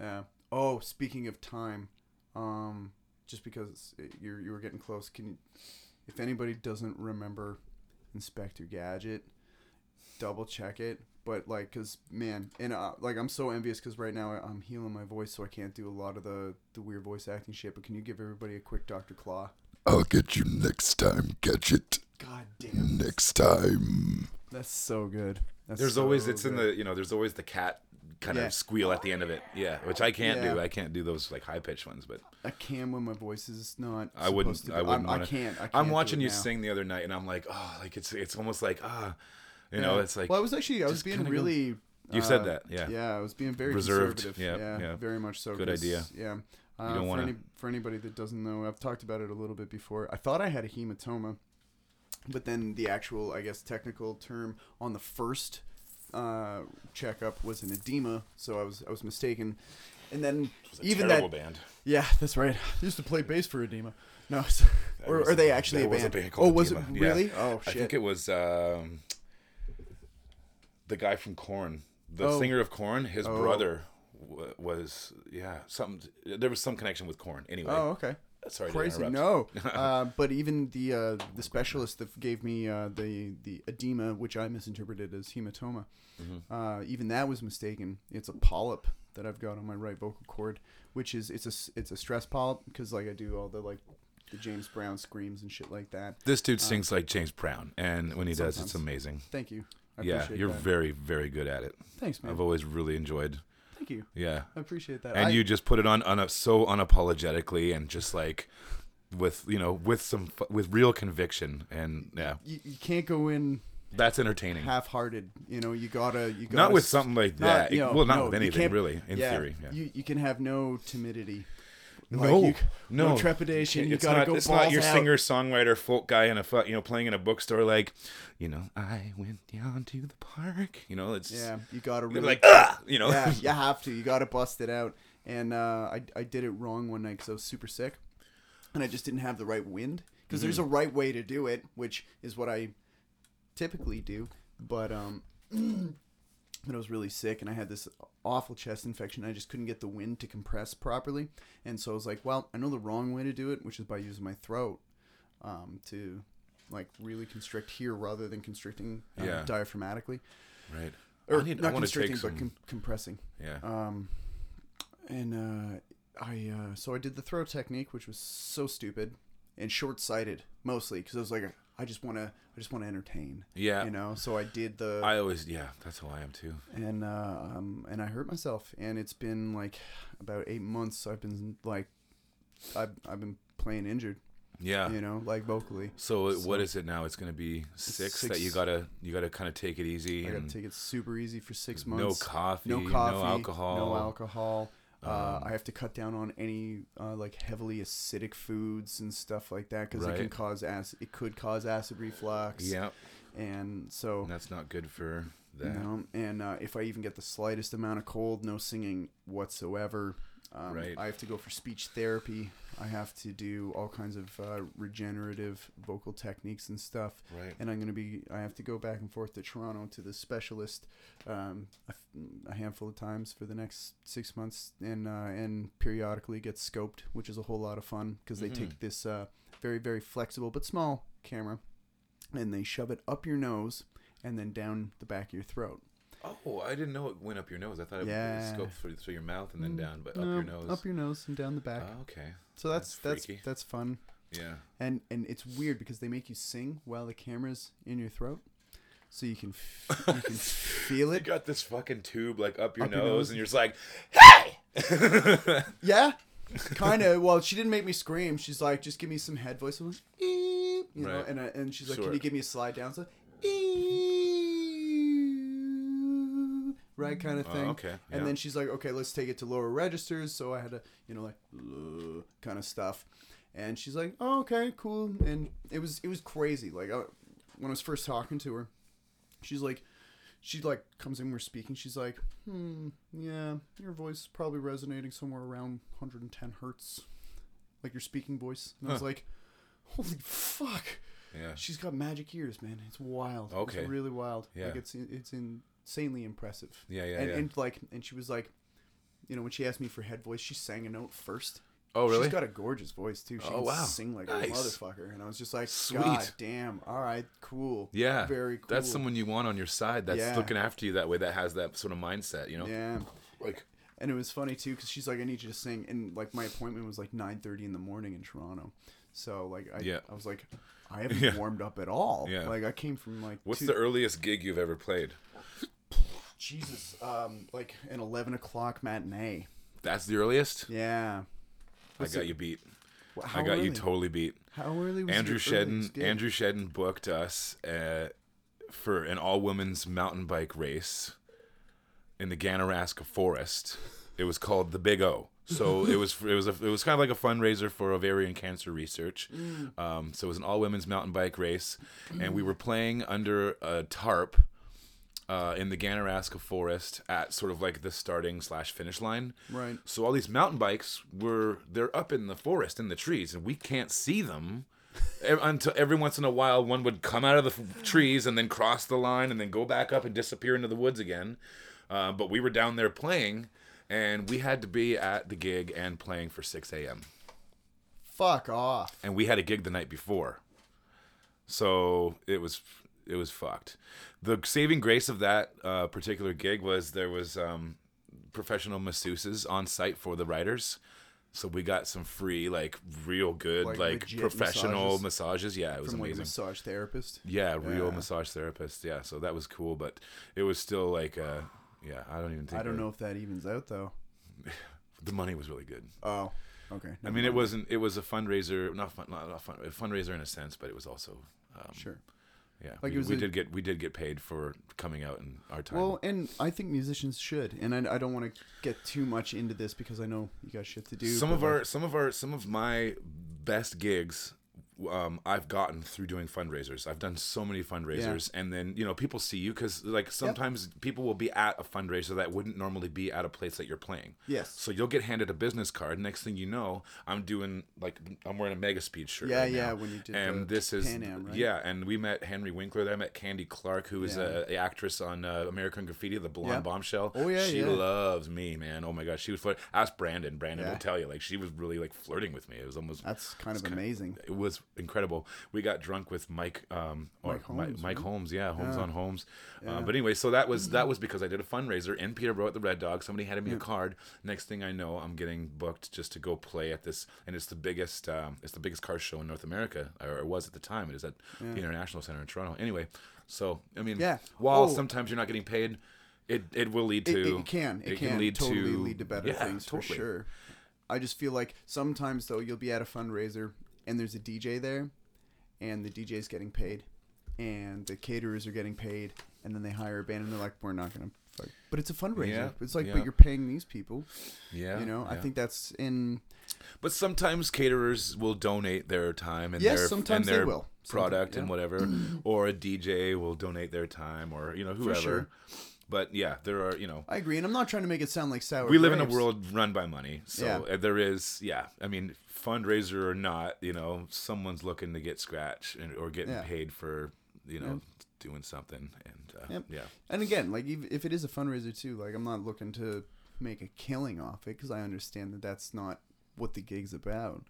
A: Yeah. Oh, speaking of time, um, just because you're you were getting close, can you, if anybody doesn't remember Inspector Gadget, double check it. But like, cause man, and uh, like I'm so envious because right now I'm healing my voice, so I can't do a lot of the the weird voice acting shit. But can you give everybody a quick Doctor Claw?
E: I'll get you next time, Gadget.
A: God damn,
E: Next time.
A: that's so good. That's
B: there's
A: so
B: always it's in the you know there's always the cat kind
A: Yeah.
B: of squeal at the end of it yeah which i can't
A: Yeah.
B: do i can't do those like high pitched ones but
A: I can when my voice is not.
B: I wouldn't.
A: supposed to
B: I wouldn't.
A: I'm,
B: wanna,
A: I can't. I can't.
B: I'm watching you
A: now.
B: sing the other night, and I'm like, oh, like it's it's almost like ah, you know, it's like
A: well, I was actually I was being
B: kinda go-
A: really.
B: You said
A: uh,
B: that, yeah.
A: Yeah, I was being very
B: Reserved,
A: conservative.
B: yeah,
A: Yeah,
B: yeah.
A: very much so.
B: Good idea.
A: Yeah. Uh,
B: don't
A: for,
B: wanna-
A: any, for anybody that doesn't know, I've talked about it a little bit before. I thought I had a hematoma, but then the actual, I guess, technical term on the first uh, checkup was an edema, so I was I was mistaken. And then even
B: terrible
A: that,
B: band.
A: yeah, that's right. I used to play bass for edema. No, so, or
B: was
A: are they actually a
B: was
A: band?
B: a band
A: oh, was
B: Edema,
A: it
B: yeah.
A: really? Oh
B: I think it was um, the guy from Korn, the
A: Oh.
B: singer of Korn. His
A: Oh.
B: brother w- was yeah something. There was some connection with Korn. Anyway,
A: oh, okay.
B: sorry
A: crazy. No, uh, but even the uh, the specialist that gave me uh, the the edema, which I misinterpreted as hematoma,
B: Mm-hmm.
A: uh, even that was mistaken. It's a polyp that I've got on my right vocal cord, which is it's a it's a stress polyp because like I do all the like the James Brown screams and shit like that.
B: This dude sings like James Brown, and when he does, it's amazing.
A: Thank you. I
B: Yeah, you're
A: that.
B: very, very good at it.
A: Thanks, man.
B: I've always really enjoyed.
A: Thank you.
B: Yeah,
A: I appreciate that.
B: and
A: I-
B: you just put it on, on a, so unapologetically and just like with you know with some with real conviction and yeah,
A: you, you can't go in
B: that's entertaining.
A: half-hearted. You know, you gotta you gotta
B: Not with something like
A: not-
B: that.
A: you know,
B: well, not
A: no,
B: with anything really. In
A: yeah,
B: theory, yeah.
A: You you can have no timidity. Like,
B: no,
A: you-
B: no,
A: trepidation. You
B: It's
A: gotta
B: not,
A: go
B: It's not your
A: out.
B: singer songwriter folk guy in a you know playing in a bookstore like, you know, I went down to the park. You know, it's
A: Yeah, you gotta really
B: like ah, you know.
A: yeah, you have to. You got to bust it out. and uh, I I did it wrong one night because I was super sick, and I just didn't have the right wind. Because there's a right way to do it, which is what I typically do, but um. But I was really sick and I had this awful chest infection. I just couldn't get the wind to compress properly. And so I was like, well, I know the wrong way to do it, which is by using my throat um, to like really constrict here rather than constricting uh,
B: Yeah.
A: diaphragmatically.
B: Right.
A: Or
B: I need.
A: Not constricting,
B: take
A: but com- compressing.
B: yeah.
A: Um, and uh, I uh, so I did the throw technique, which was so stupid and short-sighted mostly because I was like, I just want to, I just want to entertain.
B: Yeah.
A: You know, so I did the
B: I always. Yeah. That's how I am too.
A: and uh, um, and I hurt myself, and it's been like about eight months. I've been like, I've I've been playing injured.
B: Yeah.
A: You know, like vocally.
B: So, it- what
A: So-
B: is it now? It's going to be six, that you gotta you gotta kind of take it easy
A: I gotta take it super easy for six months.
B: no coffee,
A: no coffee,
B: no alcohol.
A: no alcohol. Uh,
B: Um,
A: I have to cut down on any uh, like heavily acidic foods and stuff like that because it can cause acid. It could cause acid reflux.
B: Yeah,
A: and so
B: and that's not good for that.
A: No, and uh, if I even get the slightest amount of cold, no singing whatsoever. Um,
B: Right.
A: I have to go for speech therapy. I have to do all kinds of uh, regenerative vocal techniques and stuff.
B: Right.
A: And I'm going to be, I have to go back and forth to Toronto to the specialist um, a, a handful of times for the next six months and, uh, and periodically get scoped, which is a whole lot of fun because they
B: Mhm.
A: take this uh, very, very flexible but small camera and they shove it up your nose and then down the back of your throat.
B: Oh, I didn't know it went up your nose. I thought it
A: Yeah.
B: scoped through, through your mouth and then
A: Mm,
B: down, but
A: no,
B: up your nose.
A: up your nose and down the back.
B: Oh, okay.
A: so that's
B: that's
A: that's that's, fun,
B: Yeah.
A: and and it's weird because they make you sing while the camera's in your throat, so you can f- you can feel
B: You
A: it.
B: got this fucking tube like up your
A: Up your
B: nose,
A: nose.
B: and you're just like, hey.
A: Yeah, kind of. Well, she didn't make me scream. She's like, just give me some head voice, like, you know,
B: Right.
A: and I, and she's like,
B: Sure.
A: can you give me a slide down? So, right, kind of
B: Oh,
A: thing.
B: okay,
A: And
B: yeah.
A: then she's like, okay, let's take it to lower registers. So I had to, you know, like kind of stuff. And she's like, oh, okay, cool. And it was it was crazy. Like I, when I was first talking to her, she's like, she like comes in, we're speaking. She's like, hmm, yeah, your voice is probably resonating somewhere around 110 hertz, like your speaking voice. And I was like, holy fuck.
B: Yeah.
A: She's got magic ears, man. It's wild.
B: Okay.
A: It's really wild.
B: Yeah.
A: Like it's it's insanely impressive.
B: Yeah, yeah,
A: and,
B: yeah.
A: and like and she was like, you know, when she asked me for head voice, she sang a note first.
B: Oh, really?
A: She's got a gorgeous voice too. She
B: Oh,
A: can
B: wow.
A: sing like
B: Nice.
A: a motherfucker. And I was just like,
B: Sweet.
A: God damn. All right, cool.
B: yeah.
A: Very cool.
B: That's someone you want on your side. That's
A: Yeah.
B: looking after you that way. That has that sort of mindset. You know.
A: Yeah.
B: Like.
A: And it was funny too because she's like, I need you to sing. And like my appointment was like 9:30 in the morning in Toronto. So like I,
B: Yeah.
A: I was like, I haven't
B: Yeah.
A: warmed up at all.
B: Yeah.
A: Like I came from like
B: What's
A: two-
B: the earliest gig you've ever played?
A: Jesus, um, like an 11 o'clock matinee.
B: That's the earliest.
A: Yeah.
B: I got you beat. I got you totally beat.
A: How early was
B: Andrew Shedden.
A: gig?
B: Andrew Shedden booked us uh, for an all women's mountain bike race in the Ganaraska Forest. It was called the Big O. So it was it was a, it was kind of like a fundraiser for ovarian cancer research.
A: Mm.
B: Um, so it was an all women's mountain bike race, and we were playing under a tarp uh, in the Ganaraska Forest at sort of like the starting slash finish line.
A: Right.
B: So all these mountain bikes were they're up in the forest in the trees, and we can't see them. Until every once in a while, one would come out of the f- trees and then cross the line and then go back up and disappear into the woods again. Uh, but we were down there playing, and we had to be at the gig and playing for 6 a.m.
A: Fuck off.
B: And we had a gig the night before, so it was it was fucked. The saving grace of that uh, particular gig was there was um, professional masseuses on site for the riders. So we got some free, like real good,
A: Like
B: like, professional
A: massages?
B: massages. Yeah, it was
A: From like
B: amazing.
A: massage therapist.
B: Yeah, real
A: Yeah.
B: massage therapist. Yeah, so that was cool, but it was still like, uh, yeah, I don't even think.
A: I don't
B: that-
A: know if that evens out though.
B: The money was really good.
A: Oh, okay.
B: I mean, it wasn't. It was a fundraiser, not fun, not, not fun, a fundraiser in a sense, but it was also. Um,
A: sure.
B: Yeah,
A: Like
B: we,
A: it was
B: we
A: a-
B: did get we did get paid for coming out in our time.
A: Well, and I think musicians should, and I, I don't want to get too much into this because I know you got shit to do.
B: some of
A: like,
B: our some of our some of my best gigs um, I've gotten through doing fundraisers. I've done so many fundraisers, and then you know people see you because like sometimes people will be at a fundraiser that wouldn't normally be at a place that you're playing.
A: Yes.
B: So you'll get handed a business card. Next thing you know, I'm doing like I'm wearing a Mega Speed shirt.
A: Yeah,
B: right
A: yeah,
B: now.
A: when you did
B: and this is
A: Pan Am, right?
B: yeah, and we met Henry Winkler there. I met Candy Clark, who is
A: Yeah.
B: a, a actress on uh, American Graffiti, the blonde
A: Yeah.
B: bombshell.
A: Oh, yeah,
B: she
A: yeah.
B: loves me, man. Oh my gosh, she was flirting. Ask Brandon. Brandon
A: Yeah.
B: will tell you, like she was really like flirting with me. It was almost
A: That's kind of
B: it's kinda-
A: amazing.
B: it was incredible. We got drunk with Mike, um,
A: Mike
B: Mi-
A: Holmes,
B: Mike
A: right?
B: Holmes, yeah, Holmes
A: Yeah.
B: on Holmes.
A: Yeah.
B: Uh, but anyway, so that was that was because I did a fundraiser in Peterborough at the Red Dog. Somebody handed me a card. Next thing I know, I'm getting booked just to go play at this, and it's the biggest, um, it's the biggest car show in North America, or it was at the time. It is at the International Center in Toronto. Anyway, so I mean,
A: Yeah.
B: While
A: Oh.
B: sometimes you're not getting paid, it it will lead to
A: it can. It,
B: it
A: can,
B: lead
A: totally
B: to
A: lead to better
B: yeah,
A: things for sure. I just feel like sometimes though you'll be at a fundraiser and there's a DJ there, and the DJ's getting paid, and the caterers are getting paid, and then they hire a band and they're like, we're not gonna. Fuck. But it's a fundraiser.
B: Yeah,
A: It's like,
B: yeah.
A: but you're paying these people.
B: Yeah,
A: you know, I think that's in.
B: But sometimes caterers will donate their time and
A: Yes,
B: their
A: sometimes
B: and
A: they
B: their
A: will.
B: product
A: Sometimes,
B: and whatever, or a DJ will donate their time, or you know whoever. But yeah, there are you know
A: I agree, and I'm not trying to make it sound like sour.
B: we live in a world run by money, so
A: Yeah.
B: uh, there is yeah. I mean, fundraiser or not, you know, someone's looking to get scratch and, or getting
A: Yeah.
B: paid for you know doing something, and uh,
A: Yep.
B: yeah.
A: And again, like if it is a fundraiser too, like I'm not looking to make a killing off it because I understand that that's not what the gig's about.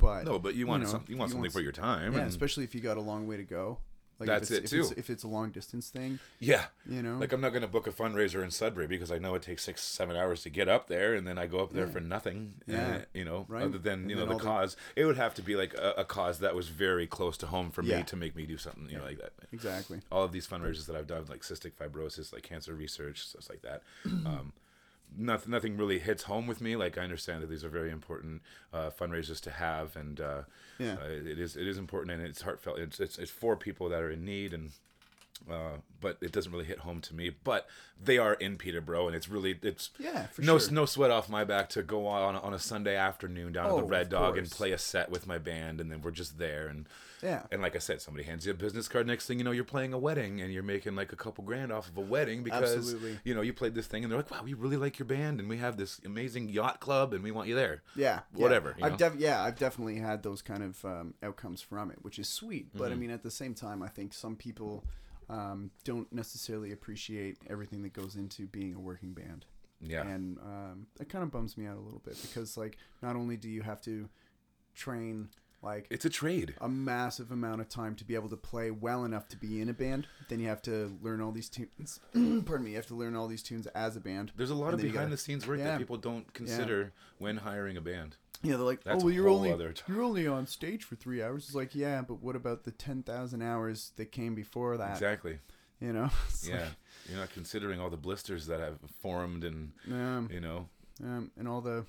A: But
B: No, but you want
A: know,
B: some, you want something for your time.
A: yeah,
B: and-
A: especially if you got a long way to go. Like
B: That's
A: if
B: it,
A: it's, if It's,
B: too.
A: if it's a long distance thing,
B: yeah.
A: you know,
B: Like I'm not going to book a fundraiser in Sudbury because I know it takes six, seven hours to get up there, and then I go up there for nothing.
A: Yeah.
B: uh, you know,
A: Right.
B: other than
A: And
B: you know the
A: all the-
B: cause. It would have to be like a, a cause that was very close to home for
A: Yeah.
B: me to make me do something. You know, like that.
A: exactly.
B: All of these fundraisers that I've done, like cystic fibrosis, like cancer research, stuff like that. um, nothing, nothing really hits home with me. Like I understand that these are very important uh, fundraisers to have, and uh,
A: Yeah.
B: uh, it is it is important and it's heartfelt. It's, it's it's for people that are in need and uh, but it doesn't really hit home to me. But they are in Peterborough, and it's really it's
A: Yeah, for
B: no
A: sure.
B: no sweat off my back to go on on a Sunday afternoon down
A: Oh,
B: at the Red Dog and play a set with my band, and then we're just there and.
A: Yeah.
B: And like I said, somebody hands you a business card. Next thing you know, you're playing a wedding, and you're making like a couple grand off of a wedding because
A: Absolutely.
B: you know you played this thing, and they're like, "Wow, we really like your band, and we have this amazing yacht club, and we want you there."
A: Yeah, yeah.
B: Whatever, you
A: I've def- yeah, I've definitely had those kind of um, outcomes from it, which is sweet. But
B: Mm-hmm.
A: I mean, at the same time, I think some people um, don't necessarily appreciate everything that goes into being a working band.
B: Yeah.
A: and um, that kind of bums me out a little bit because, like, not only do you have to train like
B: It's a trade.
A: a massive amount of time to be able to play well enough to be in a band. Then you have to learn all these tunes. Pardon me. You have to learn all these tunes as a band.
B: There's a lot
A: And
B: of behind
A: gotta-
B: the scenes work
A: Yeah.
B: that people don't consider when hiring a band.
A: Yeah, they're like,
B: That's
A: oh, well, you're only you're only on stage for three hours. It's like, yeah, but what about the ten thousand hours that came before that?
B: Exactly.
A: You know,
B: Yeah.
A: like,
B: You're not considering all the blisters that have formed and
A: um,
B: you know
A: um, and all the,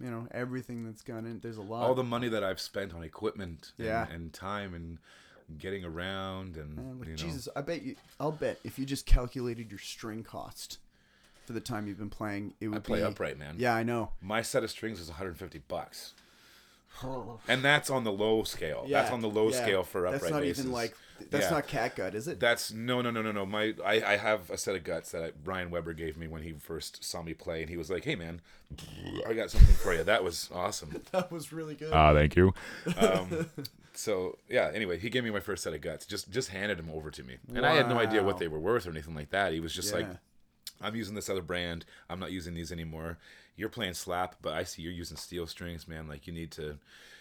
A: you know, everything that's gone in. There's a lot.
B: all the money that I've spent on equipment and,
A: Yeah.
B: and time and getting around and
A: Man, like,
B: you know
A: Jesus, I bet you. I'll bet if you just calculated your string cost for the time you've been playing, it would
B: I play
A: be
B: upright, man.
A: Yeah, I know.
B: My set of strings is 150 bucks. And that's on the low scale.
A: Yeah,
B: that's on the low
A: yeah.
B: scale for upright
A: That's not
B: basses.
A: even like that's
B: Yeah.
A: not catgut, is it?
B: That's no, no, no, no, no. My, I, I have a set of guts that I, Brian Weber gave me when he first saw me play, and he was like, "Hey, man, I got something for you." That was awesome.
A: that was really good.
B: Ah, thank you. Um, so yeah. Anyway, he gave me my first set of guts. Just, just handed them over to me, and I had no idea what they were worth or anything like that. He was just like,
A: Yeah.
B: "I'm using this other brand. I'm not using these anymore. You're playing slap, but I see you're using steel strings, man. Like you need to.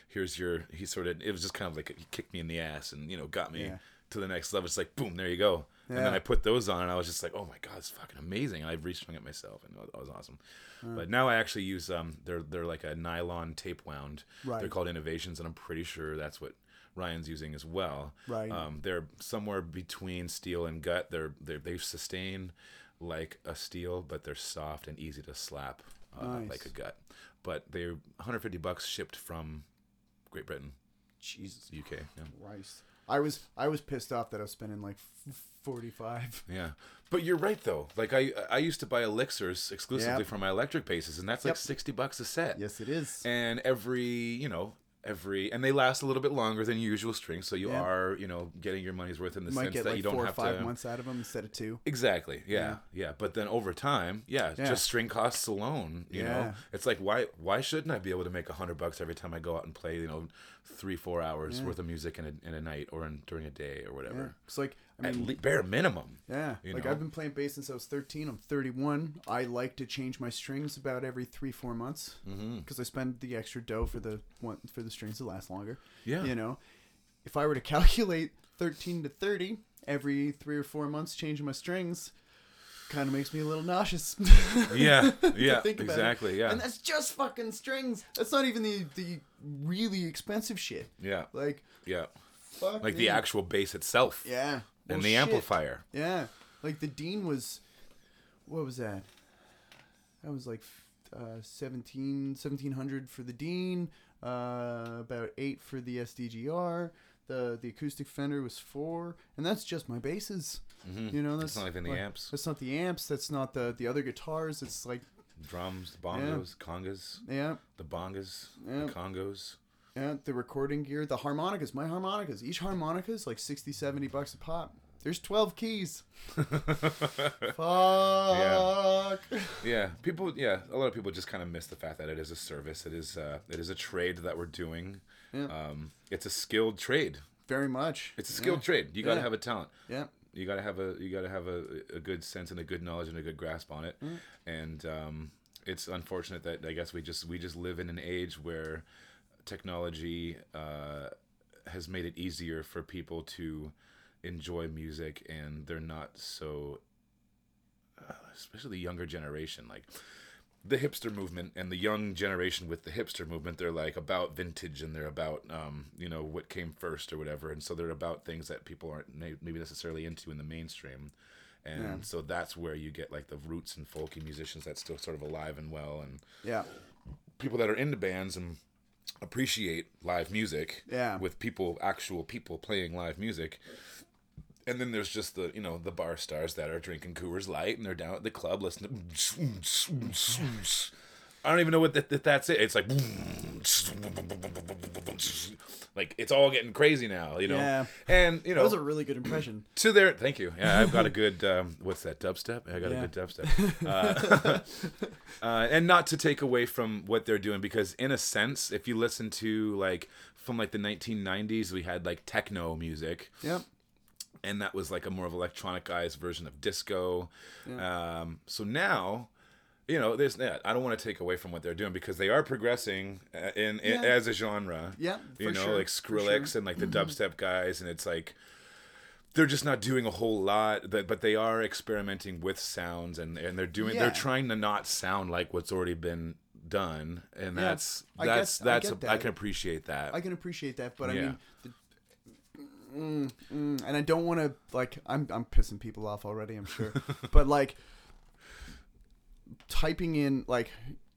B: Here's your." He sort of. It was just kind of like he kicked me in the ass and you know got me
A: Yeah.
B: to the next level. It's like boom, there you go. And then I put those on, and I was just like, "Oh my god, it's fucking amazing!" And I restrung it myself, and that was awesome. But now I actually use um, they're they're like a nylon tape wound.
A: Right.
B: They're called Innovations, and I'm pretty sure that's what Ryan's using as well.
A: Right.
B: Um, they're somewhere between steel and gut. They're they're they sustain like a steel, but they're soft and easy to slap uh,
A: Nice.
B: like a gut. But they're 150 bucks shipped from Great Britain,
A: Jesus
B: UK. Yeah.
A: Christ. I was I was pissed off that I was spending like forty five.
B: Yeah, but you're right though. Like I, I used to buy elixirs exclusively
A: Yep.
B: for my electric basses, and that's like
A: Yep.
B: sixty bucks a set.
A: Yes, it is.
B: And every, you know, every, and they last a little bit longer than usual strings, so you
A: Yeah.
B: are, you know, getting your money's worth in the sense
A: get
B: that
A: like
B: you don't
A: four or
B: have
A: five
B: to.
A: months out of them instead of two.
B: Exactly. Yeah, yeah. But then over time, yeah,
A: Yeah.
B: just string costs alone. You
A: Yeah.
B: know, it's like why why shouldn't I be able to make a hundred bucks every time I go out and play? You know, three four hours worth of music in a, in a night or in, during a day or
A: Yeah.
B: whatever.
A: It's like I
B: At
A: mean,
B: le- bare minimum.
A: yeah. Like
B: know?
A: I've been playing bass since I was 13. I'm 31. I like to change my strings about every three four months
B: Mm-hmm.
A: because I spend the extra dough for the one for the strings to last longer.
B: Yeah.
A: You know, if I were to calculate 13 to 30 every three or four months changing my strings, kind of makes me a little nauseous.
B: Yeah, yeah,
A: think about it.
B: exactly. Yeah,
A: And that's just fucking strings. That's not even the the really expensive shit.
B: yeah,
A: Like
B: yeah. Like the actual bass itself
A: Yeah.
B: And the
A: shit.
B: amplifier.
A: Yeah. Like the Dean was what was that? That was like uh 17 1700 for the Dean, uh about 8 for the SDGR. The the acoustic Fender was 4, and that's just my basses. You know, that's
B: not even the
A: like-
B: amps,
A: That's not the amps, that's not the the other guitars. It's like
B: drums, the bongos, congas,
A: yeah,
B: the bongas,
A: Yeah.
B: the congos.
A: Yeah, the recording gear, the harmonicas, my harmonicas. Each harmonica is like 60, 70 bucks a pop. There's 12 keys. Fuck.
B: Yeah, people. Yeah, a lot of people just kind of miss the fact that it is a service. It is. Uh, it is a trade that we're doing.
A: Yeah.
B: Um, it's a skilled trade.
A: Very much.
B: It's a skilled trade. You got to
A: Yeah.
B: have a talent.
A: Yeah.
B: You got to have a. You got to have a, a good sense and a good knowledge and a good grasp on it.
A: Mm.
B: And um, it's unfortunate that I guess we just we just live in an age where technology uh, has made it easier for people to enjoy music, and they're not so uh, especially the younger generation like the hipster movement and the young generation with the hipster movement they're like about vintage and they're about um, you know what came first or whatever and so they're about things that people aren't maybe necessarily into in the mainstream and
A: Yeah.
B: so that's where you get like the roots and folky musicians that's still sort of alive and well and
A: Yeah.
B: people that are into bands and appreciate live music
A: Yeah.
B: with people actual people playing live music and then there's just the you know the bar stars that are drinking Coors Light and they're down at the club listening to I don't even know what that, that that's it it's like like it's all getting crazy now you know
A: Yeah.
B: and you know, That
A: was a really good impression.
B: to their thank you yeah i've got a good um, what's that dubstep i got
A: Yeah.
B: a good dubstep uh, uh, and not to take away from what they're doing because in a sense if you listen to like from like the 1990s we had like techno music
A: Yep.
B: and that was like a more of electronicized version of disco um, so now you know there's yeah, i don't want to take away from what they're doing because they are progressing uh, in, in
A: Yeah.
B: as a genre
A: Yeah,
B: you know
A: sure,
B: like skrillex
A: sure. Mm-hmm.
B: and like the dubstep guys and it's like they're just not doing a whole lot but, but they are experimenting with sounds and, and they're doing
A: Yeah.
B: they're trying to not sound like what's already been done and
A: Yeah,
B: that's that's
A: get- I
B: that's
A: get
B: I can appreciate that
A: I can appreciate that, but I mean, the, mm, mm, and I don't want to like I'm I'm pissing people off already. I'm sure, but like typing in like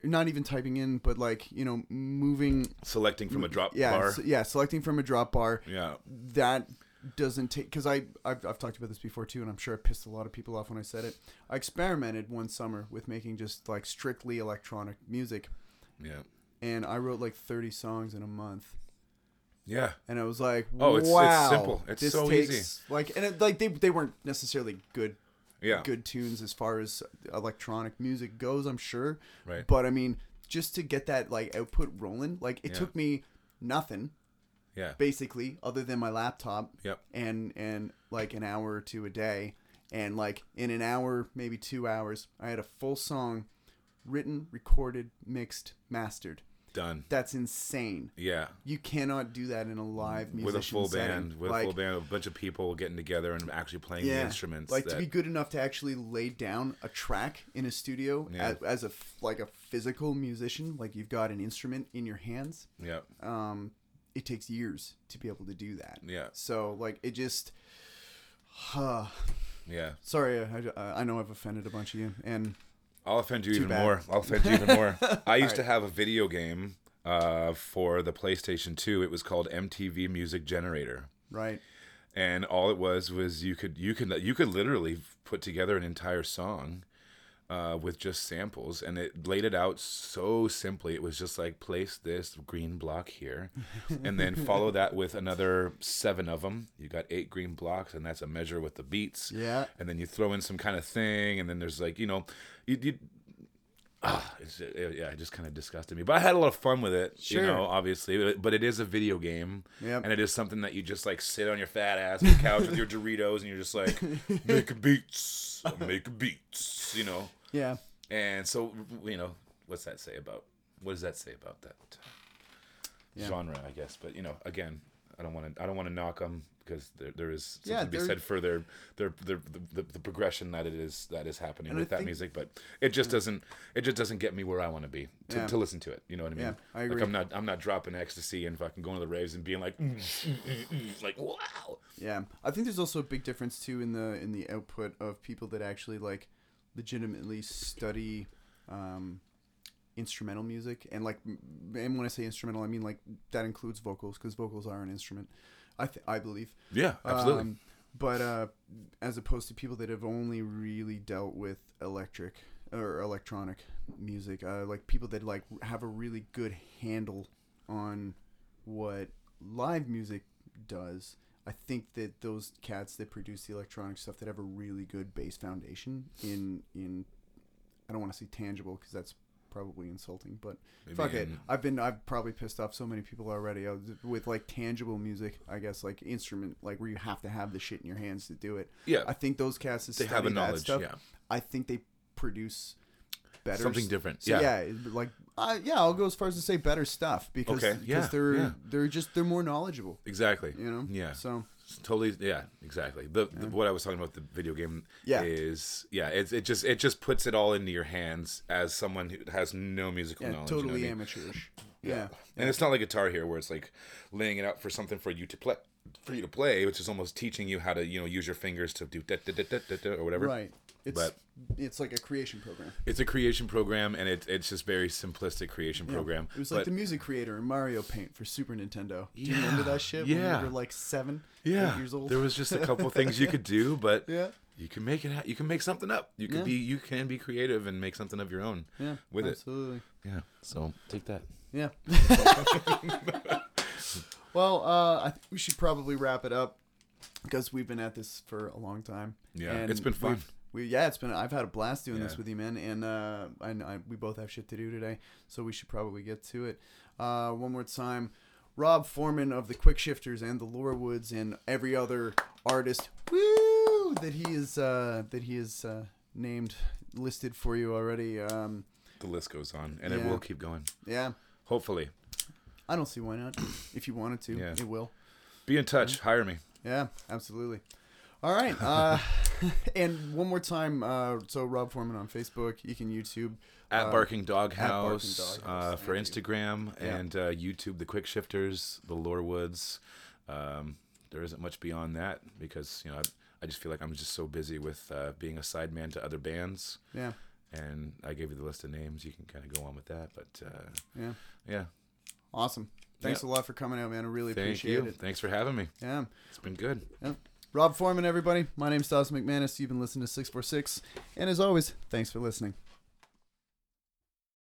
A: not even typing in, but like you know moving.
B: selecting from a drop
A: Yeah,
B: bar
A: s- yeah, selecting from a drop bar.
B: yeah
A: That doesn't take because I I've, I've talked about this before too, and I'm sure I pissed a lot of people off when I said it. I experimented one summer with making just like strictly electronic music,
B: yeah
A: and I wrote like 30 songs in a month.
B: yeah
A: and I was like,
B: Oh, it's- it's simple. It's so
A: takes,
B: easy.
A: Like, and it, like they they weren't necessarily good
B: yeah
A: good tunes as far as electronic music goes. I'm sure,
B: Right.
A: But I mean, just to get that like output rolling, like it
B: Yeah.
A: took me nothing
B: yeah
A: basically, other than my laptop.
B: Yep.
A: And and like an hour or two a day, and like in an hour, maybe two hours, I had a full song, written, recorded, mixed, mastered.
B: Done
A: That's insane.
B: yeah
A: You cannot do that in a live musician
B: with a full
A: setting.
B: band with
A: like,
B: a full band a bunch of people getting together and actually playing the instruments
A: Like
B: that,
A: to be good enough to actually lay down a track in a studio
B: Yeah.
A: as, as a like a physical musician, like you've got an instrument in your hands.
B: yeah
A: Um, it takes years to be able to do that.
B: yeah
A: So like it just, huh.
B: yeah
A: Sorry, I, I know I've offended a bunch of you, and
B: I'll offend you even
A: bad.
B: more. I'll offend you even more. I used to have a video game uh, for the PlayStation 2. It was called MTV Music Generator.
A: right,
B: And all it was was you could you could you could literally put together an entire song uh, with just samples, and it laid it out so simply. It was just like place this green block here, and then follow that with another seven of them. You got eight green blocks, and that's a measure with the beats.
A: Yeah.
B: And then you throw in some kind of thing, and then there's like you know, you. you Ah, it's, it, yeah, it just kind of disgusted me. But I had a lot of fun with it,
A: Sure.
B: you know, obviously. But- But it is a video game,
A: Yep.
B: and it is something that you just like sit on your fat ass on the couch with your Doritos, and you're just like, make beats, make beats, you know.
A: Yeah.
B: And so, you know, what's that say about? What does that say about that
A: Yeah.
B: genre? I guess, but you know, again, I don't want to. I don't want to knock them because there, there is something
A: Yeah,
B: to be said for their, their, their the, the, the progression that it is that is happening
A: And I
B: with that
A: think-
B: music. But it just doesn't. It just doesn't get me where I want to be to,
A: Yeah.
B: to listen to it. You know what I mean?
A: Yeah, I
B: Like
A: agree.
B: I'm not. I'm not dropping ecstasy and fucking going to the raves and being like, mm, mm, mm, mm, like wow.
A: Yeah, I think there's also a big difference too in the in the output of people that actually like legitimately study um, instrumental music and like and when I say instrumental, I mean like that includes vocals because vocals are an instrument. I th- I believe.
B: Yeah, absolutely.
A: Um, but uh, as opposed to people that have only really dealt with electric or electronic music, uh, like people that like have a really good handle on what live music does. I think that those cats that produce the electronic stuff that have a really good base foundation in in I don't want to say tangible because that's probably insulting, but
B: Maybe
A: fuck it.
B: in-
A: I've been I've probably pissed off so many people already uh, with like tangible music. I guess like instrument like where you have to have the shit in your hands to do it.
B: Yeah.
A: I think those cats that
B: They have a
A: that
B: knowledge,
A: stuff,
B: yeah.
A: I think they produce better
B: Something
A: s-
B: different,
A: So,
B: yeah.
A: yeah, like uh, yeah, I'll go as far as to say better stuff because
B: Okay, yeah,
A: because they're
B: yeah.
A: they're just they're more knowledgeable.
B: Exactly.
A: You know.
B: Yeah.
A: So
B: totally yeah exactly the, the what i was talking about the video game
A: Yeah.
B: is yeah it, it just it just puts it all into your hands as someone who has no musical
A: yeah,
B: knowledge you know what I
A: totally
B: mean?
A: amateurish. Yeah.
B: and it's not like Guitar Hero where it's like laying it out for something for you to play for you to play which is almost teaching you how to you know use your fingers to do da, da, da, da, da, da, or whatever
A: Right. It's
B: But-
A: it's like a creation program.
B: it's a creation program and it, it's just very simplistic creation program
A: It was like
B: but-
A: the music creator in Mario Paint for Super Nintendo. Do you remember that shit? When
B: yeah.
A: we were like seven,
B: yeah
A: years old.
B: there was just a couple things you could do but
A: Yeah.
B: you can make it you can make something up you can
A: Yeah.
B: be you can be creative and make something of your own
A: yeah,
B: with it
A: absolutely.
B: Yeah. So take that.
A: Yeah. well, uh, I think we should probably wrap it up because we've been at this for a long time.
B: Yeah, it's been fun.
A: We've- yeah, it's been. I've had a blast doing this with you, man. And uh, I, I, we both have shit to do today, so we should probably get to it. Uh, one more time, Rob Foreman of the Quick Shifters and the Lohrwoods and every other artist, woo, that he is uh, that he is uh, named listed for you already. Um,
B: The list goes on, and it will keep going.
A: yeah,
B: Hopefully,
A: I don't see why not. If you wanted to,
B: Yeah.
A: it will.
B: be in touch. Hire me.
A: Yeah, absolutely. All right. Uh, and one more time. Uh, so Rob Foreman on Facebook. You can YouTube
B: At
A: uh,
B: Barking Dog
A: at Barking
B: House, uh, for
A: thank you.
B: Instagram
A: Yeah.
B: and uh, YouTube. The Quick Shifters, the Lohrwoods. Um, there isn't much beyond that because you know I, I just feel like I'm just so busy with uh, being a sideman to other bands.
A: Yeah.
B: And I gave you the list of names. You can kind of go on with that, but uh,
A: Yeah.
B: yeah.
A: Awesome. Thanks a lot for coming out, man. I really
B: Thank
A: appreciate
B: you.
A: it.
B: Thanks for having me.
A: Yeah.
B: It's been good.
A: yeah. Rob Foreman, everybody. My name's Dawson McManus. You've been listening to 646. And as always, thanks for listening.